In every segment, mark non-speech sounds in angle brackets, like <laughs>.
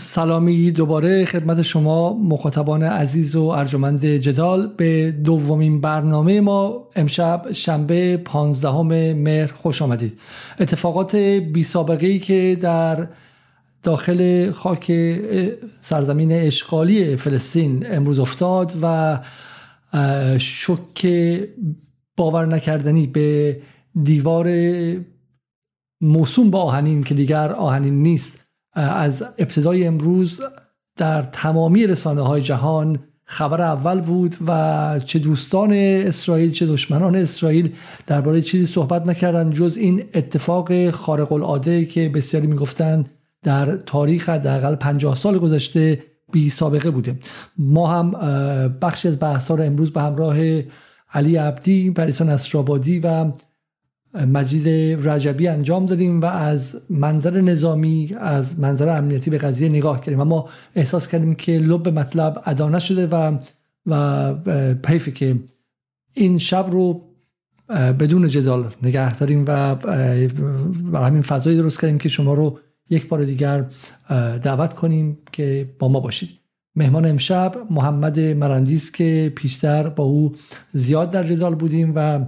سلامی دوباره خدمت شما مخاطبان عزیز و ارجمند جدال. به دومین برنامه ما امشب شنبه 15 مهر خوش آمدید. اتفاقات بی سابقه ای که در داخل خاک سرزمین اشغالی فلسطین امروز افتاد و شک باور نکردنی به دیوار موسوم به آهنین که دیگر آهنین نیست. از ابتدای امروز در تمامی رسانه های جهان خبر اول بود و چه دوستان اسرائیل چه دشمنان اسرائیل درباره چیزی صحبت نکردن جز این اتفاق خارق العاده که بسیاری می‌گفتند در تاریخ حداقل 50 سال گذشته بی سابقه بوده. ما هم بخشی از بحث رو امروز به همراه علی عبدی پریسان اسرابادی و مجید رجبی انجام دادیم و از منظر نظامی از منظر امنیتی به قضیه نگاه کردیم. و ما احساس کردیم که لب مطلب ادا نشده و و حیفه که این شب رو بدون جدال نگه داریم و برای همین فضایی درست کردیم که شما رو یک بار دیگر دعوت کنیم که با ما باشید. مهمان امشب محمد مرندیس که پیشتر با او زیاد در جدال بودیم و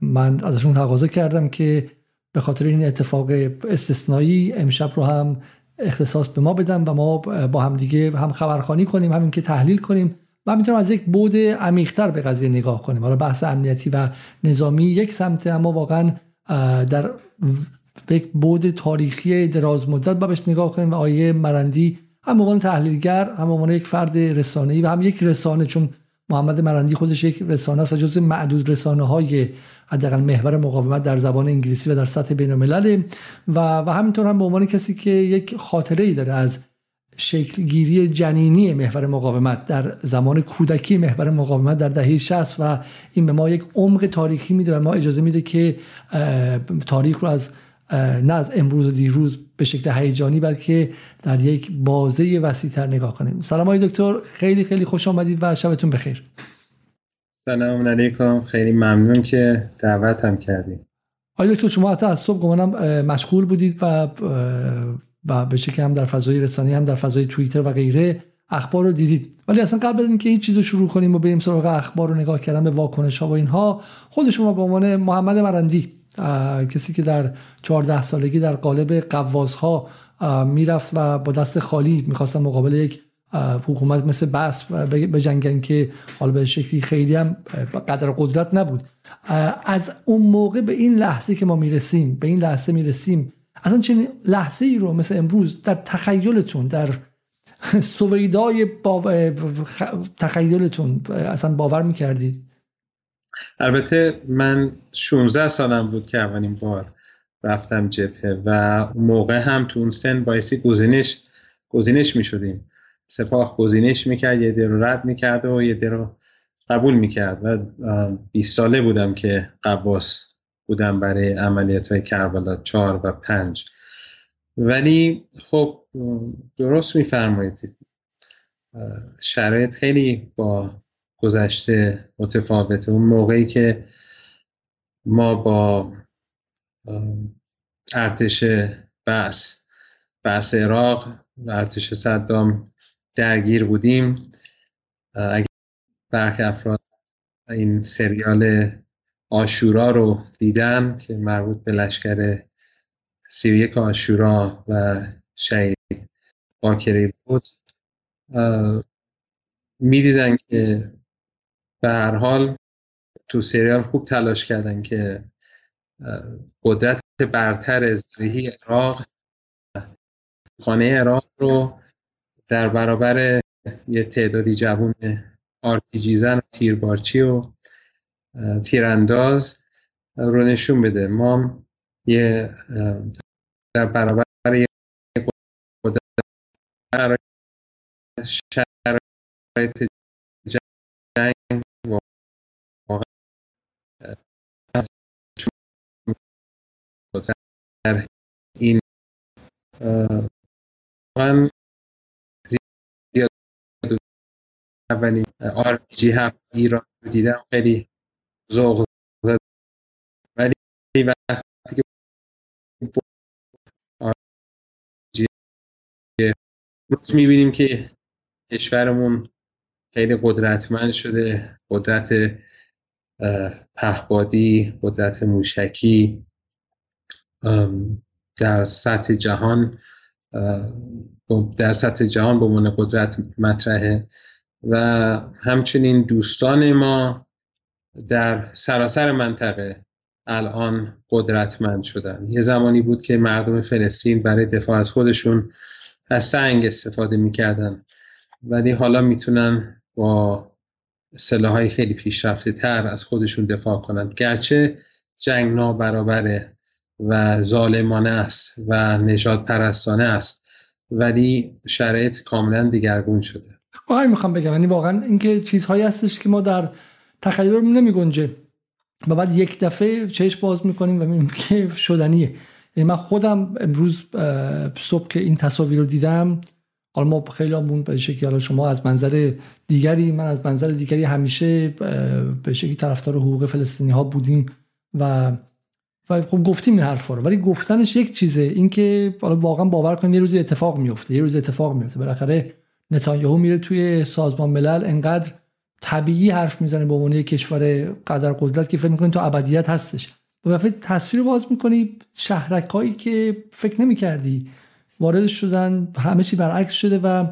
من ازشون تقاضا کردم که به خاطر این اتفاق استثنایی امشب رو هم اختصاص به ما بدم و ما با هم دیگه هم خبرخانی کنیم همین که تحلیل کنیم و می‌تونم از یک بود عمیقتر به قضیه نگاه کنیم. حالا بحث امنیتی و نظامی یک سمته اما واقعا در یک بود تاریخی دراز مدت با بهش نگاه کنیم. و آیه مرندی هم عنوان تحلیلگر هم عنوان یک فرد رسانه‌ای و هم یک رسانه چون محمد مرندی خودش یک رسانه است و جز معدود رسانه های حداقل محور مقاومت در زبان انگلیسی و در سطح بین و و همینطور هم به عنوان کسی که یک خاطره ای داره از شکلگیری جنینی محور مقاومت در زمان کودکی محور مقاومت در دهه 60 و این به ما یک عمق تاریخی میده و ما اجازه میده که تاریخ رو از نه از امروز و دیروز به شکل هیجانی بلکه در یک بازه وسیعتر نگاه کنیم. سلام های دکتر. خیلی خیلی خوش آمدید و شبتون بخیر. سلام علیکم. خیلی ممنون که دعوت هم کردید آقای دکتر شما حتی از صبح گمانم مشغول بودید و و به شکل هم در فضای رسانی هم در فضای توییتر و غیره اخبار رو دیدید. ولی اصلا قبل از اینکه این چیز رو شروع کنیم و بریم سراغ اخبار رو نگاه کردن به واکنش ها و اینها خود شما به عنوان محمد مرندی کسی که در 14 سالگی در قالب قواز ها می‌رفت و با دست خالی می‌خواستن مقابل یک حکومت مثل بس جنگن که حالا به شکلی خیلی هم قدر قدرت نبود. از اون موقع به این لحظه که ما می‌رسیم به این لحظه می‌رسیم اصلا چنین لحظه ای رو مثل امروز در تخیلتون در <laughs> سویدای تخیلتون اصلا باور می‌کردید؟ البته من 16 سالم بود که اولین بار رفتم جبهه و موقع هم تو اون سن بایستی گزینش گزینش می شدیم سپاه گزینش می‌کرد یه رو رد می‌کرد و یه رو قبول می‌کرد و 20 ساله بودم که قواس بودم برای عملیات های کربلا 4 و 5 ولی خب درست میفرمایید. شرایط خیلی با گذشته متفاوته. اون موقعی که ما با ارتش بس بس عراق و ارتش صدام درگیر بودیم اگر برخی افراد این سریال آشورا رو دیدن که مربوط به لشکر سی و یک آشورا و شهید باکری بود می‌دیدن که به هر حال تو سریال خوب تلاش کردن که قدرت برتر زرهی عراق خانه عراق رو در برابر یه تعدادی جوون آرپیجی زن تیربارچی و تیرانداز رو نشون بده. ما یه در برابر یه قدرت شرایط جنگ در این واقعا زیاد اولین آر جی هفت ایران رو دیدم خیلی ذوق زد. ولی وقتی که روز می‌بینیم که کشورمون خیلی قدرتمند شده قدرت پهبادی قدرت موشکی. در سطح جهان در سطح جهان به عنوان قدرت مطرحه و همچنین دوستان ما در سراسر منطقه الان قدرتمند شدن. یه زمانی بود که مردم فلسطین برای دفاع از خودشون از سنگ استفاده می‌کردن. ولی حالا می‌تونن با سلاحهای خیلی پیشرفته تر از خودشون دفاع کنند گرچه جنگ نابرابره و ظالمانه است و نجات پرستانه است ولی شرایط کاملا دیگرگون شده. آقای می‌خوام بگم. یعنی واقعا اینکه چیزهایی هستش که ما در تخیلمون نمی گنجه و بعد یک دفعه چشم باز می‌کنیم و می‌بینیم که شدنیه. یعنی من خودم امروز صبح که این تصاویر رو دیدم حالا ما خیلی همون به شکلی حالا شما از منظر دیگری من از منظر دیگری همیشه به شکلی طرفدار حقوق فلسطینی ها بودیم و و خب گفتیم این حرفا رو ولی گفتنش یک چیزه اینکه حالا واقعا باور کنید یه روز اتفاق میفته یه روز اتفاق میفته. بالاخره نتانیاهو میره توی سازمان ملل انقدر طبیعی حرف می‌زنه به عنوان کشور قدر قدرت که فکر می‌کنید تو ابدیت هستش. و وقتی تصویر باز می‌کنی شهرک که فکر نمی‌کردی وارد شدن همه چی برعکس شده و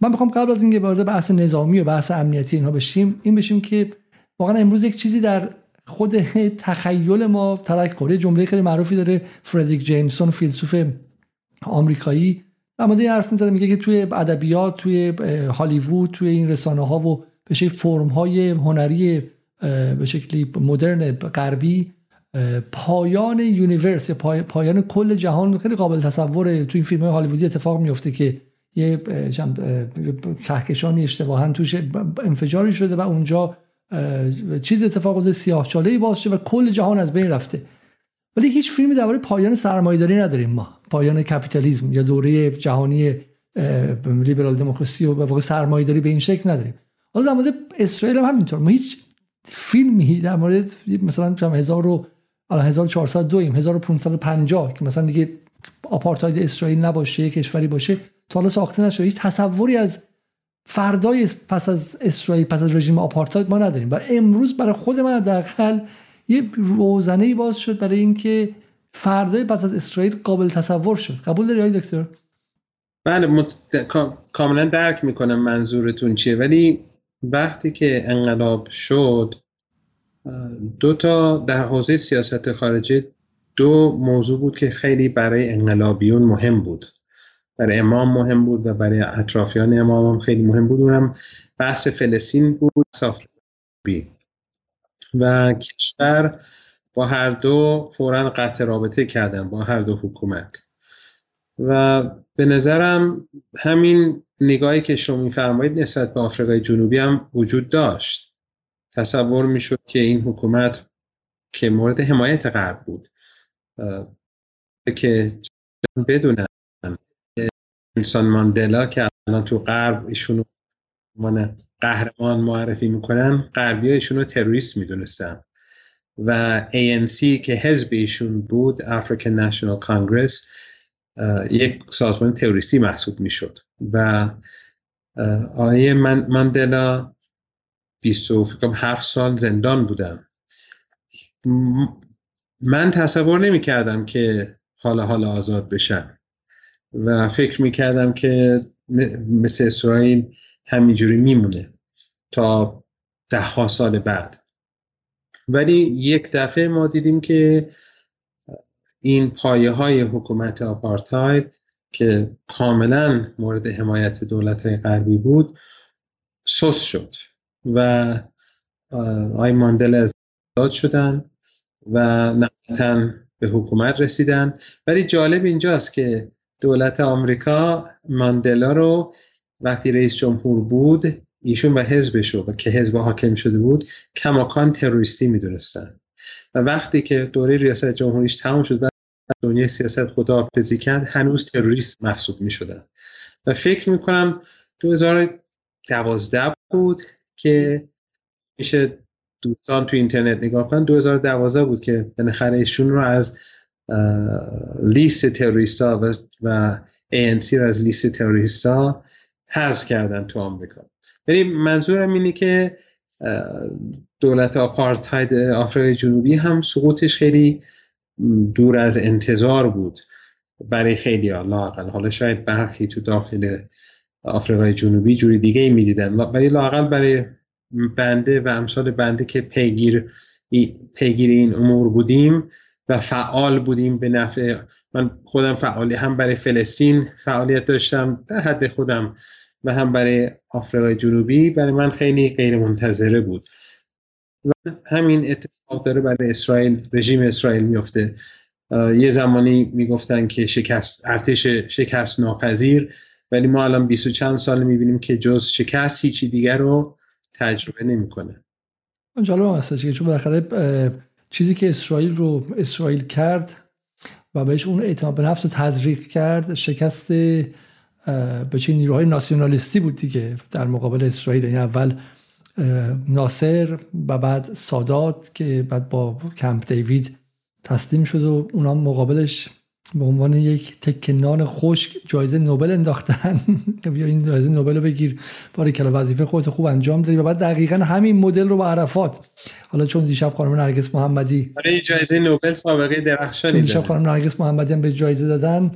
من می‌خوام قبل از اینکه وارد بحث نظامی و بحث امنیتی اینها بشیم این بشیم که واقعا امروز یک چیزی در خود تخیل ما ترک کنه جمله خیلی معروفی داره. فردریک جیمسون فیلسوف آمریکایی. اما این حرف می‌زنه میگه که توی ادبیات توی هالیوود توی این رسانه ها و به شکل فرم های هنری به شکلی مدرن غربی پایان یونیورس پایان کل جهان خیلی قابل تصوره تو این فیلم هالیوودی اتفاق میفته که یه کهکشانی اشتباها توش انفجاری شده و اونجا چیز اتفاق افتاده سیاه چاله باز شده و کل جهان از بین رفته. ولی هیچ فیلمی درباره پایان سرمایه‌داری نداریم ما. پایان کپیتالیسم یا دوره جهانی لیبرال دموکراسی و واقع سرمایه‌داری به این شکل نداریم. حالا در مورد اسرائیل هم همینطور. ما هیچ فیلمی در مورد مثلا 1000 حالا 1402 ایم 1550 که مثلا دیگه آپارتاید اسرائیل نباشه کشوری باشه تا حالا ساخته نشده. هیچ تصوری از فردای پس از اسرائیل پس از رژیم آپارتاید ما نداریم. و امروز برای خود من حداقل یه روزنه باز شد برای اینکه فردای پس از اسرائیل قابل تصور شد. قبول داری دکتر؟ بله مت... کاملا درک می‌کنم منظورتون چیه. ولی وقتی که انقلاب شد دو تا در حوزه سیاست خارجی دو موضوع بود که خیلی برای انقلابیون مهم بود. برای امام مهم بود و برای اطرافیان امام هم خیلی مهم بود. اونم بحث فلسطین بود بی. و کشور با هر دو فورا قطع رابطه کردن با هر دو حکومت. و به نظرم همین نگاهی که شما میفرمایید نسبت به آفریقای جنوبی هم وجود داشت. تصور می‌شد که این حکومت که مورد حمایت غرب بود که بدونن نیلسون ماندلا که الان تو غرب ایشونو من قهرمان معرفی می‌کنن غربی ایشون رو تروریست می‌دونستن. و ANC که حزب ایشون بود African National Congress یک سازمان تروریستی محسوب می‌شد. و آیه من ماندلا 20 فکرم هفت سال زندان بودم من تصور نمی کردم که حالا حالا آزاد بشم و فکر می کردم که مثل اسرائیل همینجوری میمونه تا ده ها سال بعد. ولی یک دفعه ما دیدیم که این پایه های حکومت آپارتاید که کاملا مورد حمایت دولت غربی بود سوس شد و آی ماندل ازداد شدن و نهایتا به حکومت رسیدن. ولی جالب اینجاست که دولت آمریکا ماندلا رو وقتی رئیس جمهور بود ایشون و حزبش رو که حزب حاکم شده بود کماکان تروریستی می‌دونستن. و وقتی که دوره ریاست جمهوریش تمام شد و دنیا سیاست خداحافظی کرد هنوز تروریست محسوب می شدن و فکر می کنم 2012 بود که میشه دوستان تو اینترنت نگاه کنن. 2012 بود که بالاخره ایشون رو از لیست تروریستا و, و ANC رو از لیست تروریستا حذف کردن تو آمریکا. یعنی منظورم اینه که دولت آپارتاید آفریقای جنوبی هم سقوطش خیلی دور از انتظار بود برای خیلی ها. حالا شاید برخی تو داخل آفریقای جنوبی جوری دیگه ای می‌دیدن. ولی لاقل برای بنده و امثال بنده که پیگیر پیگیر این امور بودیم و فعال بودیم به نفع من خودم فعالی هم برای فلسطین فعالیت داشتم در حد خودم و هم برای آفریقای جنوبی برای من خیلی غیر منتظره بود. و همین اتفاق داره برای اسرائیل رژیم اسرائیل میفته یه زمانی می‌گفتن که شکست ارتش شکست ناپذیر ولی ما الان بیست و چند سال می‌بینیم که جز شکست هیچی دیگر رو تجربه نمی‌کنه. جالب هست چون بالاخره چیزی که اسرائیل رو اسرائیل کرد و بهش اون اعتماد به نفس رو تزریق کرد شکست به چه نیروهای ناسیونالیستی بود دیگه در مقابل اسرائیل. یعنی اول ناصر و بعد سادات که بعد با کمپ دیوید تسلیم شد و اونا مقابلش به عنوان یک تک نان خشک جایزه نوبل انداختن. <laughs> بیا این جایزه نوبل رو بگیر. باری کلا وظیفه خودت خوب انجام دادی و بعد دقیقا همین مدل رو با عرفات. حالا چون دیشب خانم نرگس محمدی برای جایزه نوبل سابقه درخشانی دیشب خانم نرگس محمدی هم به جایزه دادن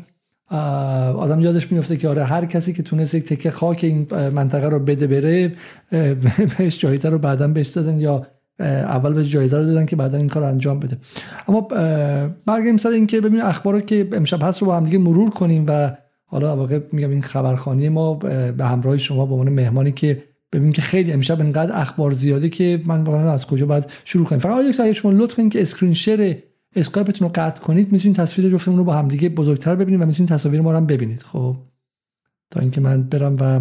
آدم یادش میفته که آره هر کسی که تونست یک تکه خاک این منطقه رو بده بره <laughs> بهش جایزه رو بعدا بهش دادن یا اول به جایزه رو دادن که بعدا این کار انجام بده. اما برگردیم سر اینکه ببینیم اخبار که امشب هست رو با هم دیگه مرور کنیم و حالا واقع میگم این خبرخانی ما به همراه شما به عنوان مهمانی که ببینیم که خیلی امشب انقدر اخبار زیاده که من واقعا از کجا باید شروع کنیم. فقط یک شما لطف کنید که screen share اسکایپتون رو قطع کنید می‌تونید تصویر جفتمون رو با همدیگه بزرگتر ببینید و می‌تونید تصاویر ما رو هم ببینید. خب تا اینکه من برم و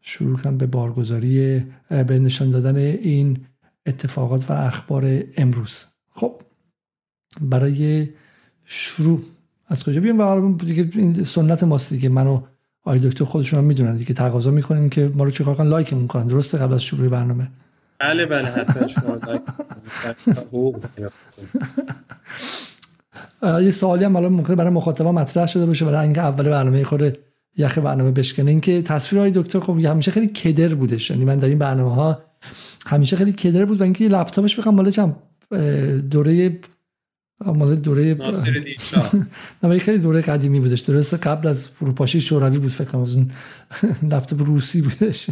شروع کنم به بارگذاری به نشان دادن این اتفاقات و اخبار امروز. خب برای شروع از کجا بیام؟ و دیگه این سنت ماست دیگه. منو آی دکتر خودشون هم می‌دونن دیگه. تقاضا می‌کنیم که ما رو چیکار کنن؟ لایکمون کنن. درسته قبل از شروع برنامه؟ بله بله. حتما شما یه سوالی هم الان ممکنه برای مخاطبا مطرح شده باشه. برای اینکه اول برنامه خود یخ برنامه بشکنه. اینکه تصویرهای دکتر خب همیشه خیلی کدر بودش. یعنی من در این برنامه ها همیشه خیلی کدر بود و اینکه لپتاپش بخوام چم دوره مال دوره <laughs> نه خیلی دوره قدیمی بودش. درست قبل از فروپاشی شوروی بود فکر کنم. از اون <laughs> لپتاپ روسی بودش.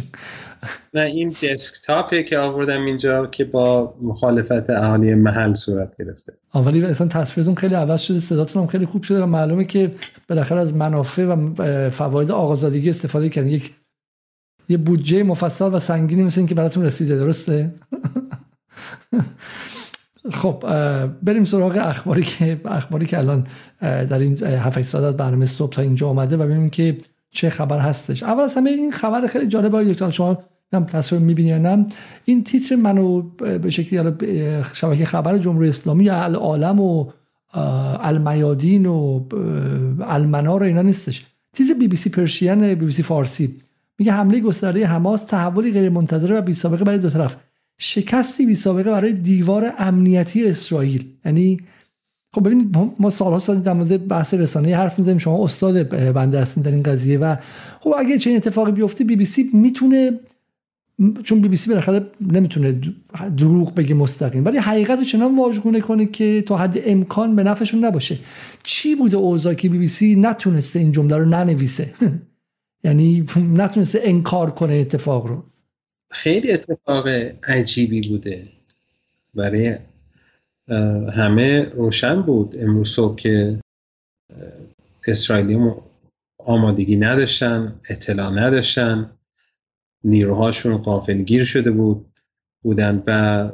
نه این دسکتاپه که آوردم اینجا که با مخالفت اهالی محل صورت گرفته. اولی اصلا تصویرتون خیلی عوض شده. صداتون هم خیلی خوب شده و معلومه که بالاخره از منافع و فواید آقازادگی استفاده کردن. یک یه بودجه مفصل و سنگینی مثل این که براتون رسیده. درسته؟ <laughs> خب بریم سراغ اخباری که اخباری که الان در این 7 ساعت برنامه صبح تا اینجا اومده و ببینیم که چه خبر هستش. اول از همه این خبر خیلی جالبه دکتر شما نم تصویر می‌بینی یا نه؟ این تیتر منو به شکلی شبکه خبر جمهوری اسلامی یا العالم و المیادین و المنار اینا نیستش. تیتر بی بی سی پرشین بی بی سی فارسی. میگه حمله گسترده حماس تحولی غیر منتظره و بی سابقه برای دو طرف. شکستی بی سابقه برای دیوار امنیتی اسرائیل. یعنی خب ببینید ما سالها سال در مورد بحث رسانه حرف می‌زنیم. شما استاد بنده هستین در این قضیه و خب اگه چه اتفاقی بیفته بی بی سی می‌تونه چون بی بی سی بالاخره نمی‌تونه دروغ بگه مستقیم. ولی حقیقت رو چنان واژگونه کنه که تا حد امکان به نفعشون نباشه. چی بوده اوضاع که بی بی سی نتونسته این جمله رو ننویسه؟ <laughs> یعنی نتونسته انکار کنه اتفاق رو. خیلی اتفاق عجیبی بوده. برای همه روشن بود. امروز صبح که اسرائیلی آمادگی نداشتن اطلاع نداشتن. نیروهاشون قافلگیر شده بود. بودن و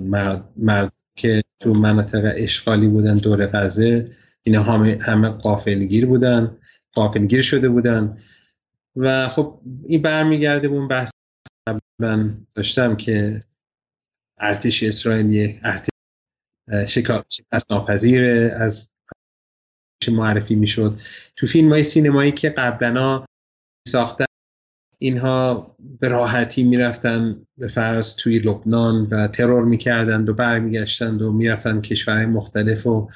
مرد, مرد که تو مناطق اشغالی بودن دور غزه اینا همه, همه قافلگیر بودن قافلگیر شده بودن. و خب این برمیگرده به اون بحث من داشتم که ارتش اسرائیلی ارتش شکست ناپذیر از معرفی می‌شد. تو فیلم های سینمایی که قبلا ساختن اینها به راحتی می‌رفتن به فرض توی لبنان و ترور می‌کردند و برمیگشتند و می‌رفتن کشورهای مختلف و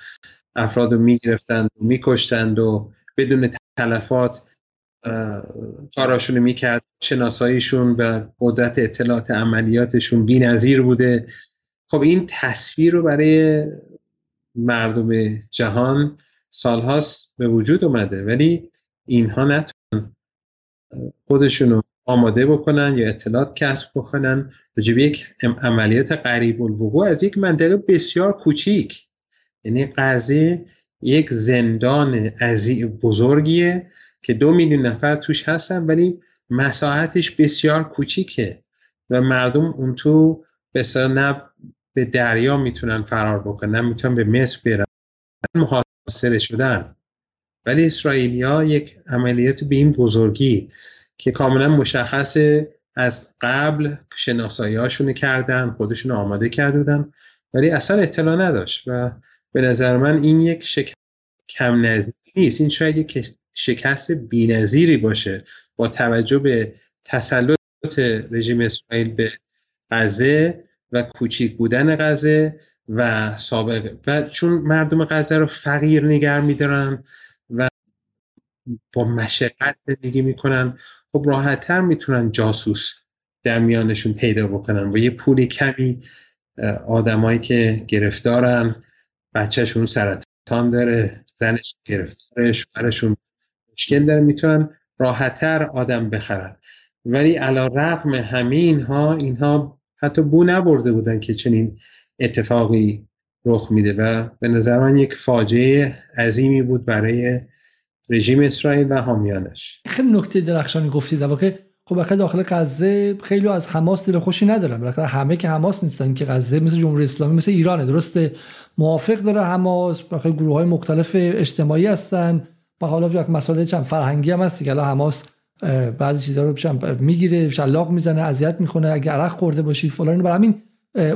افراد رو می‌گرفتند و میکشتند و بدون تلفات کاراشون می‌کرد شناساییشون و قدرت اطلاعات عملیاتشون بی نظیر بوده. خب این تصویر رو برای مردم جهان سالهاست به وجود اومده ولی اینها نتونن خودشون رو آماده بکنن یا اطلاعات کسب بکنن. راجب یک عملیات قریب الوقوع از یک منطقه بسیار کوچیک. یعنی قضیه یک زندان عزیز بزرگیه. که دو میلیون نفر توش هستن ولی مساحتش بسیار کوچیکه و مردم اون تو به نه به دریا می‌تونن فرار بکنن می‌تونن به مصر برن. محاصره شدن. ولی اسرائیلیا یک عملیات به این بزرگی که کاملا مشخص از قبل شناسایی کردن خودشون آماده کرده بودن ولی اصلا اطلاع نداشت و به نظر من این یک شکست کم نظیر نیست. این شاید یک شکست بینظیری باشه با توجه به تسلط رژیم اسرائیل به غزه و کوچیک بودن غزه و سابقه. و چون مردم غزه رو فقیر نگر میدارن و با مشقت زندگی می‌کنن خب راحتتر می‌تونن جاسوس در میانشون پیدا بکنن. و یه پول کمی آدمایی که گرفتارن بچهشون سرطان داره زنش گرفتاره شوهرشون مشکل داره می‌تونن راحتتر آدم بخرن. ولی علا رقم همه اینها اینها حتی بو نبرده بودن که چنین اتفاقی رخ میده و به نظر من یک فاجعه عظیمی بود برای رژیم اسرائیل و حامیانش. خیلی نکته درخشانی گفتید واقع خب بخاطر داخل غزه خیلی از حماس دل خوشی ندارن. بالاخره همه که حماس نیستن که غزه مثل جمهوری اسلامی مثل ایرانه. درسته موافق داره حماس بخاطر گروه های مختلف اجتماعی هستن. حالا مسائل چند فرهنگی هم هست که حماس بعضی چیزا رو می‌گیره شلاق می‌زنه اذیت می‌کنه اگه عرق خورده باشید فلان. برای همین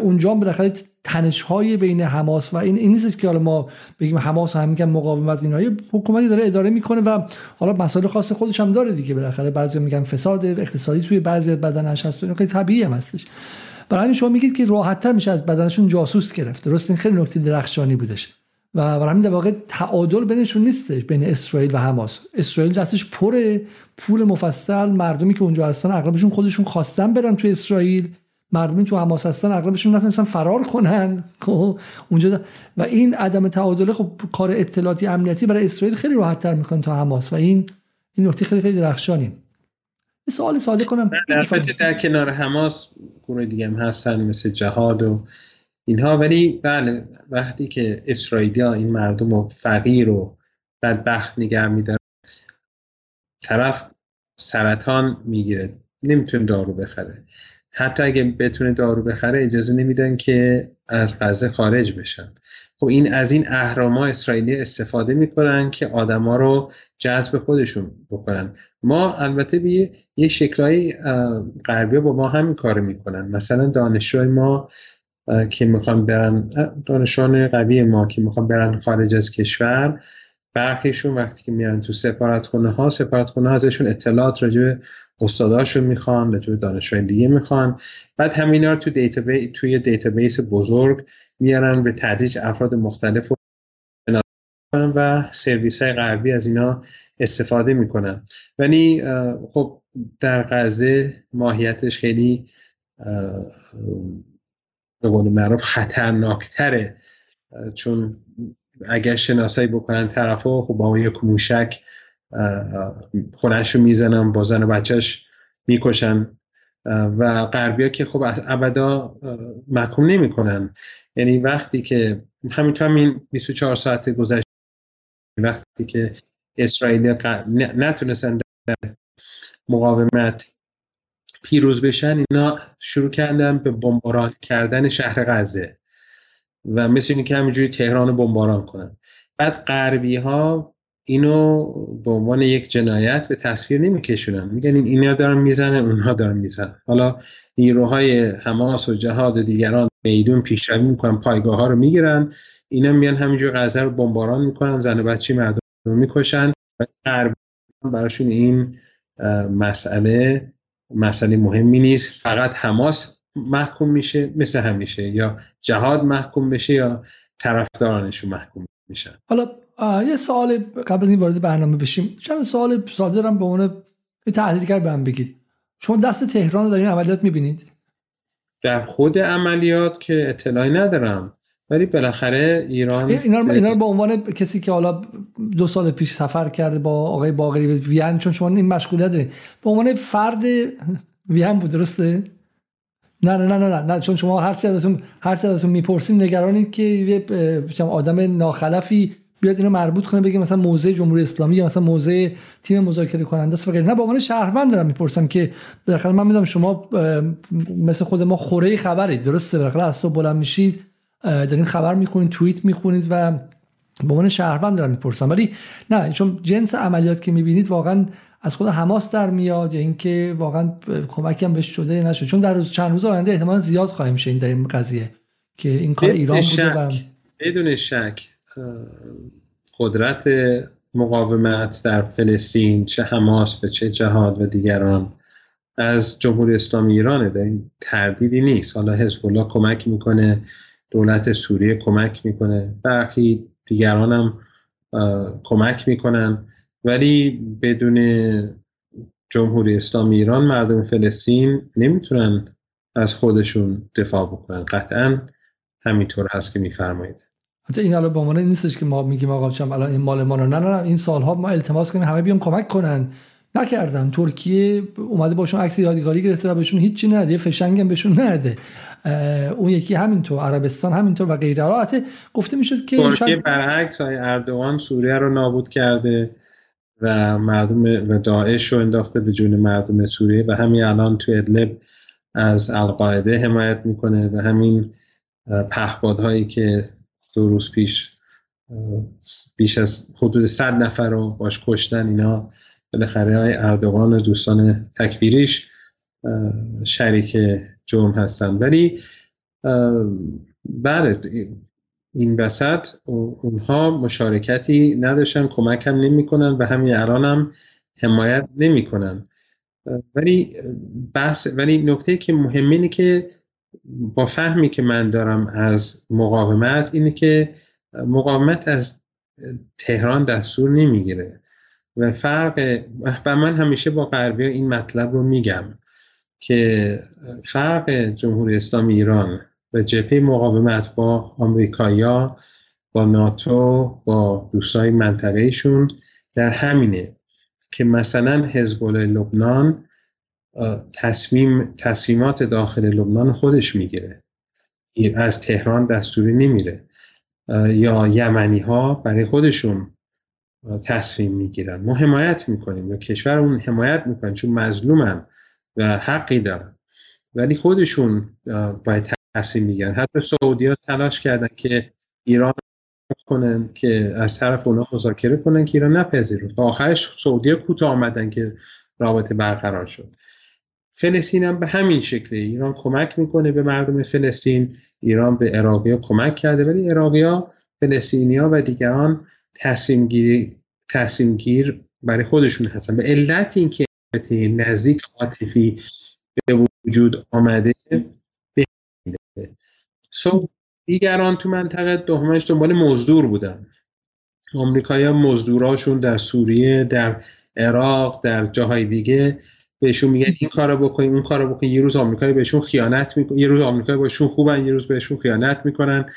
اونجا هم بالاخره تنش های بین حماس و این این نیست که حالا ما بگیم حماس هم میگن مقاومت اینا حکومتی داره اداره می‌کنه و حالا مسائل خاص خودش هم داره دیگه. بالاخره بعضی میگن فساد اقتصادی توی بعضی بدنش هست خیلی طبیعی هم هستش. برای همین شما میگید که راحتتر میشه از بدنشون جاسوس گرفت. درست این؟ خیلی نکته درخشانی بودش. و برای همین در واقع تعادل بینشون نیستش بین اسرائیل و حماس. اسرائیل دستش پر پول مفصل مردمی که اونجا هستن اغلبشون خودشون خواستن برن تو اسرائیل. مردمی تو حماس هستن اغلبشون نتونستن فرار کنن. <laughs> خب، اونجا و این عدم تعادله خب کار اطلاعاتی امنیتی برای اسرائیل خیلی راحت تر می‌کنه تا حماس و این این نکته خیلی خیلی درخشانی. سوال ساده کنم. در در کنار حماس گروه دیگه هم هستن مثل جهاد و اینها ولی بله وقتی که اسرائیلیا این مردم رو فقیر و بدبخت نگر میدارن طرف سرطان می‌گیره نمی‌تونه دارو بخره. حتی اگه بتونه دارو بخره اجازه نمیدن که از غزه خارج بشن. خب این از این اهراما اسرائیلی استفاده می‌کنن که آدما رو جذب خودشون بکنن. ما البته به یه شکلهای غربی با ما همین کار می‌کنن. مثلا دانشجوی ما که می‌خوان برن دانشان قوی ما که می‌خوان برن خارج از کشور. برخیشون وقتی که میرن تو سفارتخونه ها سفارتخونه ها ازشون اطلاعات راجع استاداشون می‌خوان راجع به دیگه می‌خوان. بعد همینا رو تو database توی database بزرگ میارن به تدریج افراد مختلف و سرویس های غربی از اینا استفاده می‌کنن. ولی خب در غزه ماهیتش خیلی به قول معروف خطرناکتره. چون اگر شناسایی بکنن طرف ها خب با یک موشک خونش رو می‌زنن با زن و بچهش می‌کشن. و غربیا که خب ابدا محکوم نمی‌کنن. یعنی وقتی که همینطور همین 24 ساعت گذشته وقتی که اسرائیل نتونستن در مقاومت پیروز بشن اینا شروع کردن به بمباران کردن شهر غزه. و مثل اینکه همینجوری تهران بمباران کنن. بعد غربی ها اینو به عنوان یک جنایت به تصویر نمیکشونن. میگن این اینا دارن می‌زنن اونها دارن می‌زنن. حالا نیروهای حماس و جهاد و دیگران میدون پیشروی می‌کنن پایگاه ها رو می‌گیرن. اینا میان همینجور غزه رو بمباران می‌کنن زن و بچه مردم رو می‌کشن. و غرب براشون این مسئله مسئله مهمی نیست فقط حماس محکوم میشه مثل همیشه یا جهاد محکوم بشه یا طرفدارانشون محکوم میشن. حالا یه سوال قبل از این وارد برنامه بشیم. چند سوال صادرم به عنوان تحلیلگر به هم بگید. شما دست تهران رو در این عملیات می‌بینید؟ در خود عملیات که اطلاعی ندارم. ولی بالاخره ایران اینا رو, اینا رو به عنوان کسی که حالا دو سال پیش سفر کرده با آقای باقری به وین چون شما این مشغولیت دارید به عنوان فرد وین بود درسته؟ نه نه نه نه نه چون شما هر چی ازتون هر چی ازتون می‌پرسیم نگرانید که یه آدم ناخلفی بیاد اینو مربوط کنه بگه مثلا موضع جمهوری اسلامی یا مثلا موضع تیم مذاکره کننده است نه به عنوان شهروند دارم می‌پرسم که بالاخره من می‌دونم شما مثل خود ما خوره خبرید درسته؟ بالاخره از تو بلند میشید. دارین خبر می‌خونید توییت می‌خونید و به عنوان شهروند دارم می‌پرسم ولی نه چون جنس عملیات که می‌بینید واقعا از خود حماس در میاد یا اینکه واقعا کمکی هم بهش شده نشد چون در روز چند روز آینده احتمال زیاد خواهیم شد در این قضیه که این کار ایران بوده و بدون شک قدرت مقاومت در فلسطین چه حماس و چه جهاد و دیگران از جمهوری اسلامی ایرانه. در این تردیدی نیست. حالا حزب الله کمک می‌کنه. دولت سوریه کمک می‌کنه. برخی دیگران هم کمک می‌کنن. ولی بدون جمهوری اسلامی ایران مردم فلسطین نمی‌تونن از خودشون دفاع بکنن. قطعا همینطور هست که میفرمایید. حتی این الان عنوان نیستش که ما میگیم آقا چم الان این مال ما نه نه نه این سالها ما التماس کنیم همه بیان کمک کنن. نکردم ترکیه اومده باشون عکس یادگاری گرفته و بهشون هیچی نده یه فشنگ هم بهشون نده. اون یکی همینطور عربستان همینطور و غیره. البته گفته می‌شد که ترکیه شاید... برعکس های اردوغان سوریه رو نابود کرده و مردم و داعش رو انداخته به جون مردم سوریه و همین الان تو ادلب از القاعده حمایت می‌کنه و همین پهپادهایی که دو روز پیش بیش از حدود صد نفر رو باش کشتن اینا بالاخره های اردوغان و دوستان تکبیریش شریک جرم هستن. ولی بله این وسط اونها مشارکتی نداشتن کمک هم نمی کنن و همین الان هم حمایت نمی کنن ولی بحث ولی نکته که مهمه اینه که با فهمی که من دارم از مقاومت اینه که مقاومت از تهران دستور نمی‌گیره. و فرق و من همیشه با غربی این مطلب رو میگم که فرق جمهوری اسلامی ایران و جبهه مقاومت با آمریکایا با ناتو با دوستای منطقهشون در همینه که مثلا حزب لبنان تصمیم تصمیمات داخل لبنان خودش می‌گیره. از تهران دستوری نمیره. یا یمنی ها برای خودشون تصمیم می‌گیرن. ما حمایت می‌کنیم یا کشور اون حمایت می‌کنن چون مظلومن و حقی دارن. ولی خودشون باید تصمیم می‌گیرن. حتی سعودی ها تلاش کردن که ایران کنن که از طرف اونا مذاکره کنن که ایران نپذیرد تا آخرش سعودی کوتاه آمدن که رابطه برقرار شد. فلسطین هم به همین شکله ایران کمک می‌کنه به مردم فلسطین. ایران به عراقی کمک کرده. ولی عراقی ها ها و دیگران تصمیم گیر برای خودشون هستن. به علت اینکه نزدیک عاطفی به وجود آمده سو دیگران تو منطقه دومش دنبال مزدور بودن. آمریکایی مزدوراشون در سوریه در عراق در جاهای دیگه بهشون میگن این کارو بکنین اون کارو بکنین یه روز آمریکایی بهشون خیانت می‌کنه یه روز آمریکایی بهشون خوبن یه روز بهشون خیانت می‌کنن.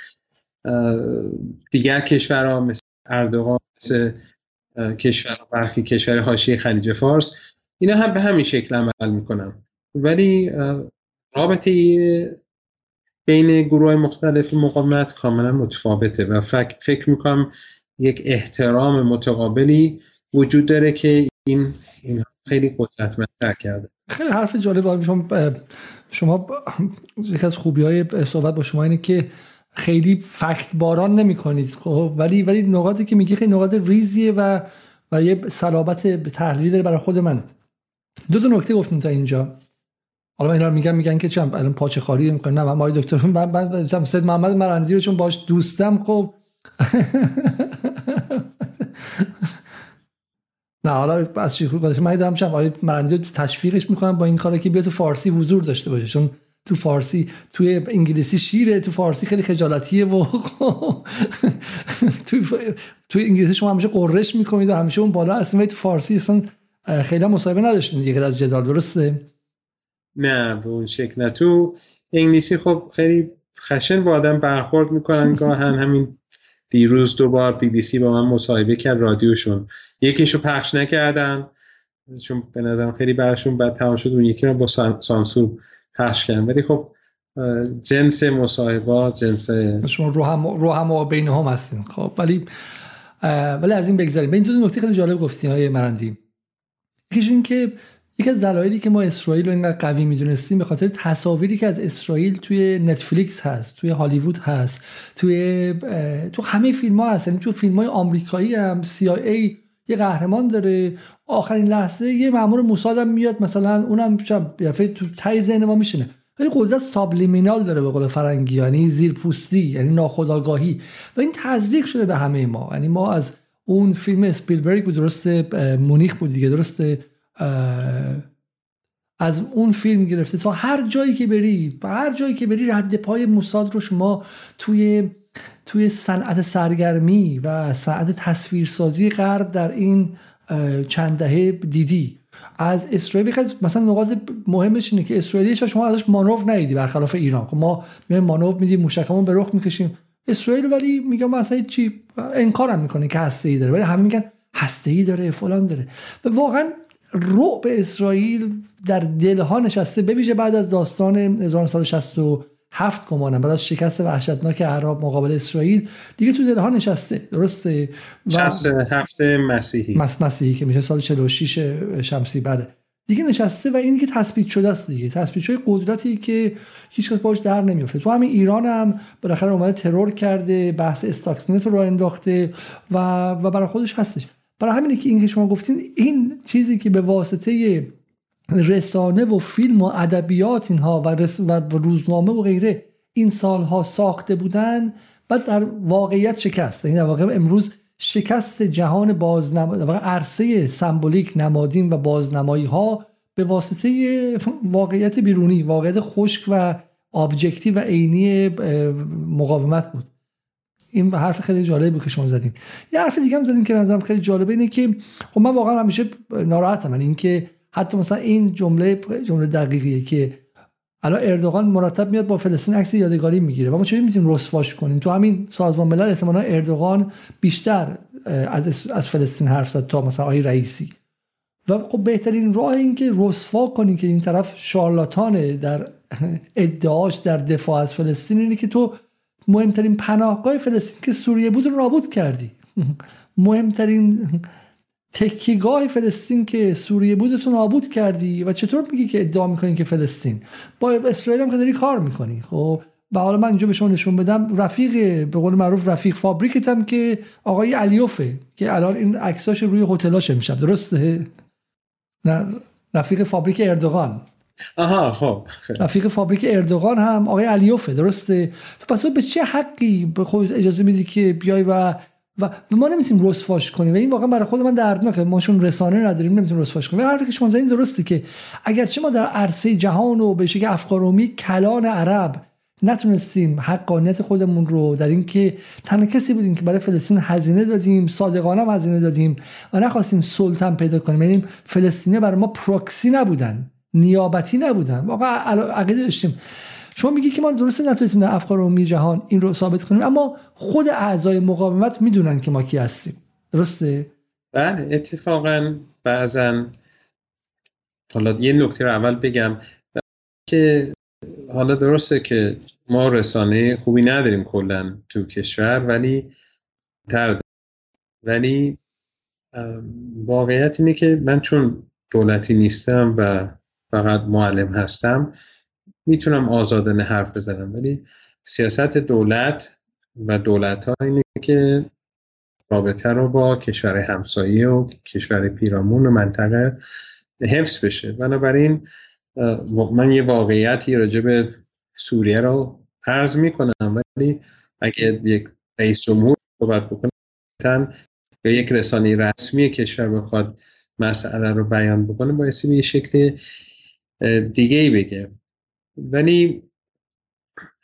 دیگر کشورها مثل اردوغان کشور برخی کشور حاشیه خلیج فارس اینا هم به همین شکل عمل می‌کنن. ولی رابطه بین گروه مختلف مقاومت کاملا متفاوته و فکر, فکر می‌کنم یک احترام متقابلی وجود داره که این این خیلی قدرتمندتر کرده. خیلی حرف جالب. شما شما یکی از خوبی های صحبت با شما اینه که خیلی فکت باران نمی کنید خب؟ ولی ولی نقاطی که میگی خیلی نقاط ریزیه و و یه صلابت تحلیلی داره برای خود من دو تا نکته گفتیم تا اینجا. حالا اینا میگن میگن که چم الان پاچه خالی می‌کنه. نه من دکتر من من سید محمد مرندی رو چون باش دوستم خب؟ <laughs> نه حالا از چی من دیدم شب آقای مرندی تشویقش می‌کنم با این کاری که بیاد تو فارسی حضور داشته باشه. چون تو فارسی توی انگلیسی شیره تو فارسی خیلی خجالتیه و <laughs> تو تو انگلیسی شما همیشه قررش می‌کنید و همیشه اون بالا اصلا تو فارسی اصلا خیلی مصاحبه نداشتین دیگه از جدال درسته؟ نه به اون شکل نه. تو انگلیسی خب خیلی خشن با آدم برخورد می‌کنن گاهن همین دیروز دوبار بی بی سی با من مصاحبه کرد رادیوشون. یکیشو پخش نکردن چون به نظرم خیلی براشون بد تمام شد اون یکی رو با سانسور پخش کردن ولی خب جنس مصاحبه جنس شما رو هم رو هم بین هم هستیم خب ولی ولی از این بگذاریم. به این دو نکته خیلی جالب گفتین های مرندی. یکیش این که یکی از دلایلی که ما اسرائیل رو اینقدر قوی می‌دونستیم به خاطر تصاویری که از اسرائیل توی نتفلیکس هست توی هالیوود هست توی تو همه فیلم ها هست. یعنی تو فیلم های آمریکایی هم CIA یه قهرمان داره. آخرین لحظه یه مامور موساد هم میاد مثلا اونم تو تای ذهن ما میشینه. ولی قدرت سابلیمینال داره به قول فرنگی یعنی زیر پوستی یعنی ناخودآگاهی. و این تزریق شده به همه ما. یعنی ما از اون فیلم اسپیلبرگ بود درسته مونیخ بود دیگه درسته از اون فیلم گرفته. تا هر جایی که برید هر جایی که برید رد پای موساد رو شما توی توی صنعت سرگرمی و صنعت تصویرسازی غرب در این چند دهه دیدی. از اسرائیل مثلا نقاط مهمش اینه که اسرائیلی شما ازش مانور ندیدی برخلاف ایران. خب ما میایم مانور میدیم موشکمون به رخ می‌کشیم. اسرائیل ولی میگم مثلا چی انکارم می‌کنه که هسته ای داره. ولی همه میگن هسته ای داره فلان داره. و واقعا رعب اسرائیل در دلها نشسته ببیشه بعد از داستان 1967 گمانم. بعد از شکست وحشتناک عرب مقابل اسرائیل دیگه تو دلها نشسته. درسته؟ و هفته مسیحی. مس مسیحی که میشه سال 46 شمسی. بعده دیگه نشسته و این دیگه تثبیت شده است دیگه. تثبیت شده قدرتی که هیچ کس باش در نمیافته. تو همین ایران هم بالاخره اومده ترور کرده بحث استاکسنت رو انداخته و و برای خودش هستش. برای همینه که این که شما گفتین این چیزی که به واسطه رسانه و فیلم و ادبیات اینها و, رس و روزنامه و غیره این سالها ساخته بودن بعد در واقعیت شکست این یعنی در واقع امروز شکست جهان بازنمایی عرصه سمبولیک نمادین و بازنمایی ها به واسطه واقعیت بیرونی واقعیت خشک و آبجکتی و عینی مقاومت بود. این حرف خیلی جالبی که شما زدین. یه حرف دیگه هم زدین که نظرم خیلی جالبه اینه که خب من واقعا همیشه ناراحتم این که حتی مثلا این جمله جمله دقیقیه که الان اردوغان مرتب میاد با فلسطین عکس یادگاری می‌گیره. و ما چه می‌تونیم رسواش کنیم؟ تو همین سازمان ملل احتمالا اردوغان بیشتر از از فلسطین حرف زد تا مثلا آقای رئیسی. و خب بهترین راه این که رسوا کنیم که این طرف شارلاتانه در <laughs> ادعاش در دفاع از فلسطین اینه که تو مهمترین پناهگاه فلسطین که سوریه بود رو نابود کردی. <laughs> مهمترین تکیگاه فلسطین که سوریه بود تو نابود کردی و چطور میگی که ادعا می‌کنی که فلسطین؟ با اسرائیل هم که داری کار می‌کنی خب؟ و حالا من اینجا به شما نشون بدم رفیق به قول معروف رفیق فابریکت هم که آقای علیوفه که الان این عکساش روی هتلاش امشب درسته؟ نه رفیق فابریک اردوغان. آها خب. رفیق فابریک اردوغان هم آقای علیوفه درسته؟ تو پس به چه حقی به خود اجازه میدی که بیای و و ما نمی‌تونیم رسواش کنیم. و این واقعا برای خود من دردناکه ما چون رسانه نداریم نمی‌تونیم رسواش کنیم. حرفی که شما زدین درسته که اگرچه ما در عرصه جهان و به شکل افکارومی کلان عرب نتونستیم حقانیت خودمون رو در اینکه تنها کسی بودیم که برای فلسطین هزینه دادیم صادقانه هزینه دادیم و نخواستیم سلطن پیدا کنیم. یعنی فلسطینی برای ما پروکسی نبودن نیابتی نبودن. واقعا عقیده داشتیم. شما میگی که ما درست نتونستیم در افکار عمومی جهان این رو ثابت کنیم اما خود اعضای مقاومت می‌دونن که ما کی هستیم. درسته؟ بله اتفاقا بعضا حالا یه نکته رو اول بگم که حالا درسته که ما رسانه خوبی نداریم کلا تو کشور ولی تر ولی واقعیت اینه که من چون دولتی نیستم و فقط معلم هستم می‌تونم آزادانه حرف بزنم ولی سیاست دولت و دولت ها اینه که رابطه رو با کشور همسایه و کشور پیرامون و منطقه حفظ بشه. بنابراین من یه واقعیتی راجع به سوریه رو عرض می‌کنم ولی اگه یک رئیس جمهور صحبت بکنه یا یک رسانه رسمی کشور بخواد مسئله رو بیان بکنه بایستی به یه شکل دیگه ای بگه. ولی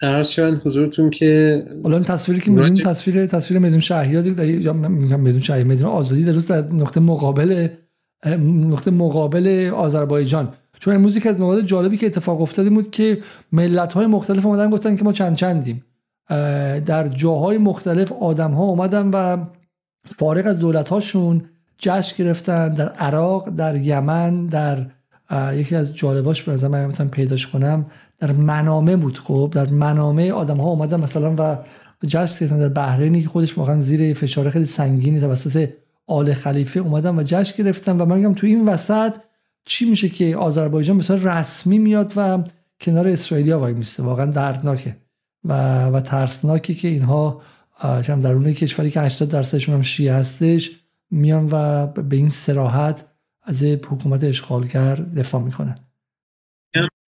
عرض شدن حضورتون که الان تصویری که می‌بینیم تصویر تصویر میدون شهیاد یا میگم میدون شهیاد میدون آزادی در در نقطه مقابل نقطه مقابل آذربایجان. چون امروز که از نقاط جالبی که اتفاق افتاده بود که ملت های مختلف اومدن گفتن که ما چند چندیم. در جاهای مختلف آدم ها اومدن و فارغ از دولت هاشون جشن گرفتن در عراق در یمن در یکی از جالباش به نظر من پیداش کنم در منامه بود خب. در منامه آدم ها اومدن مثلا و جشن گرفتن. در بحرینی که خودش واقعا زیر فشار خیلی سنگینی توسط آل خلیفه اومدن و جشن گرفتن. و من میگم تو این وسط چی میشه که آذربایجان مثلا رسمی میاد و کنار اسرائیلیا وای میسته. واقعا دردناکه. و و ترسناکی که اینها در درون کشوری که 80 درصدشون هم شیعه هستش میان و به این سراحت از حکومت اشغالگر دفاع می‌کنن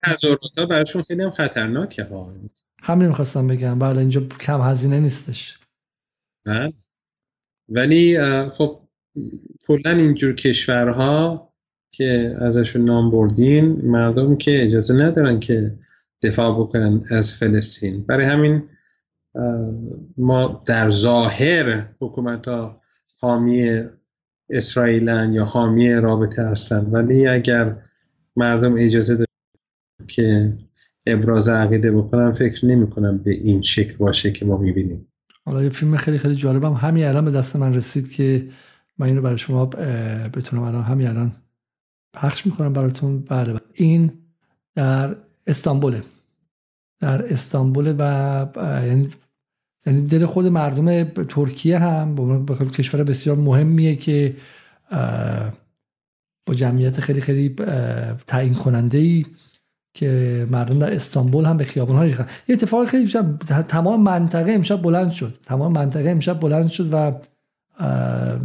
تظاهرات براشون خیلی هم خطرناکه ها. همین می‌خواستم بگم. بله اینجا کم هزینه نیستش. بله. ولی خب کلا اینجور کشورها که ازشون نام بردین مردم که اجازه ندارن که دفاع بکنن از فلسطین. برای همین ما در ظاهر حکومت ها حامی اسرائیلن یا حامی رابطه هستن. ولی اگر مردم اجازه دارن که ابراز عقیده بکنم فکر نمی کنم به این شکل باشه که ما می‌بینیم. حالا یه فیلم خیلی خیلی جالبم همین الان به دست من رسید که من اینو برای شما بتونم الان همین الان پخش می‌کنم براتون. بله, بله. این در استانبوله. در استانبول و یعنی یعنی دل خود مردم ترکیه هم به کشور بسیار مهمیه که با جمعیت خیلی خیلی تعیین کننده ای که مردم در استانبول هم به خیابان ها ریختن. یه اتفاق خیلی تمام منطقه امشب بلند شد. تمام منطقه امشب بلند شد و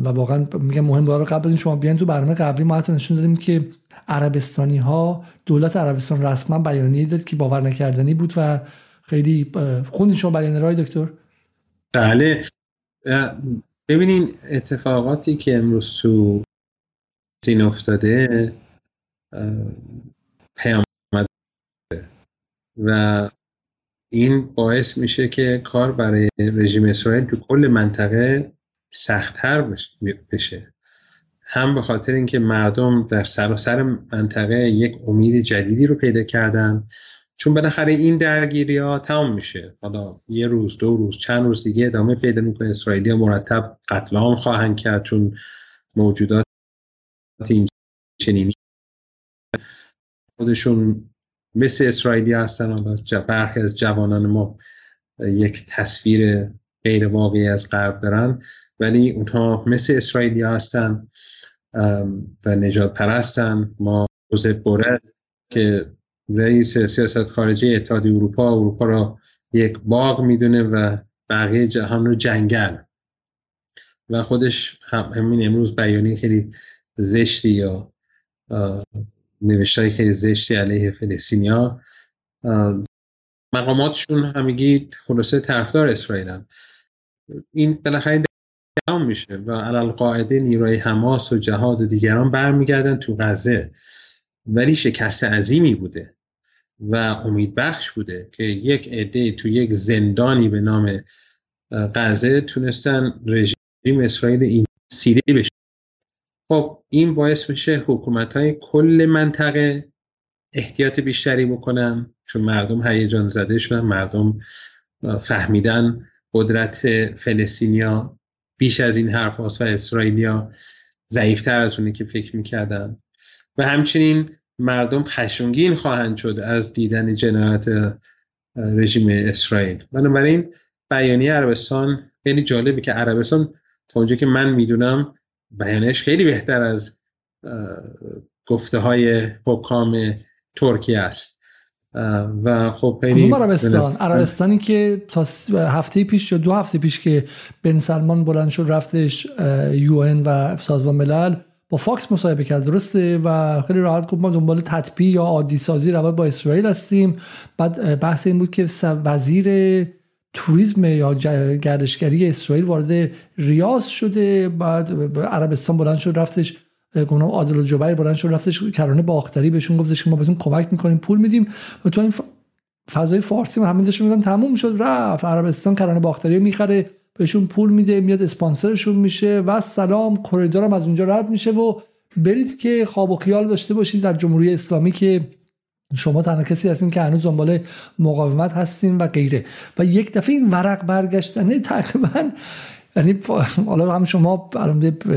و واقعا میگم مهم رو قبل از این شما بیان تو برنامه قبلی ما حتی نشون دادیم که عربستانی ها دولت عربستان رسما بیانیه داد که باور نکردنی بود و خیلی خوندین شما بیانیه رای دکتر؟ بله. ببینین اتفاقاتی که امروز تو سین افتاده پیام و این باعث میشه که کار برای رژیم اسرائیل تو کل منطقه سختتر بشه. هم به خاطر اینکه مردم در سراسر منطقه یک امید جدیدی رو پیدا کردن چون بالاخره این درگیری ها تمام میشه. حالا یه روز دو روز چند روز دیگه ادامه پیدا می‌کنه. اسرائیلی ها مرتب قتل عام خواهند کرد چون موجودات این چنینی خودشون مثل اسرائیلی هستن حالا برخی از جوانان ما یک تصویر غیر واقعی از غرب دارن. ولی اونها مثل اسرائیلی هستن و نجات پرستن ما روز بوره که رئیس سیاست خارجی اتحادیه اروپا اروپا را یک باغ می‌دونه و بقیه جهان رو جنگل. و خودش هم همین امروز بیانی خیلی زشتی یا نوشتای خیلی زشتی علیه فلسطینیا مقاماتشون همگی خلاصه طرفدار اسرائیلن این بالاخره تمام میشه و علال قاعده نیروی حماس و جهاد و دیگران برمیگردن تو غزه. ولی شکست عظیمی بوده و امید بخش بوده که یک عده تو یک زندانی به نام غزه تونستن رژیم اسرائیل این سیری بشه. خب این باعث میشه حکومت های کل منطقه احتیاط بیشتری بکنن چون مردم هیجان زده شدن مردم فهمیدن قدرت فلسطینیا بیش از این حرف و اسرائیلیا ضعیفتر از اونه که فکر می‌کردن. و همچنین مردم خشمگین خواهند شد از دیدن جنایت رژیم اسرائیل. بنابراین بیانیه عربستان خیلی جالبه که عربستان تا اونجا که من می‌دونم بیانش خیلی بهتر از گفته های حکام ترکیه است. و خب خیلی عربستان؟ عربستانی که تا هفته پیش یا دو هفته پیش که بن سلمان بلند شد رفتش یو و سازمان ملل فاکس مصاحبه کرد. درسته؟ و خیلی راحت گفت ما دنبال تطبیع یا عادی سازی روابط با اسرائیل هستیم. بعد بحث این بود که وزیر توریسم یا گردشگری اسرائیل وارد ریاض شده. بعد عربستان بلند شد رفتش گناه عادل و جبیر بلند شد رفتش کرانه باختری بهشون گفتش که ما بهتون کمک می‌کنیم پول میدیم. و تو این فضای فارسی هم همین داشته تموم شد رفت. عربستان کرانه باختری می‌خره. بهشون پول میده میاد اسپانسرشون میشه و سلام کریدورم از اونجا رد میشه و برید که خواب و خیال داشته باشید در جمهوری اسلامی که شما تنها کسی هستین که هنوز دنبال مقاومت هستین و غیره. و یک دفعه این ورق برگشتنه تقریبا یعنی حالا هم شما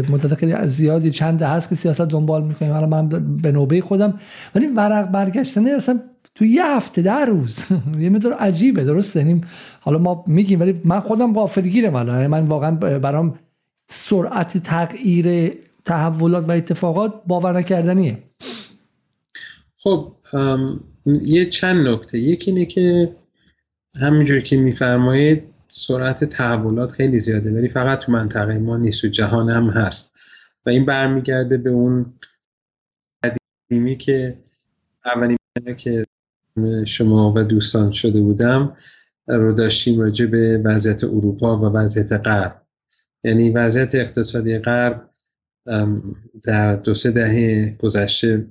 مدت خیلی زیادی چند هست که سیاست دنبال می‌کنیم حالا من به نوبه خودم. ولی ورق برگشتنه اصلا تو یه هفته در روز. <laughs> یه مدار عجیبه درسته؟ یعنی حالا ما میگیم ولی من خودم غافلگیرم الان. یعنی من واقعا برام سرعت تغییر تحولات و اتفاقات باور نکردنیه. خب یه چند نکته. یکی اینه که همینجور که میفرمایید سرعت تحولات خیلی زیاده ولی فقط تو منطقه ما نیست تو جهان هم هست. و این برمیگرده به اون قدیمی که اولین که شما و دوستان شده بودم رو داشتیم راجع به وضعیت اروپا و وضعیت غرب. یعنی وضعیت اقتصادی غرب در دو سه دهه گذشته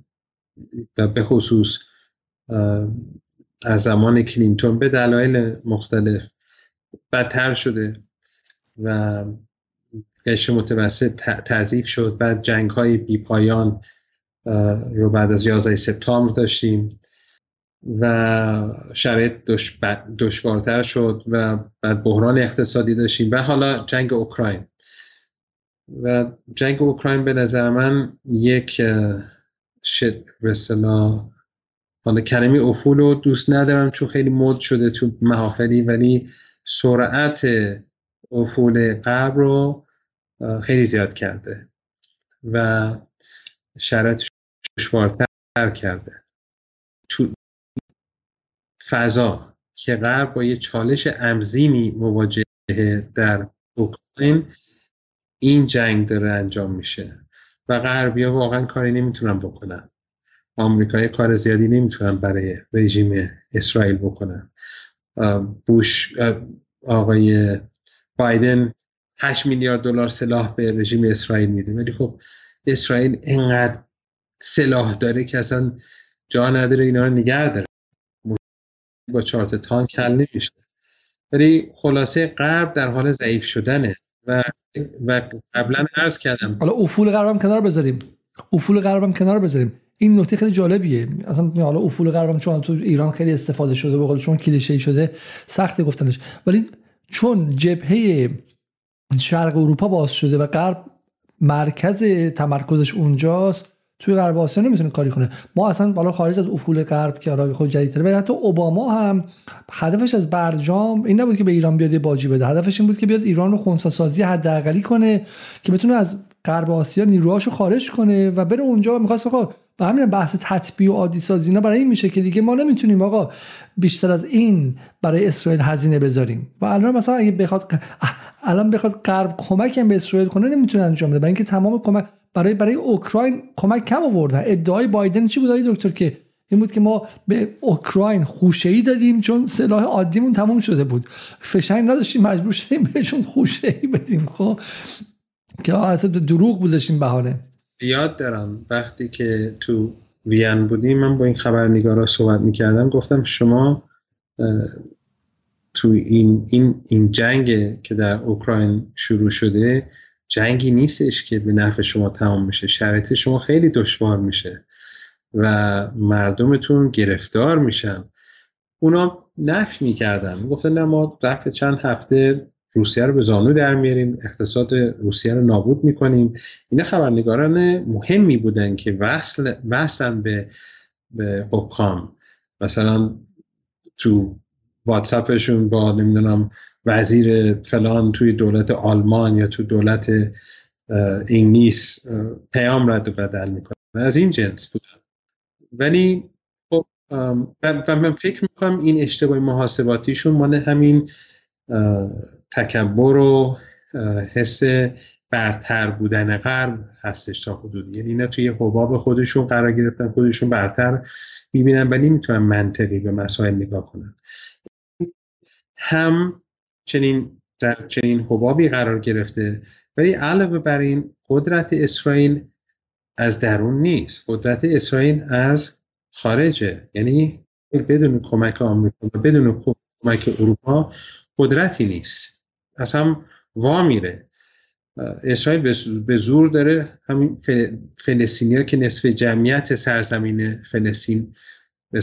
و به خصوص از زمان کلینتون به دلایل مختلف بدتر شده و قشر متوسط تضعیف شد. بعد جنگ های بی پایان رو بعد از 11 سپتامبر داشتیم. و شرایط دشوارتر شد و بعد بحران اقتصادی داشتیم. و حالا جنگ اوکراین. و جنگ اوکراین به نظر من یک شد. رسلا حالا کلمه افول رو دوست ندارم چون خیلی مد شده تو محافلی ولی سرعت افول قبل رو خیلی زیاد کرده و شرایط دشوارتر کرده. تو فضا که غرب با یه چالش امزیمی مواجهه در اوکراین این جنگ داره انجام میشه و غربیا واقعا کاری نمی‌تونن بکنن. آمریکای کار زیادی نمی‌تونن برای رژیم اسرائیل بکنن. بوش آقای بایدن 8 میلیارد دلار سلاح به رژیم اسرائیل میده. ولی خب اسرائیل انقدر سلاح داره که اصلا جا نداره اینا رو نگه با چارت تانک حل نمیشه ولی خلاصه غرب در حال ضعیف شدنه و و قبلا عرض کردم. حالا افول غربم کنار بذاریم. افول غربم کنار بذاریم. این نکته خیلی جالبیه. اصلا حالا افول غربم چون تو ایران خیلی استفاده شده به چون کلیشه شده سخت گفتنش. ولی چون جبهه شرق اروپا باز شده و غرب مرکز تمرکزش اونجاست توی غرب آسیا نمی‌تونه کاری کنه. ما اصلا بالا خارج از افول غرب که آرای خود جدیدتره ولی حتی اوباما هم هدفش از برجام این نبود که به ایران بیاد باجی بده. هدفش این بود که بیاد ایران رو خونسا سازی حداقلی کنه که بتونه از غرب آسیا نیروهاشو خارج کنه و بره اونجا می‌خواست آقا و همین بحث تطبیع و عادی سازی اینا برای این میشه که دیگه ما نمی‌تونیم آقا بیشتر از این برای اسرائیل هزینه بذاریم. و الان مثلا اگه بخواد الان بخواد غرب کمک به اسرائیل کنه نمی‌تونه انجام بده. برای اینکه تمام کمک برای برای اوکراین کمک کم آوردن. ادعای بایدن چی بود آقای دکتر که این بود که ما به اوکراین خوشه ای دادیم چون سلاح عادیمون تموم شده بود. فشنگ نداشتیم مجبور شدیم بهشون خوشه ای بدیم. خب که اصلا دروغ بود داشتیم بهانه. یاد دارم وقتی که تو وین بودیم من با این خبرنگارا صحبت می‌کردم گفتم شما تو این, این, این جنگ که در اوکراین شروع شده جنگی نیستش که به نفع شما تمام میشه شرایط شما خیلی دشوار میشه و مردمتون گرفتار میشن. اونا نفی می‌کردن. گفتن نه ما ظرف چند هفته روسیه رو به زانو در میاریم اقتصاد روسیه رو نابود می‌کنیم. اینا خبرنگاران مهمی بودن که وصل وصلن به به حکام. مثلا تو واتساپشون با نمی‌دونم وزیر فلان توی دولت آلمان یا تو دولت انگلیس پیام رد و بدل می‌کنن. از این جنس بودن. ولی خب و من فکر می‌کنم این اشتباه محاسباتیشون مال همین تکبر و حس برتر بودن غرب هستش تا حدودی. یعنی اینا توی حباب خودشون قرار گرفتن خودشون برتر می‌بینن ولی می‌تونن منطقی به مسائل نگاه کنن. هم چنین در چنین حبابی قرار گرفته ولی علاوه بر این قدرت اسرائیل از درون نیست. قدرت اسرائیل از خارجه. یعنی بدون کمک آمریکا و بدون کمک اروپا قدرتی نیست. از هم وا میره. اسرائیل به زور داره همین فلسطینیا که نصف جمعیت سرزمین فلسطین به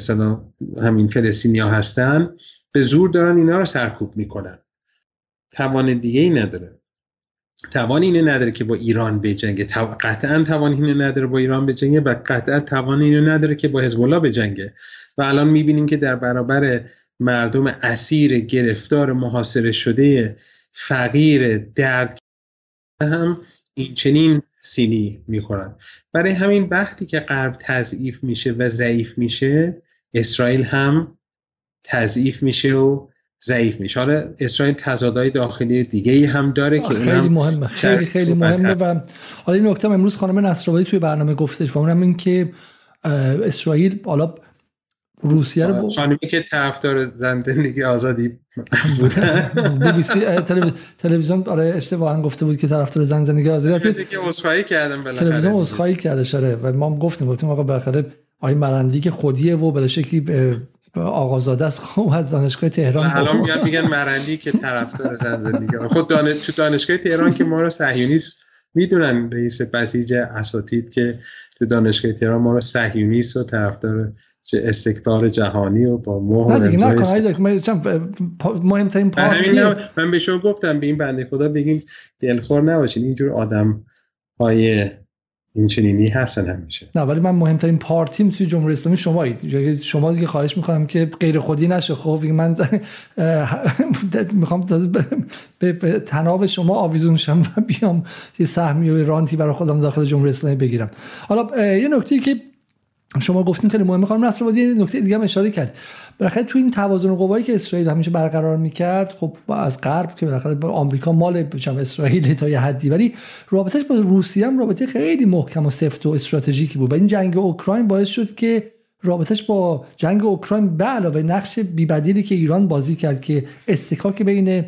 همین فلسطینیا هستن به زور دارن اینا رو سرکوب می‌کنن. توان دیگه ای نداره. توان اینو نداره که با ایران بجنگه. قطعا توان اینو نداره با ایران بجنگه و قطعا توان اینو نداره که با حزب الله بجنگه. و الان می‌بینیم که در برابر مردم اسیر گرفتار محاصره شده فقیر درد هم این چنین سینی می‌خورن. برای همین وقتی که غرب تضعیف میشه و ضعیف میشه اسرائیل هم تضعیف میشه و ضعیف میشه. حالا اسرائیل تضادهای داخلی دیگه ای هم داره که خیلی مهمه خیلی خیلی مهمه و حالا این نکته امروز خانم نصرآبادی توی برنامه گفتش و اونم این که اسرائیل حالا روسیه رو خانمی که طرفدار زندگی آزادی <laughs> بودن تلویزیون آره اشتباها گفته بود که طرفدار زن زندگی آزادی هست که عذرخواهی کردم بالاخره. تلویزیون عذرخواهی کرده شده و ما هم گفتیم گفتیم آقا بالاخره آقای مرندی که خودیه و به شکلی آقازاده است خب از دانشگاه تهران الان میاد میگن مرندی که طرفدار زن زندگی خود دانش... تو دانشگاه تهران که ما رو صهیونیست می‌دونن رئیس بسیج اساتید که تو دانشگاه تهران ما رو صهیونیست و طرفدار چه استکبار جهانی و با مهر نه دیگه مهمترین پارتی من به شما گفتم به این بنده خدا بگین دلخور نباشین. اینجور آدم های این چنینی هستن همیشه. نه ولی من مهمترین پارتیم توی جمهوری اسلامی شمایید شما دیگه خواهش می‌کنم که غیر خودی نشه. خب من <laughs> می‌خوام به تناب شما آویزون شم و بیام یه سهمی و رانتی برای خودم داخل جمهوری اسلامی بگیرم. حالا یه نکته که شما گفتین خیلی مهمه. خانم نصر نکته دیگه هم اشاره کرد. بالاخره تو این توازن قوایی که اسرائیل همیشه برقرار می‌کرد خب از غرب که بالاخره با آمریکا مال بچم اسرائیل تا یه حدی. ولی رابطش با روسیه هم رابطه خیلی محکم و سفت و استراتژیکی بود. و این جنگ اوکراین باعث شد که رابطش با جنگ اوکراین به علاوه نقش بیبدیلی که ایران بازی کرد که استکاک بین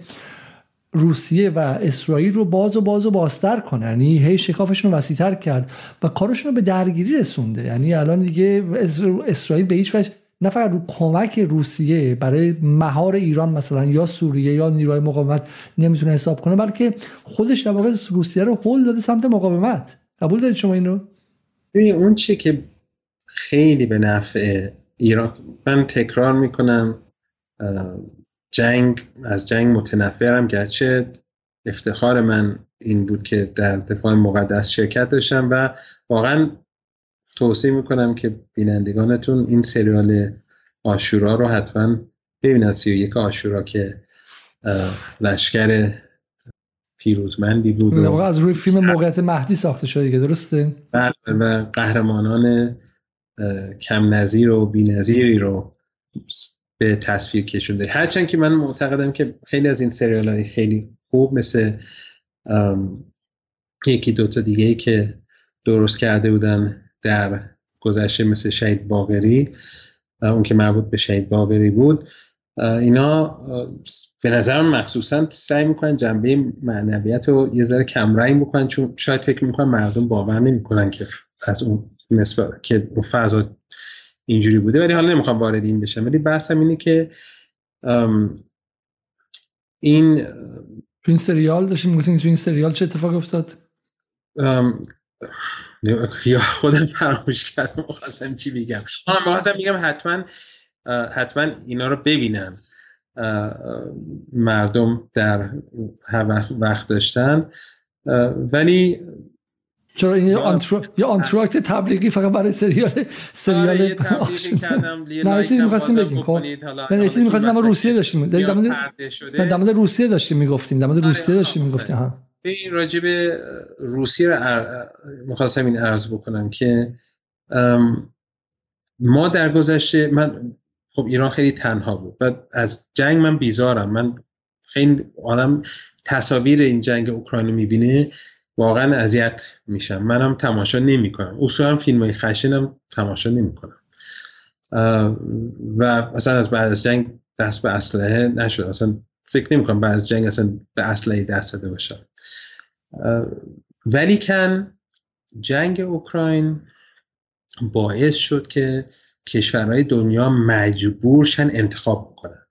روسیه و اسرائیل رو باز و باز و بازتر کنه. یعنی هی شکافشون رو وسیعتر کرد و کارشون رو به درگیری رسونده. یعنی الان دیگه اسرائیل به هیچ وجه نه فقط رو کمک روسیه برای مهار ایران مثلا یا سوریه یا نیروهای مقاومت نمی‌تونه حساب کنه بلکه خودش در واقع روسیه رو هل داده سمت مقاومت. قبول دارید شما این رو اون چی که خیلی به نفع ایران من تکرار می‌کنم جنگ از جنگ متنفرم. گرچه افتخار من این بود که در دفاع مقدس شرکت داشتم و واقعا توصیه می‌کنم که بینندگانتون این سریال آشورا رو حتما ببینن. سی و یک آشورا که لشکر پیروزمندی بود و از روی فیلم موقعیت مهدی ساخته شده دیگه درسته؟ بله و قهرمانان کم نظیر و بی نظیری رو به تصویر کشونده. هرچند که من معتقدم که خیلی از این سریال های خیلی خوب مثل یکی دوتا دیگه ای که درست کرده بودن در گذشته مثل شهید باغری اون که مربوط به شهید باغری بود اینا به نظرم مخصوصا سعی می‌کنن جنبه معنویت رو یه ذره کمرنگ بکنن چون شاید فکر می‌کنن مردم باور نمی‌کنن که از اون نسبت که فضا اینجوری بوده ولی حالا نمی‌خوام وارد این بشم. ولی بحثم اینه که این تو این سریال داشتیم گفتیم تو این سریال چه اتفاق افتاد؟ یا خودم فراموش کردم خواستم چی بگم. ها می‌خواستم بگم حتما حتما اینا رو ببینن. مردم در هر وقت داشتن. ولی چرا این یه آنتراکت تبلیغی فقط برای سریال سریال آره کردم نه چیزی می‌خواستیم بگیم. خب نه چیزی می‌خواستیم روسیه داشتیم. در مورد روسیه داشتیم می‌گفتیم. در مورد آره، روسیه داشتیم می‌گفتیم. ها. این راجب روسیه رو می‌خواستم این عرض بکنم که ما در گذشته من خب ایران خیلی تنها بود. و از جنگ من بیزارم. من خیلی آدم تصاویر این جنگ اوکراین می‌بینه. واقعا اذیت میشم. منم تماشا نمی‌کنم. اصولا فیلم های خشنم تماشا نمی‌کنم. و اصلا از بعد از جنگ دست به اسلحه نشد. اصلا فکر نمی کنم بعد از جنگ اصلا به اسلحه دست داده باشم. ولی کن جنگ اوکراین باعث شد که کشورهای دنیا مجبورشن انتخاب بکنن.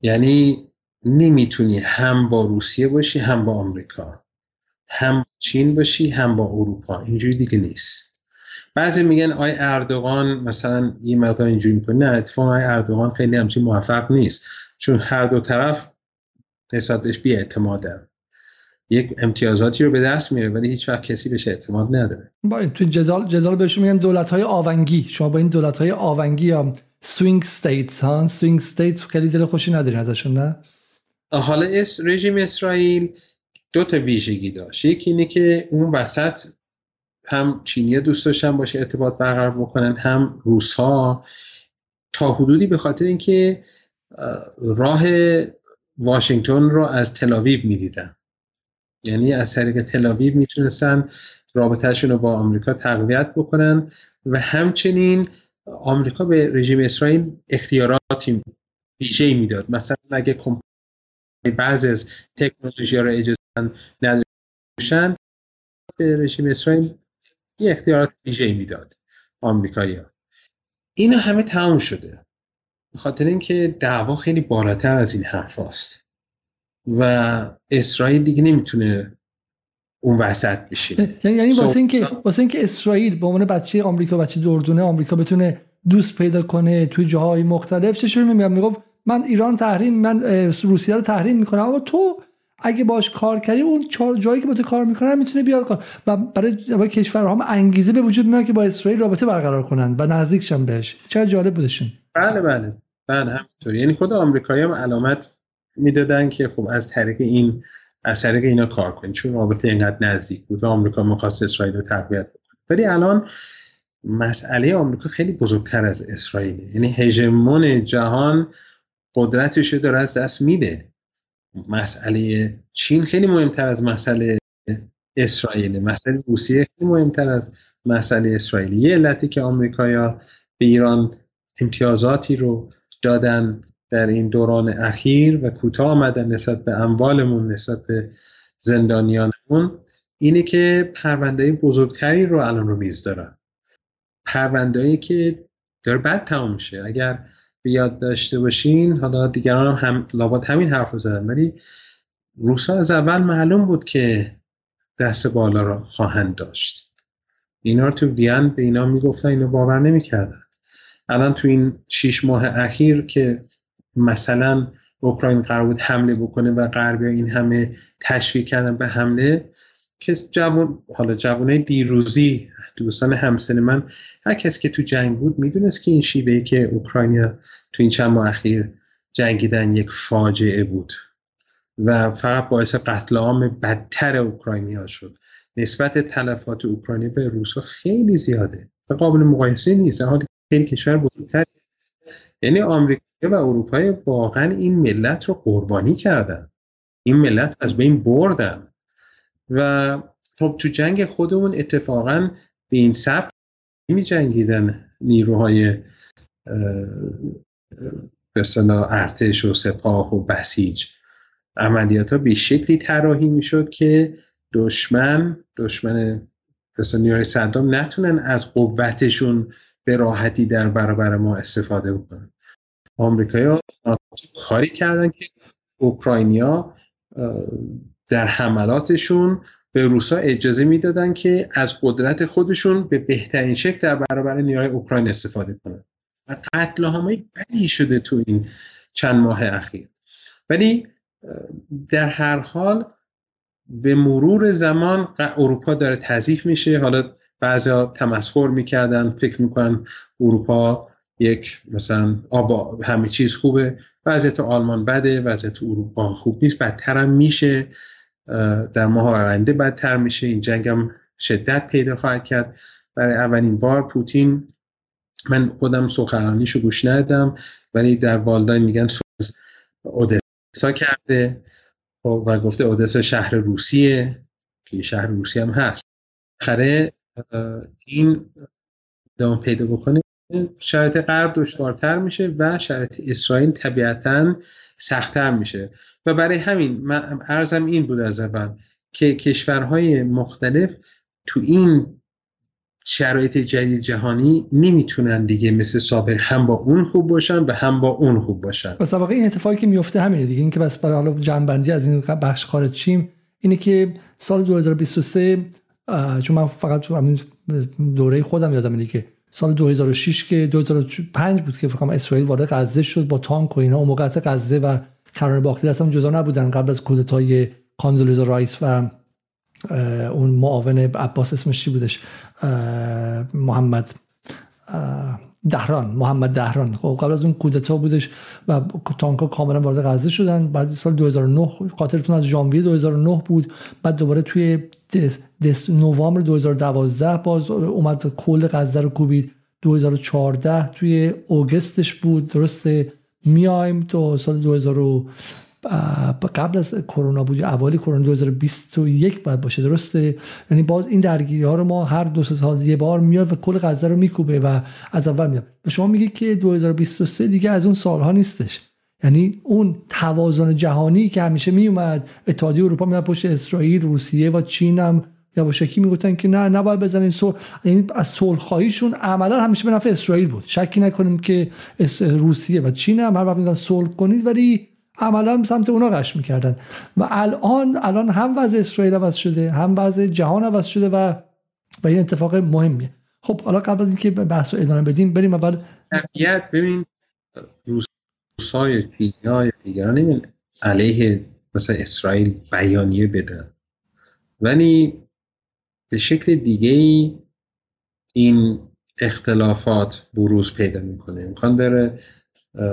یعنی نمی‌تونی هم با روسیه باشی هم با آمریکا. هم چین باشی هم با اروپا. اینجوری دیگه نیست. بعضی میگن آقای اردوغان مثلا این مقدار اینجوری می‌کنه. نه اتفاقا آقای اردوغان خیلی همچین موفق نیست. چون هر دو طرف نسبت بهش بی اعتمادن یک امتیازاتی رو به دست میاره ولی هیچ وقت کسی بهش اعتماد نداره. با تو جدال جدال بهشون میگن دولت های آونگی. شما با این دولت های آونگی یا swing states ها؟ swing states خیلی دل خوشی ندارین ازشون نه؟ حالا اس رژیم اسرائیل دو تا ویژگی داشت. یکی اینه که اون وسط هم چینی دوست داشتن باشه ارتباط برقرار بکنن هم روس ها تا حدودی به خاطر اینکه راه واشنگتن رو از تلاویو می‌دیدن. یعنی از طریق تلاویو می‌تونستن رابطهشون رو با آمریکا تقویت بکنن و همچنین آمریکا به رژیم اسرائیل اختیاراتی ویژه می‌داد. مثلا اگه بعضی از تکنولوژی رو اجازه نداشتن به رژیم اسرائیل یه اختیارات ویژه می‌داد آمریکایی ها. این همه تمام شده. به خاطر اینکه دعوا خیلی بالاتر از این حرف هست. و اسرائیل دیگه نمی‌تونه اون وسط بشینه یعنی <laughs> یعنی واسه اینکه واسه اینکه اسرائیل به عنوان بچه آمریکا بچه دردونه آمریکا بتونه دوست پیدا کنه توی جاهای مختلف چه میگم می‌گفت من ایران تحریم من روسیه رو تحریم می‌کنم. اما تو اگه باش کار کردی اون چهار جایی که با تو کار می‌کنن می‌تونه بیاد کار. و برای, برای کشورها هم انگیزه به وجود میاد که با اسرائیل رابطه برقرار کنن و نزدیکشن بهش. چه جالب بودشون بله بله. بله همینطوری یعنی خود آمریکایی هم علامت می‌دادن که خب از طریق این از طریق اینا کار کنید چون رابطه اینقدر نزدیک بود آمریکا می‌خواست اسرائیل رو تقویت بکنه. ولی الان مسئله آمریکا خیلی بزرگتر از اسرائیل یعنی هژمون جهان قدرتش داره از دست میده. مسئله چین خیلی مهمتر از مسئله اسرائیل. مسئله روسیه خیلی مهمتر از مسئله اسرائیل. یه علتی که آمریکایا به ایران امتیازاتی رو دادن در این دوران اخیر و کوتاه آمدن نسبت به اموالمون نسبت به زندانیانمون اینه که پرونده بزرگتری رو الان رو میز دارن. پروندهایی که داره بد تمام میشه. اگر به یاد داشته باشین. حالا دیگران هم, هم لابد همین حرف رو زدن. ولی روسا از اول معلوم بود که دست بالا را خواهند داشت. اینا رو تو وین به اینا می‌گفتن اینو باور نمی‌کردن. الان تو این شیش ماه اخیر که مثلا اوکراین قرار بود حمله بکنه و غربی این همه تشویق کردن به حمله که جوان حالا جوانه دیروزی دوستان همسن من هر کسی که تو جنگ بود می‌دونست که این شیوه که اوکراینیا تو این چند ماه اخیر جنگیدن یک فاجعه بود و فقط باعث قتل عام بدتر اوکراینیا شد. نسبت تلفات اوکراینی به روسا خیلی زیاده. قابل مقایسه نیست. حال خیلی کشور بزرگتر یعنی آمریکا و اروپای واقعا این ملت رو قربانی کردن. این ملت از بین بردن. و خب تو جنگ خودمون اتفاقا به این سبک می جنگیدن نیروهای به ارتش و سپاه و بسیج. عملیات ها به شکلی طراحی می شد که دشمن دشمن مثلا نیروهای صدام نتونن از قوتشون به راحتی در برابر ما استفاده بکنن. آمریکایی کاری کردن که اوکراینیا در حملاتشون به روسا اجازه می‌دادن که از قدرت خودشون به بهترین شکل در برابر نیروهای اوکراین استفاده کنن. و قتل همه بدی شده تو این چند ماه اخیر. ولی در هر حال به مرور زمان اروپا داره تضیف میشه. حالا بعضا تمسخر می‌کردن فکر می‌کنن اروپا یک مثلا آبا همه چیز خوبه. وضعیت آلمان بده وضعیت اروپا خوب نیست بدتر هم میشه. در ماه آینده بدتر میشه. این جنگ هم شدت پیدا خواهد کرد. برای اولین بار پوتین من خودم سخنرانیشو گوش ندادم ولی در والداین میگن از اودسا کرده. خب، و گفته اودسا شهر روسیه که شهر روسی هم هست. خره این دام پیدا بکنه شرایط غرب دشوارتر میشه و شرایط اسرائیل طبیعتا سختتر میشه. و برای همین من ارزم این بود از اول که کشورهای مختلف تو این شرایط جدید جهانی نمی‌تونن دیگه مثل سابق هم با اون خوب باشن و هم با اون خوب باشن. بس واقعا این اتفاقی که میفته همینه دیگه. این که بس برای حالا جنبندی از این بخش خارج چیم اینه که سال 2023 چون من فقط همین دوره خودم یادم اینه که سال 2006 که 2005 بود که فکر اسرائیل وارد غزه شد با تانک و اینا. اون موقع غزه و کرانه باختی اصلا جدا نبودن. قبل از کودتای کاندولیزا رایس و اون معاون عباس اسمش چی بودش محمد دهران محمد دهران. خب قبل از اون کودتا بودش و تانکا کاملا وارد غزه شدن. بعد سال 2009 خاطرتون از ژانویه 2009 بود. بعد دوباره توی دست, نوامبر 2012 باز اومد کل غزه رو کوبید. 2014 توی اوگستش بود. درسته؟ میایم تو سال 2000 قبل از کرونا بود اوایل کرونا 2021 بعد باشه. درسته؟ یعنی باز این درگیری ها رو ما هر دو سه سال یه بار میاد و کل غزه رو میکوبه و از اول میاد. شما میگید که 2023 دیگه از اون سالها نیستش. یعنی اون توازن جهانی که همیشه میومد اتحادیه اروپا میاد پشت اسرائیل روسیه و چین هم یواشکی می‌گفتن که نه نباید بزنین سول یعنی از صلح خواهیشون عملا همیشه به نفع اسرائیل بود. شکی نکنیم که روسیه و چین هم هر وقت میگن صلح کنید ولی عملا سمت اونا قش می‌کردن. و الان الان هم وضع اسرائیل عوض شده هم وضع جهان عوض شده و و این اتفاق مهمیه. خب حالا قبل از اینکه بحث رو ادامه بدیم بریم اول ببین روسای های دیگران علیه مثلا اسرائیل بیانیه بدن. ولی به شکل دیگه ای این اختلافات بروز پیدا می‌کنه. امکان داره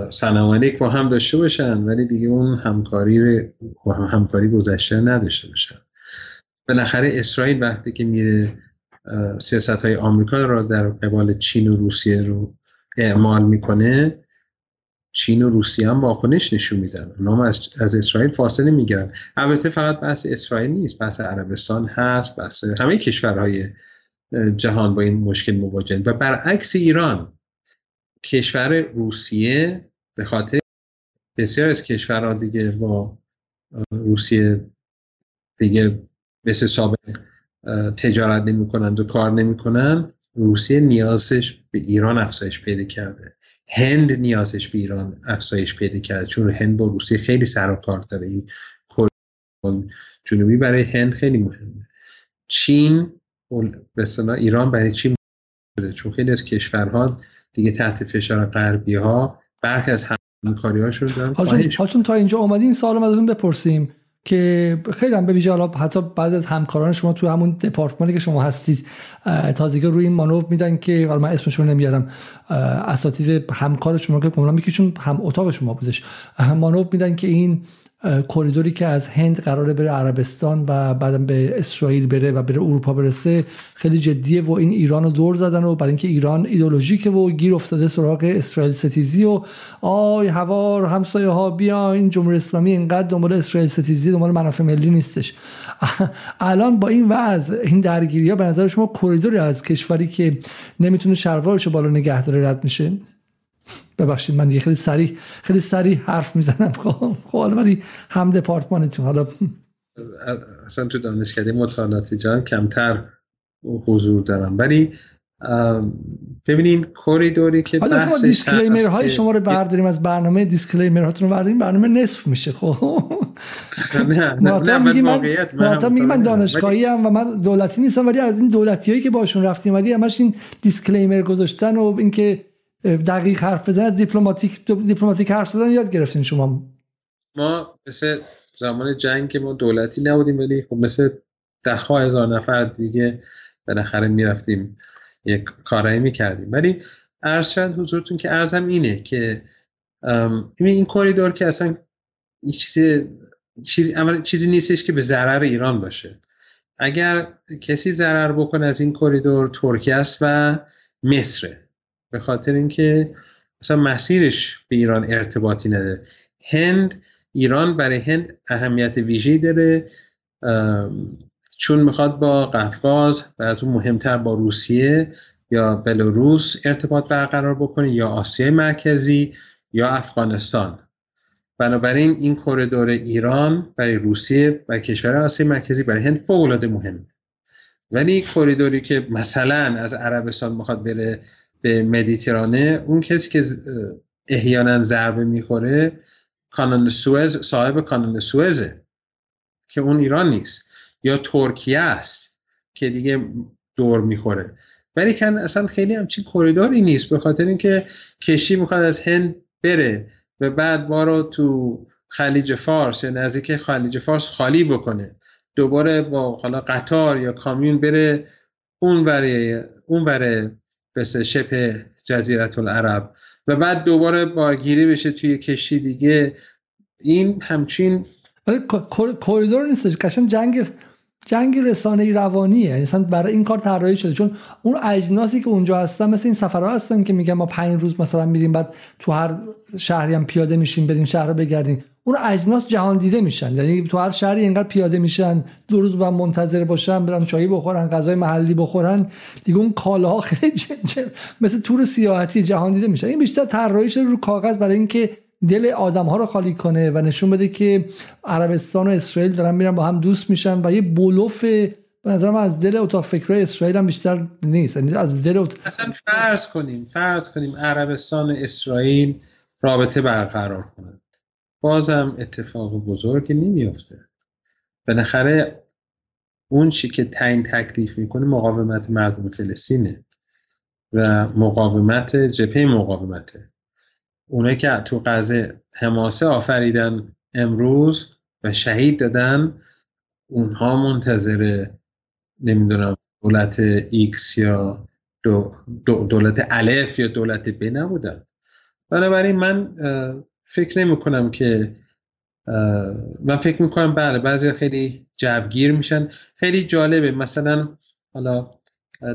سلام با هم داشته باشن ولی دیگه اون همکاری همکاری گذشته نداشته باشن. بالاخره اسرائیل وقتی که میره سیاست های آمریکا را در قبال چین و روسیه رو اعمال می‌کنه چین و روسیه هم واکنش نشون میدن. نام از, از اسرائیل فاصله می‌گیرن. البته فقط بحث اسرائیل نیست بحث عربستان هست بحث همه کشورهای جهان با این مشکل مواجهن و برعکس ایران کشور روسیه به خاطر بسیار از کشورها دیگه با روسیه دیگه مثل سابق تجارت نمی‌کنند و کار نمی‌کنن روسیه نیازش به ایران افزایش پیدا کرده. هند نیازش به ایران افزایش پیدا کرده چون هند با روسیه خیلی سر و کار داره. این جنوبی برای هند خیلی مهمه. چین به ایران برای چین مهمه چون خیلی از کشورها دیگه تحت فشار غربی ها برخی از همکاری هاشون دارن هاتون تا اینجا اومدین سوال ازتون بپرسیم. که خیلی هم به ویژه حالا حتی بعض از همکاران شما تو همون دپارتمانی که شما هستید تازگی روی این مانور میدن که حالا من اسمشون نمیارم اساتید همکار شما که کاملا میکشون هم اتاق شما بودش مانور میدن که این کریدوری که از هند قراره بره عربستان و بعدم به اسرائیل بره و بره اروپا برسه خیلی جدیه و این ایران رو دور زدن و برای اینکه ایران ایدولوژیکه و گیر افتاده سراغ اسرائیل ستیزی و آی هوار همسایه ها بیا این جمهوری اسلامی اینقدر دنبال اسرائیل ستیزی دنبال منافع ملی نیستش. <laughs> الان با این وضع این درگیری ها به نظر شما کریدوری از کشوری که نمی‌تونه شلوارش بالا نگه داره رد میشه؟ ببخشید من دیگه خیلی سریع خیلی سریع حرف می‌زنم. خب, خب، ولی هم دپارتمانتون حالا اصلا تو دانشکده مطالعاتی جان کمتر حضور دارم. ولی ببینین کوریدوری که حالا ما disclaimer های شما رو برداریم از برنامه disclaimer هاتون رو برداریم برنامه نصف میشه. خب. نه نه من میگه من دانشگاهی هم و من دولتی نیستم ولی از این دولتی هایی که باشون رفتیم ولی همش این disclaimer گذاشتن و اینکه دقیق حرف بزنید دیپلماتیک دیپلماتیک حرف زدن یاد گرفتین شما. ما مثل زمان جنگ که ما دولتی نبودیم ولی خب مثل ده ها هزار نفر دیگه بالاخره می‌رفتیم یک کارایی می‌کردیم. ولی عرض شد حضورتون که ارزم اینه که این کاریدور که اصلا چیزی چیزی چیزی نیستش که به ضرر ایران باشه. اگر کسی ضرر بکنه از این کریدور ترکیه است و مصره به خاطر اینکه مثلا مسیرش به ایران ارتباطی نداره. هند ایران برای هند اهمیت ویژه‌ای داره چون می‌خواد با قفقاز و از اون مهمتر با روسیه یا بلاروس ارتباط برقرار بکنه یا آسیای مرکزی یا افغانستان. بنابراین این کریدور ایران برای روسیه و کشور آسیای مرکزی برای هند فوق العاده مهمه. ولی کریدوری که مثلا از عربستان می‌خواد بره به مدیترانه اون کسی که احیانا ضربه می‌خوره کانال سوئز صاحب کانال سوئزه که اون ایران نیست. یا ترکیه است که دیگه دور می‌خوره. ولی کن اصلا خیلی همچین کریدوری نیست. به خاطر اینکه کشی می‌خواد از هند بره و بعد ما رو تو خلیج فارس یا نزدیک خلیج فارس خالی بکنه. دوباره با حالا قطار یا کامیون بره اون بره اون بره مثل شبه جزیرت العرب و بعد دوباره بارگیری بشه توی کشی دیگه. این همچین کریدور نیستش. قشنگ جنگ جنگ رسانه روانیه. یعنی مثلا برای این کار طراحی شده. چون اون اجناسی که اونجا هستن مثل این سفرها هستن که میگن ما پنج روز مثلا میریم بعد تو هر شهری هم پیاده میشیم بریم شهر رو بگردیم. اون اجناس جهان دیده میشن. یعنی تو هر شهری اینقدر پیاده میشن دو روز با منتظر باشن برن چایی بخورن غذای محلی بخورن. دیگه اون کالاها خیلی مثل تور سیاحتی جهان دیده میشن. این بیشتر طراحی شده رو کاغذ برای اینکه دل آدم ها رو خالی کنه و نشون بده که عربستان و اسرائیل دارن میرن با هم دوست میشن و یه بلوف به نظرم از دل اتاق فکرهای اسرائیل هم بیشتر نیست. یعنی از دل اصلا فرض کنیم فرض کنیم عربستان و اسرائیل رابطه برقرار کنند بازم اتفاق بزرگی نمیافته. بالاخره اون چی که تعیین تکلیف می‌کنه مقاومت مردم فلسطینه و مقاومت جبهه مقاومته. اونایی که تو غزه حماسه آفریدن امروز و شهید دادن اونها منتظر نمی‌دونم دولت ایکس یا دولت الف یا دولت ب نبودن. بنابراین من فکر نمی کنم که من فکر می‌کنم بله بعضی خیلی جبگیر میشن. خیلی جالبه مثلا حالا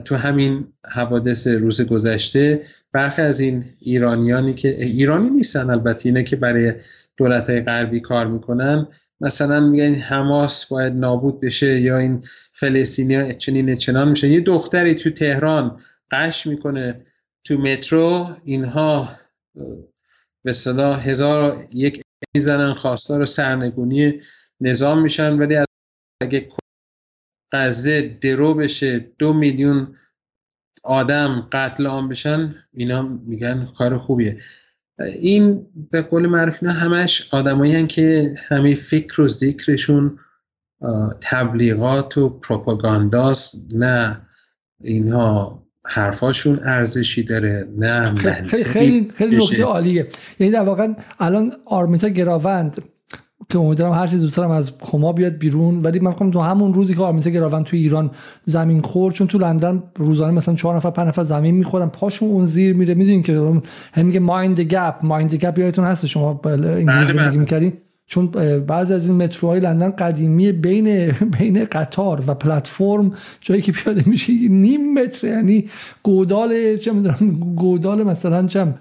تو همین حوادث روز گذشته برخی از این ایرانیانی که ایرانی نیستن البته اینه که برای دولت های غربی کار می‌کنن. مثلا میگن حماس باید نابود بشه یا این فلسطینی ها چنین چنان میشه. یه دختری تو تهران قش می‌کنه تو مترو اینها به صلاح هزار یک می‌زنن خواستار سرنگونی نظام میشن ولی اگه غزه درو بشه دو میلیون آدم قتل عام بشن اینا میگن کار خوبیه. این به قول معروف اینا همش آدمایی که همه فکر و ذکرشون تبلیغات و پروپاگانداست نه اینها حرفاشون ارزشی داره نه خیلی خیلی خیلی نکته عالیه. یعنی در واقع الان آرمیتا گراوند که امیدوارم هر چیز زودتر از خما بیاد بیرون ولی من فکر تو همون روزی که آرمیتا گراوند تو ایران زمین خورد چون تو لندن روزانه مثلا چهار نفر پنج نفر زمین می‌خورن پاشون اون زیر میره. می‌دونین که هم میگه مایند گپ مایند گپ یادتون هست؟ شما انگلیسی بله، زندگی بله. می‌کردین؟ چون بعضی از این متروهای لندن قدیمی بین <laughs> بین قطار و پلتفرم جایی که پیاده میشه نیم متر یعنی گودال چه می‌دونم گودال مثلا چم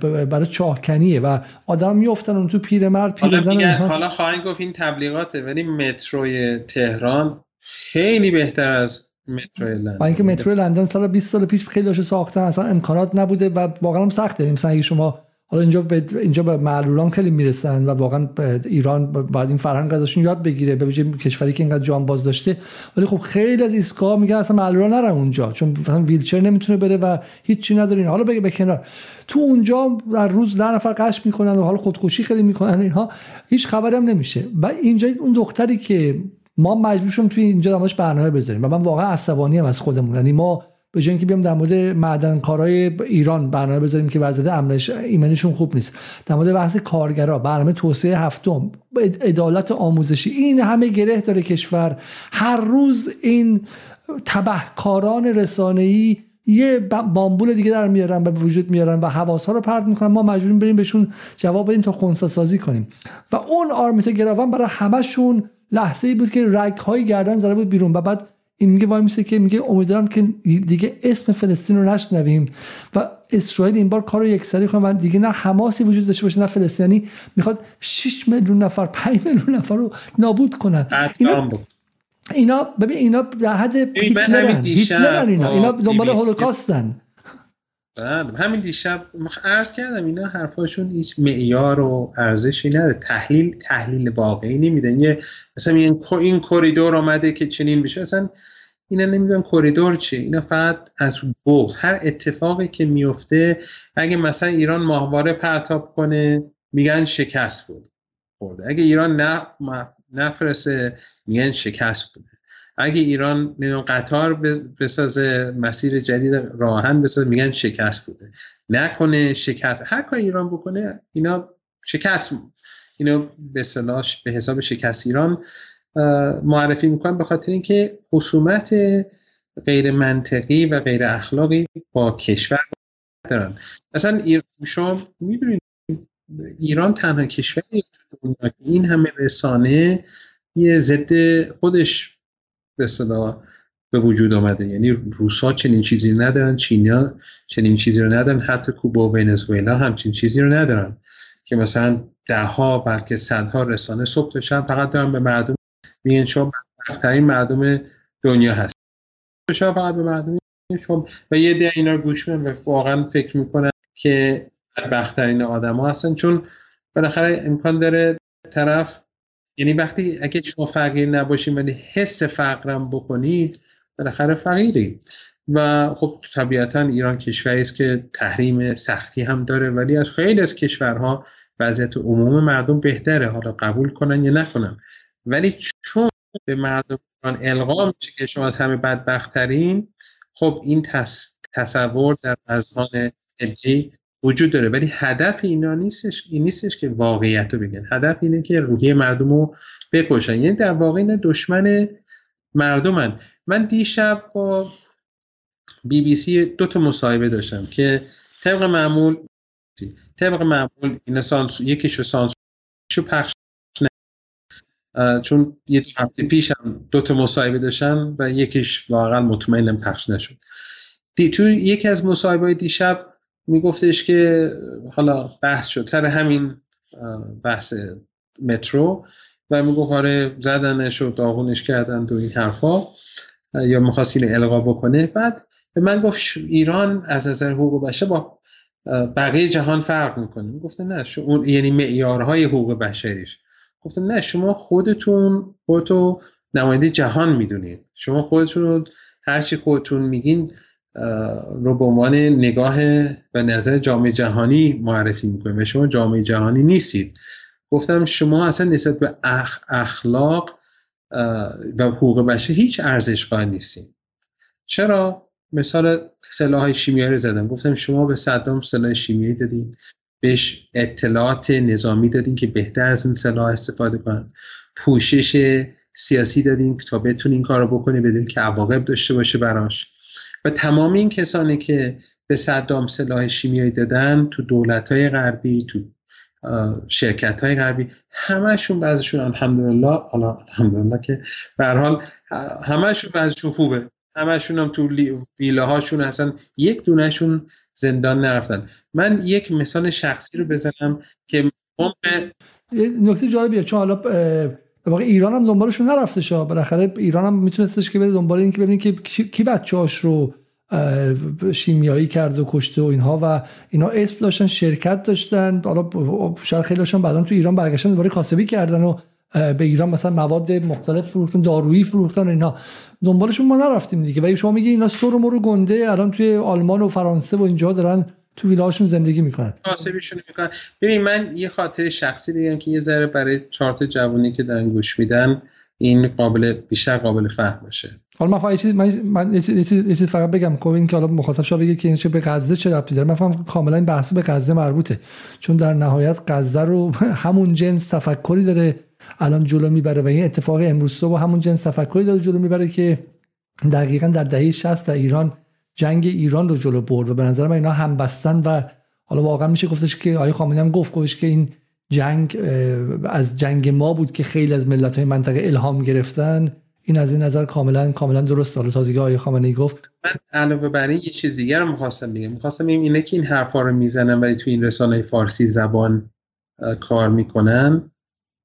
برای چاهکنیه و آدم میافتن اون تو پیرمرد پیرزن حالا خواهیم گفت این تبلیغاته ولی متروی تهران خیلی بهتر از متروی لندن. با اینکه متروی لندن سال 20 سال پیش خیلی ساختن اصلا امکانات نبوده و واقعا هم سخته. مثلا اگه شما حالا اینجا به اینجا به معلولان خیلی می‌رسن و واقعا ایران بعد این فرهنگ ازشون یاد بگیره به کشوری که اینقدر جان باز داشته. ولی خب خیلی از ایستگاه میگن اصلا معلولان نرن اونجا چون مثلا ویلچر نمی‌تونه بره و هیچی ندارین. حالا بگه به کنار. تو اونجا در روز ده نفر قش می‌کنن و حالا خودکشی خیلی می‌کنن اینها هیچ خبری هم نمیشه. و اینجا اون دختری که ما مجبور شدیم توی اینجا دماش برنامه بذاریم. و من واقعا عصبانی ام از خودمون. یعنی ما به جای اینکه بیام در مورد معدن کارهای ایران برنامه بذاریم که وضعیت امنش ایمنیشون خوب نیست. در مورد بحث کارگرا برنامه توسعه هفتم عدالت آموزشی این همه گره داره کشور. هر روز این تبهکاران رسانه‌ای یه بامبول دیگه در میارن و به وجود میارن و حواس ها رو پرت می‌کنن. ما مجبوریم بریم بهشون جواب بدیم تا خونسا سازی کنیم. و اون آرمیتا گراوان برای همشون لحظه ای بود که رگ های گردن زده بود بیرون و بعد این میگه وای میسه که میگه امیدوارم که دیگه اسم فلسطین رو نشنویم و اسرائیل این بار کار رو یکسری کنه و دیگه نه حماسی وجود داشته باشه نه فلسطینی. می‌خواد 6 میلیون نفر 5 میلیون نفر رو نابود کنن. اینا اینا ببین اینا در حد هیتلرن هیتلرن اینا اینا دنبال هولوکاستن. بله همین دیشب عرض کردم اینا حرفاشون هیچ معیار و ارزشی نداره. تحلیل تحلیل واقعی نمیدن یه مثلا این این کریدور آمده که چنین بشه اصلا اینا نمی‌دونن کریدور چیه. اینا فقط از بغز هر اتفاقی که میفته اگه مثلا ایران ماهواره پرتاب کنه میگن شکست بود. خورده. اگه ایران نه نفرسه میگن شکست بوده. اگه ایران نمی‌دونم قطار بسازه مسیر جدید راهن بسازه میگن شکست بوده. نکنه شکست. هر کاری ایران بکنه اینا شکست اینو به به حساب شکست ایران معرفی می‌کنن به خاطر اینکه خصومت غیر منطقی و غیر اخلاقی با کشور دارن. مثلا شما می‌بینید ایران تنها کشوری این همه رسانه یه ضد خودش به صدا به وجود آمده. یعنی روسا چنین چیزی ندارن چینیا چنین چیزی رو ندارن حتی کوبا و ونزوئلا همچین چیزی رو ندارن که مثلا ده ها بلکه صدها رسانه صبح تا شب فقط دارن به مردم میگن شما بدبختترین مردم دنیا هست. شما فقط به مردم شما و یه ده اینا رو گوش میدن و واقعا فکر می‌کنن که بدبختترین آدم ها هستن چون بالاخره امکان داره طرف یعنی وقتی اگه شما فقیر نباشید ولی حس فقرم بکنید بالاخره فقیرید. و خب طبیعتا ایران کشوری است که تحریم سختی هم داره ولی از خیلی از کشورها وضعیت عموم مردم بهتره. حالا قبول کنن یا نکنن. ولی چون به مردم القا میشه که شما از همه بدبختترین خب این تصور در اذهان عدی وجود داره. ولی هدف اینا نیستش این نیستش که واقعیت رو بگن. هدف اینه که روحی مردم رو بکشن. یعنی در واقع این دشمن مردمن. من دیشب با بی بی سی دو تا مصاحبه داشتم که طبق معمول طبق معمول این سانس یکیشو سانس شو پخش چون یه دو هفته پیش هم دو تا مصاحبه داشتم و یکیش واقعا مطمئنم پخش نشد. دی تو یکی از مصاحبه دیشب میگفتش که حالا بحث شد سر همین بحث مترو و می‌گفت آره زدنش و داغونش کردن و این حرفا یا می‌خواست این القا بکنه. بعد به من گفت ایران از نظر حقوق بشر با بقیه جهان فرق می‌کنه. می‌گفته نه اون یعنی معیارهای حقوق بشریش. گفتم نه شما خودتون خودتو نماینده جهان می‌دونید. شما خودتون رو هرچی خودتون میگین رو به عنوان نگاه و نظر جامعه جهانی معرفی می‌کنید و شما جامعه جهانی نیستید. گفتم شما اصلا نسبت به اخلاق و حقوق بشر هیچ ارزش قائل نیستید. چرا؟ مثال سلاح شیمیایی زدم. گفتم شما به صدام سلاح شیمیایی دادین بهش اطلاعات نظامی دادین که بهتر از این سلاح استفاده کنن. پوشش سیاسی دادین تا بتونین این کار رو بکنه بدون که عواقب داشته باشه براش. و تمام این کسانی که به صدام سلاح شیمیایی دادن تو دولت های غربی تو شرکت های غربی همشون بعضشون الحمدلله الحمدلله که به حال همشون بعضشون خوبه. همشون هم تو ویله هاشون هستن یک دونهشون زندان نرفتن. من یک مثال شخصی رو بزنم که نکته جالبیه چون حالا واقع ایران هم دنبالشون نرفته شا. بالاخره ایران هم میتونستش که بره دنبال این که ببینید که کی بچه‌هاش رو شیمیایی کرد و کشته و اینها و اینا اسم داشتن شرکت داشتن. حالا شاید خیلی هاشون بعدا تو ایران برگشتن دوباره کاسبی کردن و به ایران مثلا مواد مختلف فروختن دارویی فروختن و اینها دنبالشون ما نرفتیم دیگه. ولی شما میگی اینا سر رو گنده الان توی آلمان و فرانسه و اینجا دارن تو ویلاهاشون زندگی می‌کنن. می‌کنن. ببین من یه خاطر شخصی بگم که یه ذره برای چارت جوانی که دارن گوش میدن این قابل بیشتر قابل فهم باشه. حالا من فقط من, من یه چیز فقط بگم. که این که حالا مخاطب شما بگه که این چه به غزه چه ربطی داره. من فهم کاملا این بحث به غزه مربوطه. چون در نهایت غزه رو <laughs> همون جنس تفکری داره الان جلو می‌بره و این اتفاق امروز صبح همون جنس تفکری داره جلو می‌بره که دقیقا در دهه 60 در ایران جنگ ایران رو جلو برد و به نظر من اینا هم بستن و حالا واقعا میشه گفتش که آقای خامنه‌ای هم گفت گفتش که این جنگ از جنگ ما بود که خیلی از ملت های منطقه الهام گرفتن. این از این نظر کاملا کاملا درست حالا تازگی آقای خامنه ای گفت. من علاوه بر این یه چیز دیگر رو می‌خواستم بگم. می‌خواستم بگم اینه که این حرفا رو می‌زنن ولی تو این رسانه فارسی زبان کار می‌کنن.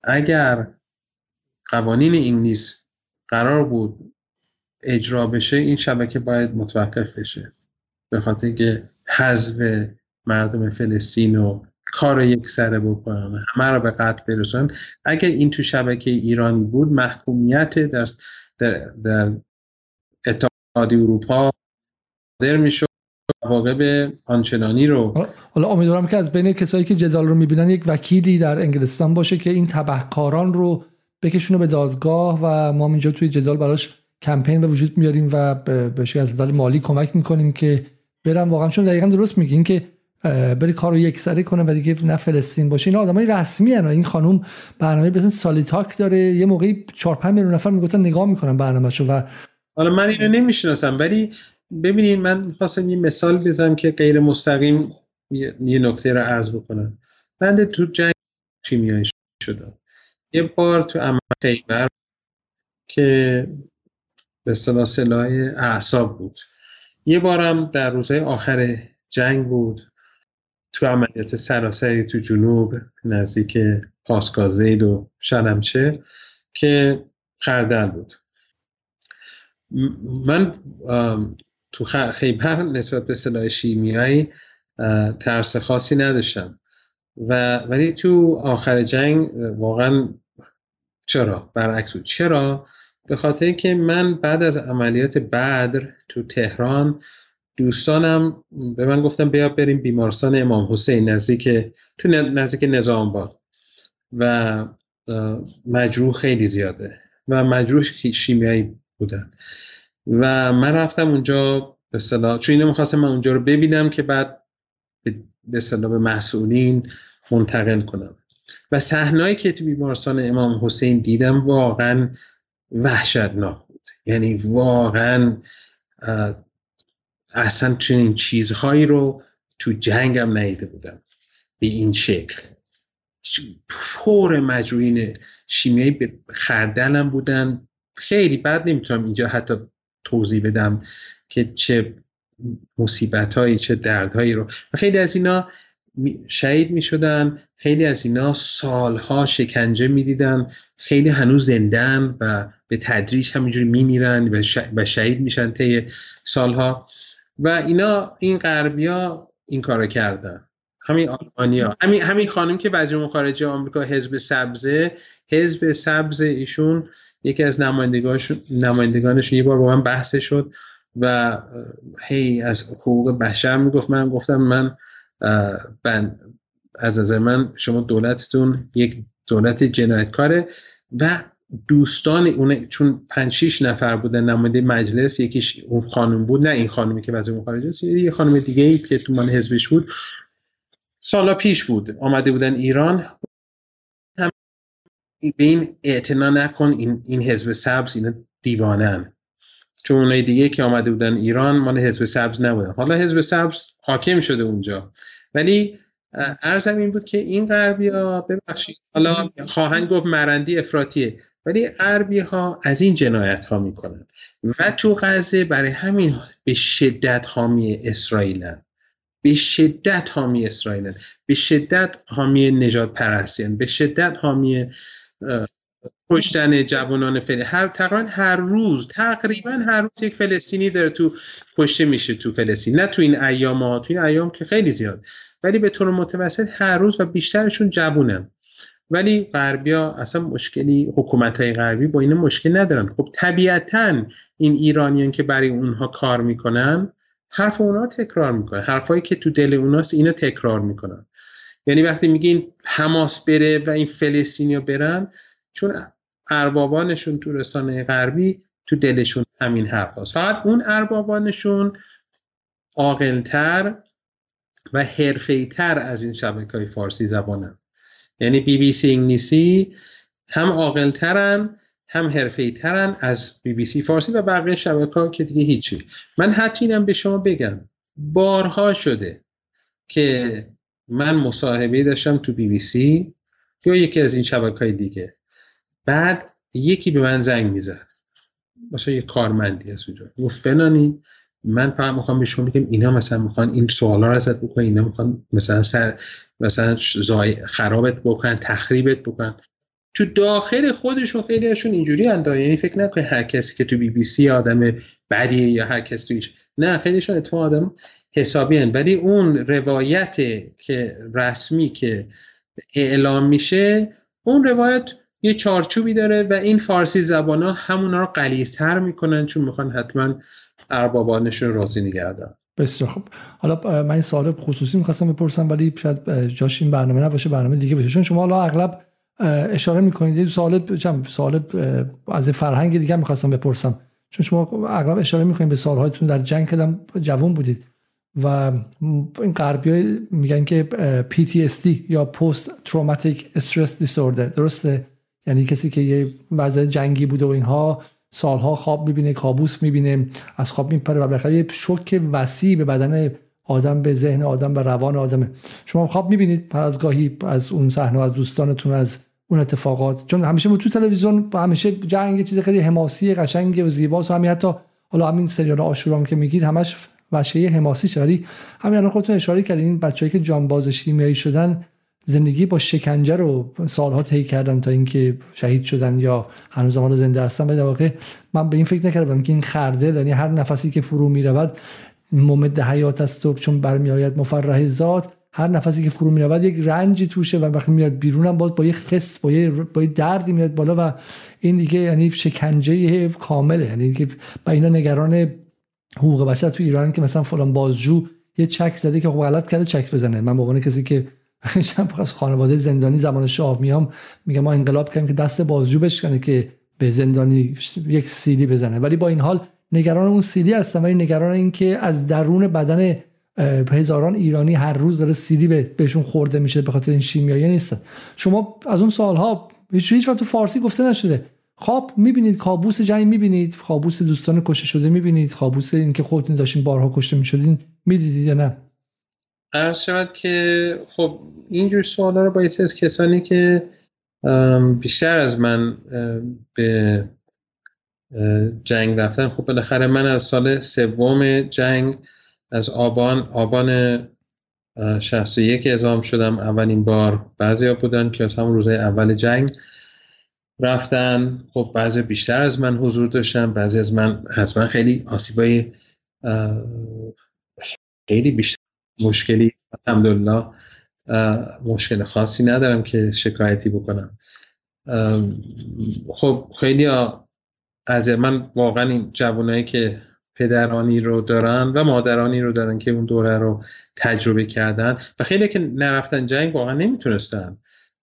اگر قوانین انگلیس قرار بود اجرا بشه این شبکه باید متوقف بشه. به خاطر که حذف مردم فلسطین و کار یک سره بکنن همه رو به قتل برسن اگر این تو شبکه ایرانی بود محکومیت در, در, در اتحادیه اروپا در می‌شد عواقب آنچنانی رو. حالا امیدوارم که از بین کسایی که جدال رو می‌بینن یک وکیلی در انگلستان باشه که این تبهکاران رو بکشونه به دادگاه و ما اینجا توی جدال براش کمپین به وجود میاریم و بهش از نظر مالی کمک می‌کنیم که برم واقعا چون دقیقا درست میگین که بری کار رو یک سره کنه و دیگه نه فلسطین باشه. این آدمای رسمی هن. این خانم برنامه مثل سالی تاک داره. یه موقعی 4 5 میلیون نفر می‌گفتن نگاه می‌کنن برنامه‌شو و حالا من اینو نمی‌شناسم ولی ببینید من خواستم یه مثال بزنم که غیر مستقیم یه نکته رو عرض بکنم. بنده تو جنگ شیمیایی شدم یه بار تو عمل خیبر که به اصطلاح سلاح اعصاب بود. یه بارم در روزهای آخر جنگ بود. تو عملیات سراسری تو جنوب نزدیک پاسکازید و شلمچه که خردل بود. من تو خیبر نسبت به سلاح شیمیایی ترس خاصی نداشتم. و ولی تو آخر جنگ واقعا چرا؟ برعکس بود. چرا؟ به خاطر که من بعد از عملیات بدر تو تهران دوستانم به من گفتم بیا بریم بیمارستان امام حسین نزدیک تو نزدیک نظام با و مجروح خیلی زیاده و مجروح شیمیایی بودن. و من رفتم اونجا به صلاح چون اینو می‌خواستم من اونجا رو ببینم که بعد به صلاح به مسئولین منتقل کنم. و صحنه‌ای که تو بیمارستان امام حسین دیدم واقعا وحشتناک بود. یعنی واقعا اصلا چنین چیزهایی رو تو جنگم ندیده بودم. به این شکل. پر مجروعین شیمیایی به خردلم بودن. خیلی بد نمی‌تونم اینجا حتی توضیح بدم که چه مصیبت هایی چه دردهایی رو. و خیلی از اینا شهید می شدن خیلی از اینا سالها شکنجه می دیدن خیلی هنوز زندن و به تدریج همینجوری می میرن و شهید میشن طی سالها. و اینا این غربیا این کارو کردن. همین آلمانیا همین همین خانم که وزیر خارجه آمریکا حزب سبزه حزب سبز ایشون یکی از نمایندگانشون نمایندگانشون یه بار با من بحث شد و هی از حقوق بشر می‌گفت. من گفتم من بند از نظر من شما دولتتون یک دولت جنایتکاره و دوستان اون چون پنج شیش نفر بودن نماینده مجلس یکیش اون خانم بود نه این خانمی که وزیر خارجه است یه خانم دیگه ای که تو من حزبش بود. سالا پیش بود آمده بودن ایران. هم به این اعتنا نکن این, این حزب سبز اینا دیوانن چون اونای دیگه که آمده بودن ایران مال حزب سبز نبودن. حالا حزب سبز حاکم شده اونجا. ولی ارزم این بود که این غربی ها ببخشید حالا خواهند گفت مرندی افراتیه ولی غربی ها از این جنایت ها می‌کنن. و تو غزه برای همین به شدت حامی اسرائیلن. به شدت حامی اسرائیلن. به شدت حامی نجات پرستیان به شدت حامی کشتن جوانان فلسطینی. هر تقریبا هر روز تقریبا هر روز یک فلسطینی داره تو کشته میشه تو فلسطین. نه تو این ایام ها تو این ایام که خیلی زیاد. ولی به طور متوسط هر روز و بیشترشون جوونن. ولی غربیا اصلا مشکلی حکومت های غربی با این مشکل ندارن. خب طبیعتا این ایرانیان که برای اونها کار می‌کنن حرف اونها تکرار می‌کنن. حرفایی که تو دل اوناست اینو تکرار می‌کنن. یعنی وقتی میگین حماس بره و این فلسطینیا برن چون اربابانشون تو رسانه غربی تو دلشون همین حرف هست. فقط اون اربابانشون عاقلتر و حرفیتر از این شبکه های فارسی زبانن. یعنی بی بی سی انگلیسی هم عاقلترن هم حرفیترن از بی بی سی فارسی و بقیه شبکه که دیگه هیچی. من حتی اینم به شما بگم. بارها شده که من مصاحبه داشتم تو بی بی سی یا یکی از این شبکه دیگه. بعد یکی به من زنگ می‌زد. مثلا یه کارمندی از اونجا. گفت فلانی من فقط می‌خوام به شما بگم اینا مثلا می‌خوان این سوالا رو ازت بکنن اینا می‌خوان مثلا سر مثلا خرابت بکنن تخریبت بکنن. تو داخل خودشون خیلی هاشون اینجوری اندازه یعنی فکر نکنه هر کسی که تو بی بی سی آدم بدیه یا هر کسی تویش نه خیلیشون اتفاق آدم حسابی هن. ولی اون روایت که رسمی که اعلام میشه اون روایت یه چارچوبی داره و این فارسی زبان ها همونا رو قلیزتر می‌کنن چون می‌خوان حتما اربابانشون راضی نگردن بسیار خب حالا من این سوال خصوصی می‌خواستم بپرسم ولی شاید جاش این برنامه نباشه برنامه دیگه بشه. چون شما حالا اغلب اشاره می‌کنید. یه سوال سوال از فرهنگ دیگه می‌خواستم بپرسم. چون شما اغلب اشاره می‌کنید به سالهایتون در جنگ کلم جوان بودید و این غربی میگن که PTSD یا Post Traumatic Stress Disorder. درسته؟ یعنی کسی که یه وضع جنگی بوده و اینها سالها خواب می‌بینه کابوس می‌بینه از خواب میپره و بالاخره یه شوک وسیع به بدن آدم به ذهن آدم به روان آدمه شما خواب می‌بینید پر از گاهی از اون صحنه از دوستانتون از اون اتفاقات. چون همیشه تو تلویزیون همیشه جنگ چیز خیلی حماسی قشنگ و زیباست و همین حتی حالا همین سریال آشورام که میگید همش وشه حماسی ولی همین الان خودتون اشاره کردین بچه‌ای که جانباز شیمیایی شدن زندگی با شکنجه رو سالها طی کردن تا اینکه شهید شدن یا هنوز ما زنده هستن به واقع من به این فکر نکردم که این خرده یعنی هر نفسی که فرو می‌رود ممد حیات است و چون برمیآید مفرح ذات هر نفسی که فرو می‌رود یک رنجی توشه و وقتی میاد بیرون هم باز با یه خس با یه, با دردی میاد بالا و این دیگه یعنی شکنجه کامله. یعنی که با اینا نگران حقوق بشر تو ایران که مثلا فلان بازجو یه چک زده که خب غلط کرده چک بزنه. من به عنوان کسی که <laughs> از خانواده زندانی زمان شاه میام میگم ما انقلاب کردیم که دست بازجو بشکنه که به زندانی یک سیلی بزنه. ولی با این حال نگران اون سیلی هستم ولی نگران این که از درون بدن هزاران ایرانی هر روز داره سیلی بهشون خورده میشه به خاطر این شیمیایی نیستن. شما از اون سالها هیچ هیچ تو فارسی گفته نشده. خواب می‌بینید کابوس جنگ می‌بینید کابوس دوستان کشته شده می‌بینید کابوس اینکه خودتون داشتین بارها کشته می‌شدین می‌دیدید یا نه؟ عرض شود که خب اینجور سوالا رو باعث از کسانی که بیشتر از من به جنگ رفتن خب بالاخره من از سال سوم جنگ از آبان آبان 61 اعزام شدم. اولین بار بعضی بودن که از همون روزهای اول جنگ رفتن. خب بعضی بیشتر از من حضور داشتن بعضی از من از من خیلی آسیبای خیلی بیشتر مشکلی الحمدلله مشکل خاصی ندارم که شکایتی بکنم. خب خیلی از من واقعا این جوانایی که پدرانی رو دارن و مادرانی رو دارن که اون دوره رو تجربه کردن و خیلی که نرفتن جنگ واقعا نمی‌تونستن.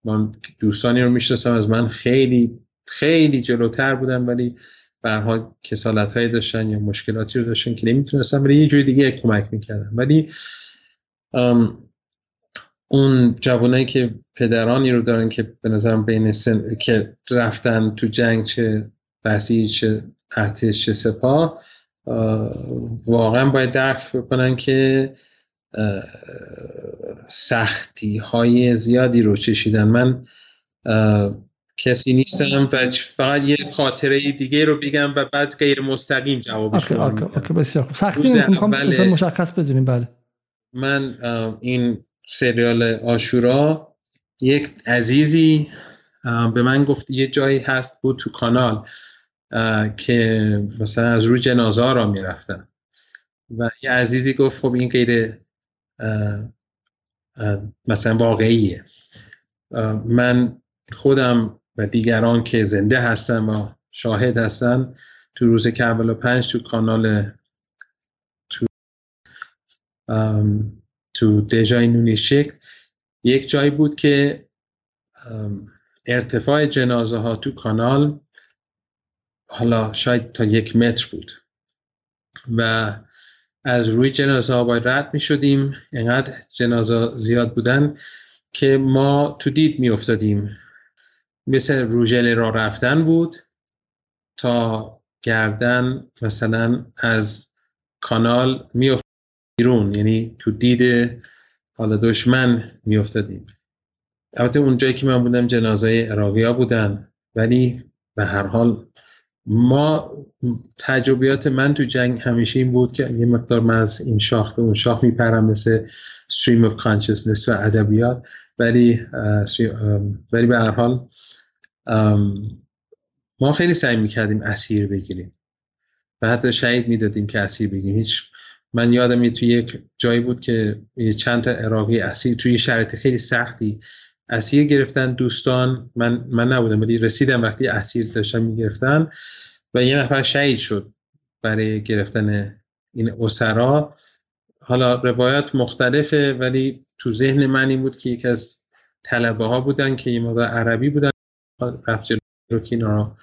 من دوستانی رو می‌شناسم از من خیلی خیلی جلوتر بودن ولی برها کسالت هایی داشتن یا مشکلاتی رو داشتن که نمی‌تونستن ولی یه جوری دیگه کمک می‌کردن. ولی اون جوانایی که پدرانی رو دارن که به نظرم بین سن... که رفتن تو جنگ چه بسیج چه ارتش چه سپاه واقعا باید درک بکنن که سختی های زیادی رو چشیدن. من کسی نیستم و فقط یه خاطره دیگه رو بگم و بعد غیر مستقیم جوابش رو آکه بسیار خوب. سختی مشخص بدونیم. بله. من این سریال آشورا یک عزیزی به من گفت یه جایی هست بود تو کانال که مثلا از روی جنازه را می‌رفتن. و یه عزیزی گفت خب این غیر مثلا واقعیه. من خودم و دیگران که زنده هستن و شاهد هستن تو روز کربلا پنج تو کانال تو دژای نونی شکل یک جایی بود که ارتفاع جنازه ها تو کانال حالا شاید تا یک متر بود و از روی جنازه ها باید رد می شدیم اینقدر جنازه زیاد بودن که ما تو دید می افتادیم مثل روژل را رفتن بود تا گردن مثلا از کانال می بیرون یعنی تو دید حالا دشمن می افتادیم البته اونجایی که من بودم جنازه عراقی بودن ولی به هر حال ما تجربیات من تو جنگ همیشه این بود که یه مقدار من از این شاخ به اون شاخ میپرم مثل stream of consciousness و ادبیات. ولی ولی به هر حال ما خیلی سعی می‌کردیم اسیر بگیریم. و حتی شهید می‌دادیم که اسیر بگیریم. هیچ من یادم توی یک جایی بود که چند تا عراقی اسیر توی شرایط خیلی سختی اسیر گرفتن. دوستان من من نبودم ولی رسیدم وقتی اسیر داشتن می‌گرفتن و یه نفر شهید شد برای گرفتن این اسرا. حالا روایت مختلفه ولی تو ذهن من این بود که یکی از طلبه ها بودن که یه مقدار عربی بودن رفت اینا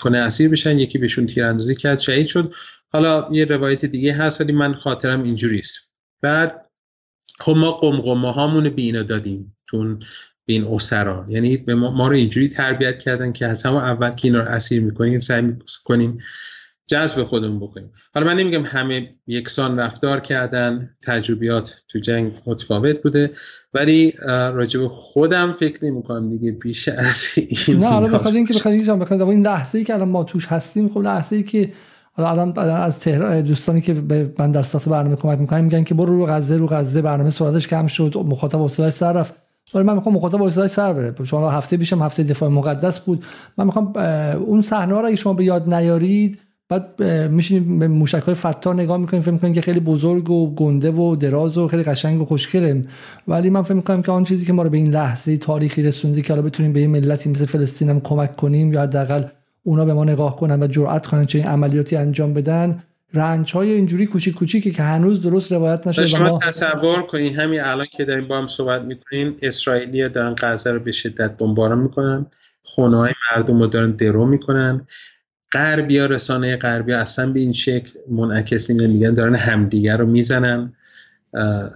کنه اسیر بشن. یکی بهشون تیراندازی کرد شهید شد. حالا یه روایت دیگه هست ولی من خاطرم اینجوریست. بعد خب ما قمقمه هامون به اینا دادیم تون به این اسرا. یعنی به ما, رو اینجوری تربیت کردن که از همه اول که اینا رو اسیر می‌کنیم سعی می‌کنیم جذب خودمون بکنیم. حالا من نمیگم همه یکسان رفتار کردن تجربیات تو جنگ متفاوت بوده ولی راجب خودم فکر نمی کنم دیگه بیش از این نه حالا بخاطر اینکه بخاطر این لحظه ای که الان ما توش هستیم خب لحظه ای که الان از تهران دوستانی که به من در ساخت برنامه کمک می‌کنن میگن که برو رو غزه رو غزه برنامه سرعتش کم شد مخاطب حوصله‌اش سر رفت. ولی من می‌خوام مخاطب حوصله‌اش سر بره. شما هفته پیشم هفته دفاع مقدس بود. من می‌خوام اون صحنه رو اگه شما به یاد نیارید بعد میشینیم به موشک های فتار نگاه می‌کنیم. فکر می‌کنیم که خیلی بزرگ و گنده و دراز و خیلی قشنگ و خوشگله ولی من فکر می‌کنم که آن چیزی که ما رو به این لحظه تاریخی رسوندی که الان بتونیم به این ملتی مثل فلسطین هم کمک کنیم یا حداقل اونا به ما نگاه کنن و جرأت کنن چه عملیاتی انجام بدن. رنج های اینجوری کوچیک کوچیکی که هنوز درست روایت نشده شما ما... تصور کنید همین الان که داریم با هم صحبت می‌کنیم اسرائیلی دارن غزه رو به شدت بمباران می‌کنن. خونه های مردم رو دارن درو می‌کنن. غربیا رسانه غربیا اصلا به این شکل منعکس میگن دارن همدیگر رو می‌زنن.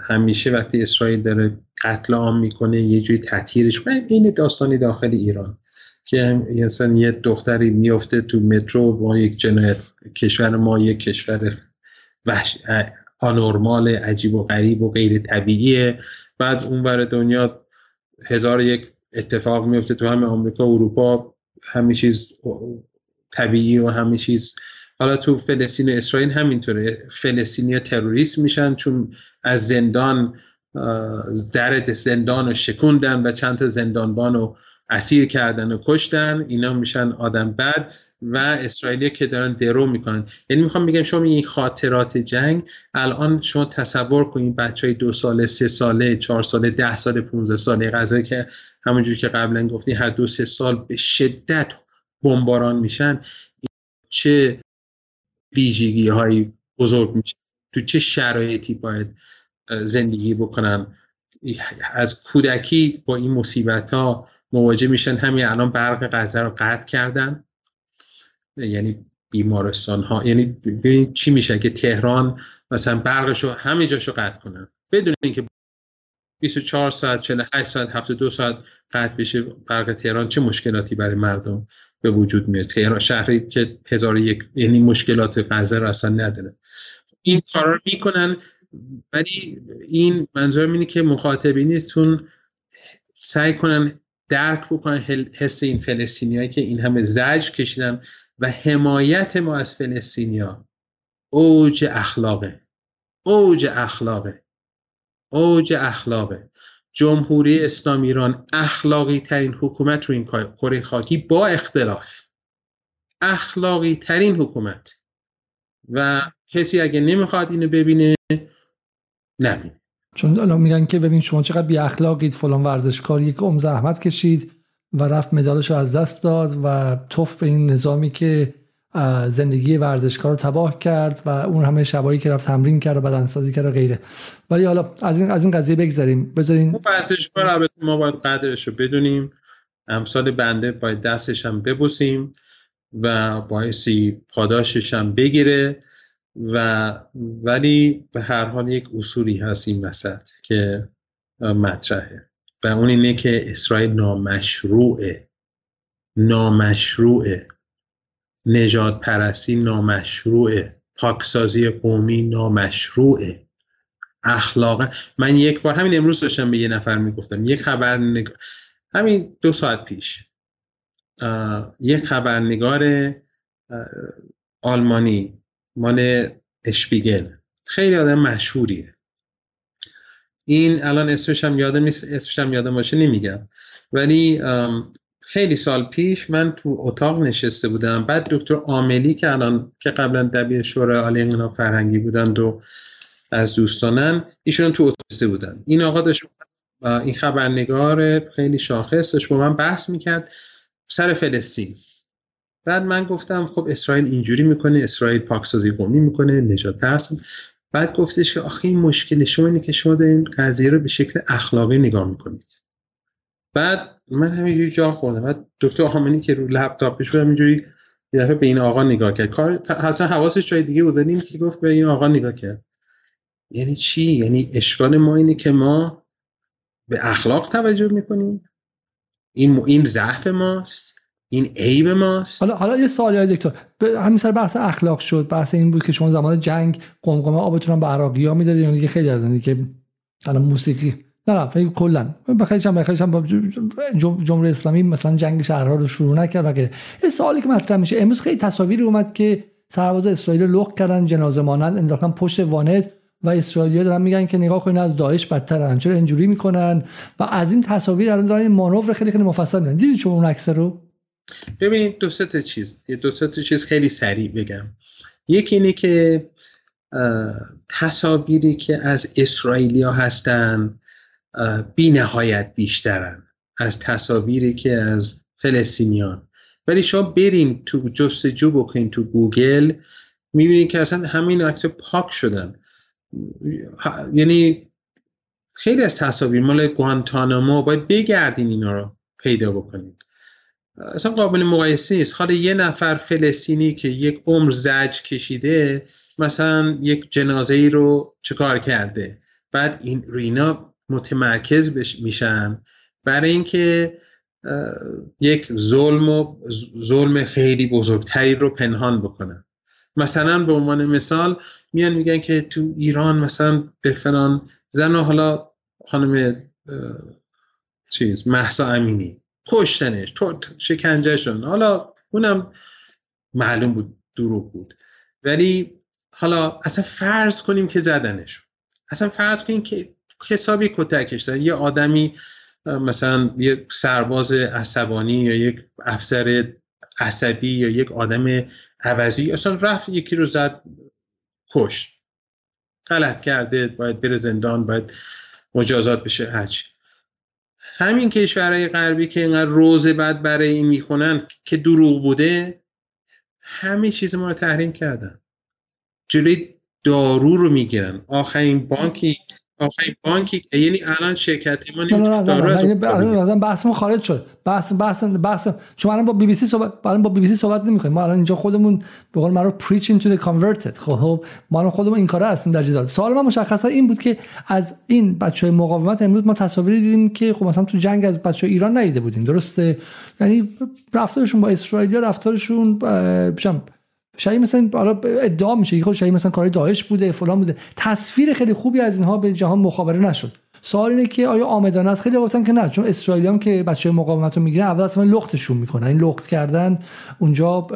همیشه وقتی اسرائیل داره قتل عام می‌کنه یه جوری تطهیرش این داستانی داخل ایران. که مثلا یه دختری میفته تو مترو ما یک جنایت کشور ما یک کشور وحش آنورمال عجیب و غریب و غیر طبیعیه. بعد اونور دنیا هزار یک اتفاق میفته تو همه آمریکا و اروپا همه چیز طبیعی و همه چیز. حالا تو فلسطین و اسرائیل همینطوره. فلسطینی تروریست میشن چون از زندان در زندان رو شکوندن و چند تا زندانبان رو اسیر کردن و کشتن اینا میشن آدم بد و اسرائیلی که دارن درو می‌کنن. یعنی می‌خوام بگم شما این خاطرات جنگ الان شما تصور کنید بچه های دو ساله سه ساله چهار ساله ده ساله 15 ساله غذا که همونجوری که قبلا گفتی هر دو سه سال به شدت بمباران میشن چه ویژگی هایی بزرگ میشه؟ تو چه شرایطی باید زندگی بکنن؟ از کودکی با این مصیبت ها مواجه میشن. همین الان برق غزه رو قطع کردن. یعنی بیمارستان ها یعنی ببینید چی میشه که تهران مثلا برقش رو همه جاشو قطع کنن. بدون اینکه 24 ساعت 48 ساعت 72 ساعت قطع بشه برق تهران چه مشکلاتی برای مردم به وجود میاد؟ تهران شهری که هزار یک یعنی مشکلات غزه رو اصلا نداره. این کارا رو می‌کنن. ولی این منظور اینه که مخاطبینتون سعی کنن درک بکنن حس این فلسطینیایی که این همه زج کشیدن و حمایت ما از فلسطینیا. اوج اخلاقه. اوج اخلاقه. اوج اخلاقه. جمهوری اسلامی ایران اخلاقی ترین حکومت رو این کره خاکی با اختلاف. اخلاقی ترین حکومت. و کسی اگه نمی‌خواد اینو ببینه نبینه چون الان میگن که ببین شما چقدر بی اخلاقید فلان ورزشکار یک عمر زحمت کشید و رفت مدالش رو از دست داد و توف به این نظامی که زندگی ورزشکار رو تباه کرد و اون همه شبایی که رفت تمرین کرد و بدنسازی کرد و غیره. ولی حالا از این از این قضیه بگذاریم بذارین ورزشکار ما باید قدرش رو بدونیم. امثال بنده باید دستش هم ببوسیم و بایستی پاداشش هم بگیره. و ولی به هر حال یک اصولی هست این وسط که مطرحه. و اون اینه که اسرائیل نامشروعه نامشروعه نجات پرستی نامشروعه پاکسازی قومی نامشروعه اخلاق. من یک بار همین امروز داشتم به یه نفر می‌گفتم. یک خبر همین دو ساعت پیش. یک خبرنگار آلمانی مال اشپیگل. خیلی آدم مشهوریه. این الان اسمش هم یادم نیست اسمش هم یادم باشه نمیگم. ولی خیلی سال پیش من تو اتاق نشسته بودم. بعد دکتر عاملی که الان که قبلا دبیر شورای عالی انقلاب فرهنگی بودند و از دوستانن ایشون تو اتاق بودن. این آقا داشت این خبرنگار خیلی شاخص داشت با من بحث می‌کرد. سر فلسطین. بعد من گفتم خب اسرائیل اینجوری می‌کنه اسرائیل پاکسازی قومی می‌کنه نجات پرست. بعد گفتش که آخه این مشکل شما اینه که شما دارین قضیه رو به شکل اخلاقی نگاه می‌کنید. بعد من همینجوری جا خوردم. بعد دکتر آمنی که رو لپتاپش بود همینجوری یه دفعه به این آقا نگاه کرد. کار اصلا حواسش جای دیگه بود این که گفت به این آقا نگاه کرد. یعنی چی؟ یعنی اشکال ما اینه که ما به اخلاق توجه می‌کنیم. این این ضعف ماست. این عیب ماست. حالا حالا یه سوالی دکتر. همین سر بحث اخلاق شد بحث این بود که شما زمان جنگ قمقمه آبتون به عراقی ها می‌دادید یعنی دیگه خیلی دادن که الان موسیقی. نه نه کلا. بخیرش هم بخیرش هم جمهوری اسلامی مثلا جنگ شهرها رو شروع نکرد و یه سوالی که مطرح میشه امروز خیلی تصاویری اومد که سرباز اسرائیل لغ کردن جنازه مانند انداختن پشت وانت و اسرائیلی‌ها دارن میگن که نگاه کنید از داعش بدترن چرا اینجوری می‌کنن؟ و از این تصاویر الان دارن این مانور خیلی خیلی مفصل میدن. دیدید شما اون عکس رو؟ ببینید دو تا چیز یه دو تا چیز خیلی سریع بگم. یکی اینه که تصاویری که از اسرائیلیا هستن بی نهایت بیشترن از تصاویری که از فلسطینیان. ولی شما برین تو جستجو بکنین تو گوگل می‌بینید که اصلا همین عکس پاک شدن. یعنی خیلی از تصاویر مال گوانتانامو باید بگردین اینا رو پیدا بکنید. اصلا قابل مقایسه نیست. حالا یه نفر فلسطینی که یک عمر زج کشیده مثلا یک جنازه ای رو چکار کرده؟ بعد این رینا متمرکز میشن برای اینکه یک ظلم و ظلم خیلی بزرگتری رو پنهان بکنن. مثلا به عنوان مثال میان میگن که تو ایران مثلا به فلان زن و حالا خانم چیز محسا امینی. کشتنش تو شکنجهشون حالا اونم معلوم بود دروغ بود. ولی حالا اصلا فرض کنیم که زدنش. اصلا فرض کنیم که حسابی کتکش زدن. یه آدمی مثلا یک سرباز عصبانی یا یک افسر عصبی یا یک آدم عوضی اصلا رفت یکی رو زد کشت. غلط کرده باید بره زندان باید مجازات بشه هرچی. همین کشورهای غربی که اینقدر روز بعد برای این می‌خونن که دروغ بوده همه چیز ما رو تحریم کردن. جلوی دارو رو می‌گیرن. آخرین بانکی آخرین بانکی یعنی الان شرکت ما دارو بحثمون خارج شد. بحث بحث بحث. شما الان با بی بی سی صحبت الان با بی بی سی صحبت نمی‌کنیم ما الان اینجا خودمون به قول معروف preaching to the converted. خب ما الان خودمون این کارا هستیم در جدال. سوال من مشخصا این بود که از این بچهای مقاومت امروز ما تصاویری دیدیم که خب مثلا تو جنگ از بچه ایران ندیده بودیم. درسته؟ یعنی رفتارشون با اسرائیل رفتارشون شاید مثلا ادعا میشه که شاید مثلا کار داعش بوده فلان بوده. تصویر خیلی خوبی از اینها به جهان مخابره نشد. سوال اینه که آیا آمدانه است؟ خیلی گفتن که نه چون اسرائیلیام که بچه مقاومت رو می‌گیرن اول اصلا لختشون می‌کنن. این لخت کردن اونجا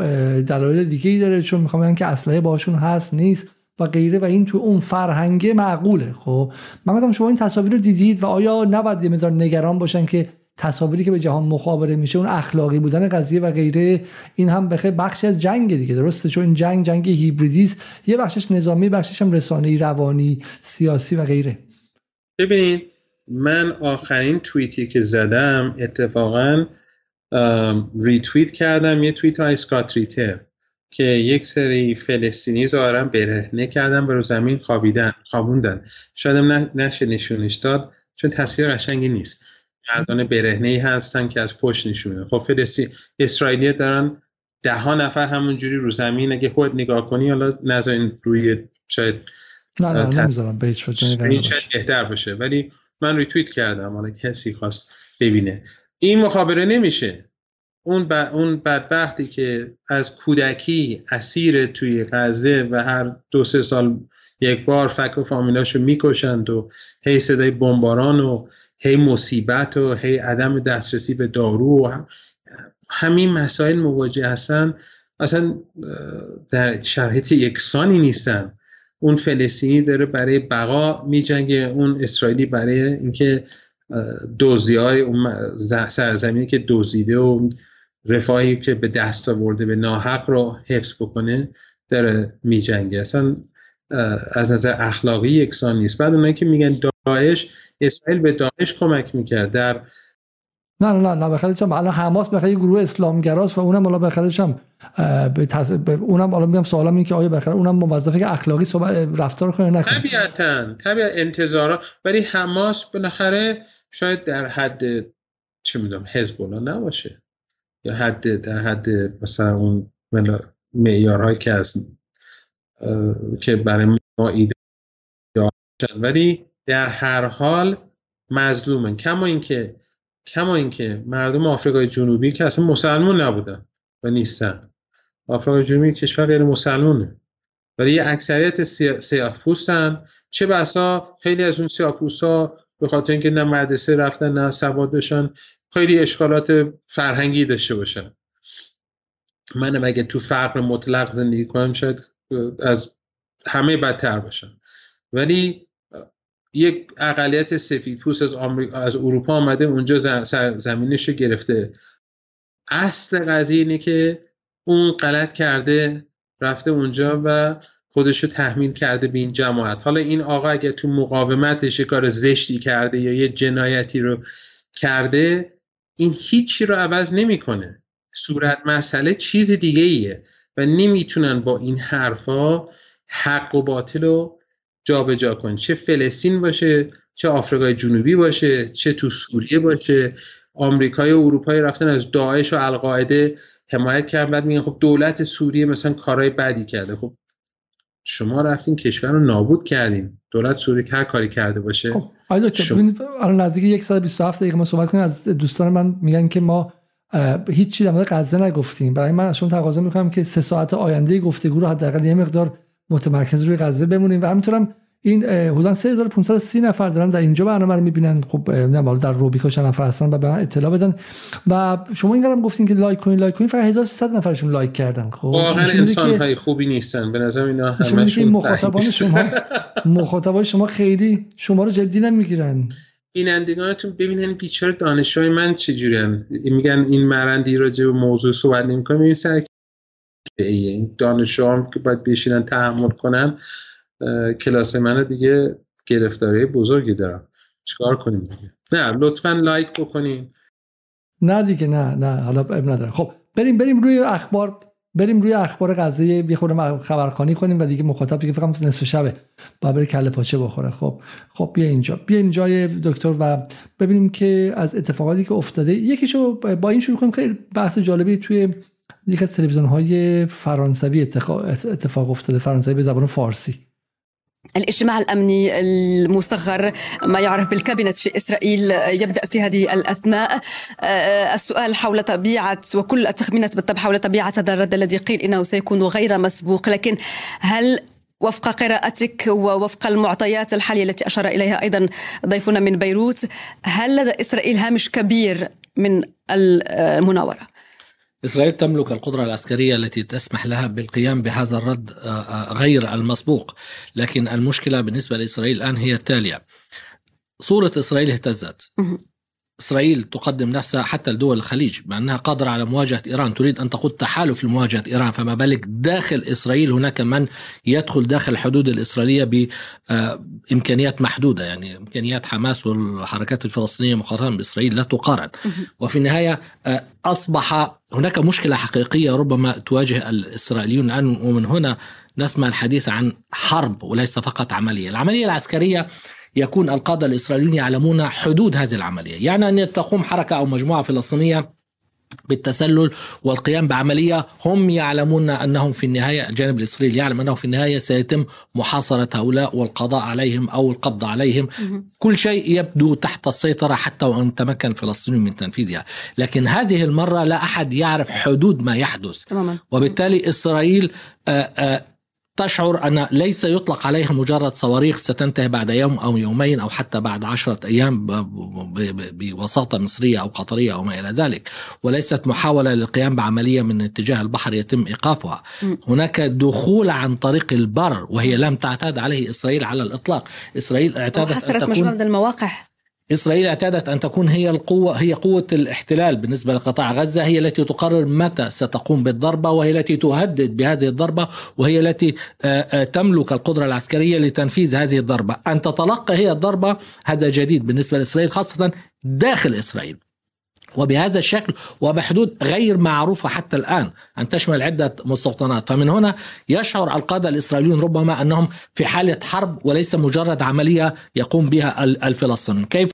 دلایل دیگه ای داره چون می‌خوام که اسلحه باشون هست نیست و غیره و این تو اون فرهنگ معقوله. خب من شما این تصاویر رو دیدید و آیا نباید یه نگران باشن که تصاویری که به جهان مخابره میشه اون اخلاقی بودن قضیه و غیره این هم بخیر بخشی از جنگ دیگه درسته؟ چون این جنگ جنگ هیبریدی یه بخشش نظامی بخشش هم رسانه‌ای روانی سیاسی و غیره. ببینید من آخرین توییتی که زدم اتفاقا ریتویت کردم یه توییت های اسکات ریتر که یک سری فلسطینی ظاهرا برهنه کردن به رو زمین خوابیدن خوابوندن. شاید نشه نشونش داد چون تصویر قشنگی نیست. مردان برهنه ای هستن که از پشت نشونه خب فلسطین اسرائیلی دارن ده ها نفر همونجوری رو زمین اگه خود نگاه کنی حالا نذارین روی شاید نه نه نمی‌ذارم به بهتر باشه. ولی من ریتویت کردم حالا کسی خواست ببینه. این مخابره نمیشه. اون ب... اون بدبختی که از کودکی اسیر توی غزه و هر دو سه سال یک بار فک و فامیلاشو می‌کشند و هی صدای بمباران و هی مصیبت و هی عدم دسترسی به دارو و همین مسائل مواجه هستن. اصلا در شرایط یکسانی نیستن. اون فلسطینی داره برای بقا میجنگه اون اسرائیلی برای اینکه دوزی های سرزمینی که دزدیده و رفاهی که به دست آورده به ناحق رو حفظ بکنه داره میجنگه. اصلا از نظر اخلاقی یکسان نیست. بعد اونایی که میگن داعش اسرائیل به داعش کمک می‌کرد. در نه نه نه بخاطرش هم الان حماس بخاطر گروه اسلامگراست و اونم حالا بخاطرش هم به تص... اونم حالا میگم سوالم اینه که آیا بخاطر اونم موظفه که اخلاقی صحبت رفتار کنه نکنه؟ طبیعتا طبیعتا انتظارا ولی حماس بالاخره شاید در حد چه می‌دونم حزب الله نباشه. یا حد در حد مثلا اون معیارهایی که از که برای ما ایده ولی در هر حال مظلومن کما اینکه کما اینکه مردم آفریقای جنوبی که اصلا مسلمون نبودن و نیستن. آفریقای جنوبی کشور غیر مسلمونه. ولی اکثریت سیاه پوستن. چه بسا خیلی از اون سیاه ها به خاطر اینکه نه مدرسه رفتن نه سواد داشتن خیلی اشکالات فرهنگی داشته باشن. من اگه تو فقر مطلق زندگی کنم شاید از همه بدتر باشن. ولی یک اقلیت سفید پوست از, آمریکا، از اروپا آمده اونجا زمینش رو گرفته. اصل قضیه اینه که اون غلط کرده رفته اونجا و خودش رو تحمیل کرده به این جماعت. حالا این آقا اگه تو مقاومتش کار زشتی کرده یا یه جنایتی رو کرده این هیچی رو عوض نمی‌کنه. صورت مسئله چیز دیگه ایه و نمی‌تونن با این حرفا حق و باطل رو جابجا جا کن. چه فلسطین باشه چه آفریقای جنوبی باشه چه تو سوریه باشه. آمریکای و اروپایی رفتن از داعش و القاعده حمایت کردن. بعد میگن خب دولت سوریه مثلا کارهای بدی کرده. خب شما رفتین کشور رو نابود کردین. دولت سوریه هر کاری کرده باشه خب آیا شما... الان نزدیک 127 دقیقه ما صحبت کنیم. از دوستان من میگن که ما هیچ چیز در مورد غزه نگفتیم. برای من از شما تقاضا می‌کنم که سه ساعت آینده گفتگو رو حداقل یه مقدار متمرکز روی غزه بمونیم و همینطورم این حدودا 3530 نفر دارن در اینجا برنامه رو می‌بینن. خب نه در روبیکا چند نفر هستن و به من اطلاع بدن. و شما این هم گفتین که لایک کنین لایک کنین فقط 1300 نفرشون لایک کردن. خب واقعا انسان های خوبی نیستن. به نظر اینا همشون مخاطبان شما <laughs> مخاطبان شما خیلی شما رو جدی نمی‌گیرن. بینندگانتون ببینن بیچاره دانشجوی من چجوریان میگن این مرندی راجع به موضوع صحبت نمی‌کنه. این سر این دانشجو که باید بشینن تحمل کنن کلاس من دیگه گرفتاری بزرگی دارم. چیکار کنیم دیگه؟ نه لطفا لایک بکنین. نه دیگه نه نه حالا اب نداره خب بریم بریم روی اخبار بریم روی اخبار غزه یه خورده خبرخانی کنیم و دیگه مخاطب دیگه فقط نصف شبه با بری کله پاچه بخوره. خب خب بیا اینجا. بیا اینجا دکتر و ببینیم که از اتفاقاتی که افتاده یکیشو با این شروع کنیم خیلی بحث جالبی توی یک از تلویزیون های فرانسوی اتفاق افتاده فرانسوی به زبان فارسی الاجتماع الأمني المصغر ما يعرف بالكابينت في إسرائيل يبدأ في هذه الأثناء. السؤال حول طبيعة وكل التخمينات بالطبع حول طبيعة هذا الرد الذي قيل إنه سيكون غير مسبوق. لكن هل وفق قراءتك ووفق المعطيات الحالية التي أشار إليها أيضا ضيفنا من بيروت هل لدى إسرائيل هامش كبير من المناورة؟ إسرائيل تملك القدرة العسكرية التي تسمح لها بالقيام بهذا الرد آه، آه، غير المسبوق. لكن المشكلة بالنسبة لإسرائيل الآن هي التالية. صورة إسرائيل اهتزت. إسرائيل تقدم نفسها حتى لدول الخليج مع أنها قادرة على مواجهة إيران تريد أن تقود تحالف لمواجهة إيران فما بالك داخل إسرائيل هناك من يدخل داخل الحدود الإسرائيلية بإمكانيات محدودة يعني إمكانيات حماس والحركات الفلسطينية مقارنة بإسرائيل لا تقارن. وفي النهاية آه، أصبح هناك مشكلة حقيقية ربما تواجه الإسرائيليون الآن ومن هنا نسمع الحديث عن حرب وليس فقط عملية. العملية العسكرية يكون القادة الإسرائيليون يعلمون حدود هذه العملية. يعني أن تقوم حركة أو مجموعة فلسطينية بالتسلل والقيام بعملية هم يعلمون أنهم في النهاية الجانب الإسرائيلي يعلم أنه في النهاية سيتم محاصرة هؤلاء والقضاء عليهم أو القبض عليهم. كل شيء يبدو تحت السيطرة حتى وأن تمكن فلسطين من تنفيذها. لكن هذه المرة لا أحد يعرف حدود ما يحدث. وبالتالي إسرائيل آآ آآ تشعر أن ليس يطلق عليها مجرد صواريخ ستنتهي بعد يوم أو يومين أو حتى بعد عشرة أيام بوساطة مصرية أو قطرية أو ما إلى ذلك. وليست محاولة للقيام بعملية من اتجاه البحر يتم إيقافها. هناك دخول عن طريق البر وهي لم تعتاد عليه إسرائيل على الإطلاق. إسرائيل اعتادت أن تكون مجموعة من المواقع. إسرائيل اعتادت أن تكون هي القوة هي قوة الاحتلال بالنسبة لقطاع غزة هي التي تقرر متى ستقوم بالضربة وهي التي تهدد بهذه الضربة وهي التي تملك القدرة العسكرية لتنفيذ هذه الضربة. أن تتلقى هي الضربة هذا جديد بالنسبة لإسرائيل خاصة داخل إسرائيل. وبهذا الشكل وبحدود غير معروفة حتى الآن أن تشمل عدة مستوطنات. فمن هنا يشعر القادة الإسرائيلیون ربما أنهم في حالة حرب وليس مجرد عملية يقوم بها الفلسطينيون. كيف؟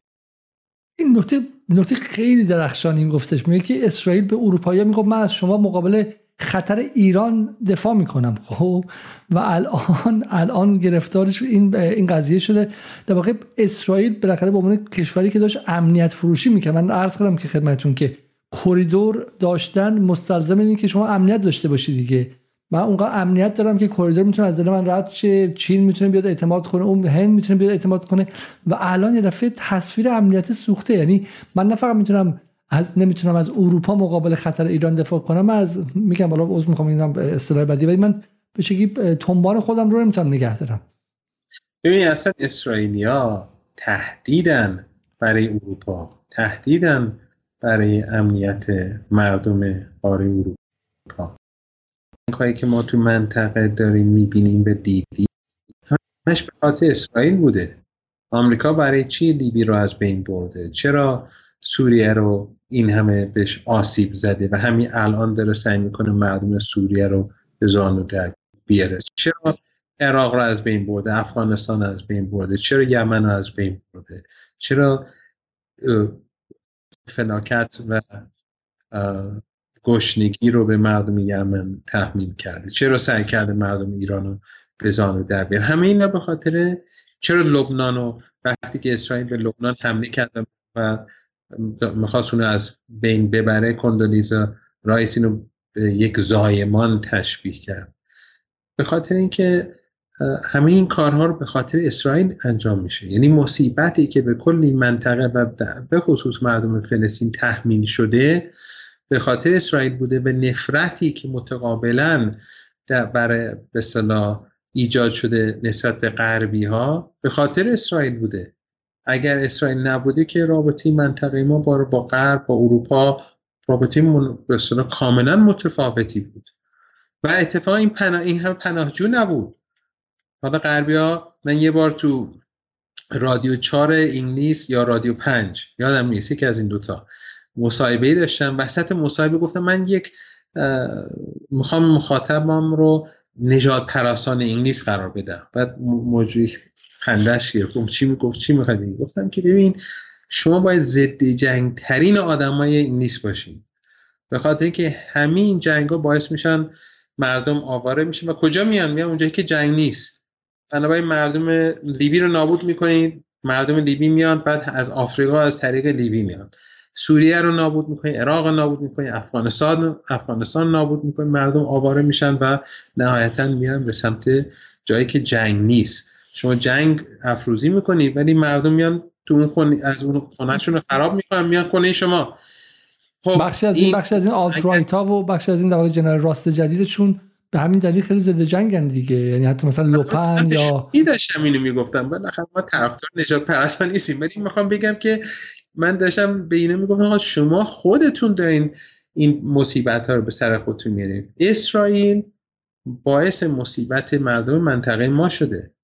این نکته نکته خیلی درخشانی گفتش میگه که اسرائیل به اروپایی میگه من از شما مقابل خطر ایران دفاع می‌کنم. خب و الان الان گرفتارش این این قضیه شده. در واقع اسرائیل بالاخره به عنوان کشوری که داشت امنیت فروشی می‌کنه من عرض کردم که خدمتتون که کریدور داشتن مستلزم اینه که شما امنیت داشته باشید دیگه. من اونقدر امنیت دارم که کریدور می‌تونه از دل من رد شه چین می‌تونه بیاد اعتماد کنه اون هند می‌تونه بیاد اعتماد کنه و الان یه دفعه تصویر امنیت سوخته. یعنی من نه فقط می‌تونم از نمی‌تونم از اروپا مقابل خطر ایران دفاع کنم از میگم حالا عذر می‌خوام اینم اصطلاح بدی ولی من به شکلی تنبان خودم رو نمی‌تونم نگه دارم. ببین اصلا اسرائیلیا تهدیدن برای اروپا تهدیدن برای امنیت مردم قاره اروپا. کاری که ما تو منطقه داریم می‌بینیم به دیدی همش به خاطر اسرائیل بوده. آمریکا برای چی لیبی رو از بین برده؟ چرا سوریه رو این همه بهش آسیب زده و همین الان داره سعی می‌کنه مردم سوریه رو به زانو در بیاره؟ چرا عراق رو از بین برده افغانستان از بین برده؟ چرا یمن رو از بین برده؟ چرا فلاکت و گشنگی رو به مردم یمن تحمیل کرده. چرا سعی کرده مردم ایران رو به زانو در بیاره همه اینا به خاطر چرا لبنان رو وقتی که اسرائیل به لبنان حمله کرده و می‌خواست اونو از بین ببره کندولیزا رایس اینو یک زایمان تشبیه کرد. به خاطر اینکه همه این کارها رو به خاطر اسرائیل انجام میشه. یعنی مصیبتی که به کل این منطقه و به خصوص مردم فلسطین تحمیل شده به خاطر اسرائیل بوده و نفرتی که متقابلا برای به ایجاد شده نسبت به غربی ها به خاطر اسرائیل بوده. اگر اسرائیل نبوده که رابطه منطقه ما با با غرب با اروپا رابطه من... کاملا متفاوتی بود. و اتفاق این پناه این هم پناهجو نبود. حالا غربی ها من یه بار تو رادیو چهار انگلیس یا رادیو پنج یادم نیست که از این دوتا. مصاحبه داشتم. وسط مصاحبه گفتم من یک می‌خوام مخاطبم رو نجات پراسان انگلیس قرار بدم. بعد موجودی خندش گرفت. چی می‌گفت؟ چی می‌خواد گفتم که ببین شما باید ضد جنگ ترین آدمای انگلیس باشین. به خاطر اینکه همین جنگ ها باعث میشن مردم آواره میشن و کجا میان؟ میان اونجایی که جنگ نیست. بنابراین مردم لیبی رو نابود می‌کنید. مردم لیبی میان. بعد از آفریقا از طریق لیبی میان. سوریه رو نابود می‌کنید عراق رو نابود می‌کنید افغانستان افغانستان نابود می‌کنید مردم آواره میشن و نهایتا میرن به سمت جایی که جنگ نیست. شما جنگ افروزی می‌کنید ولی مردم میان تو اون خونه از اون خونهشون رو خراب می‌کنن میان خونه شما. خب بخشی از این, بخشی از این آلت ها و بخشی از این در جنرال راست جدیدشون به همین دلیل خیلی ضد جنگن دیگه. یعنی حتی مثلا لوپن یا ای داشتم اینو می‌گفتم. بالاخره ما طرفدار نجات پرست نیستیم. ولی می‌خوام بگم که من داشتم به اینو می‌گفتم شما خودتون دارین این مصیبت ها رو به سر خودتون میارین. اسرائیل باعث مصیبت مردم منطقه ما شده.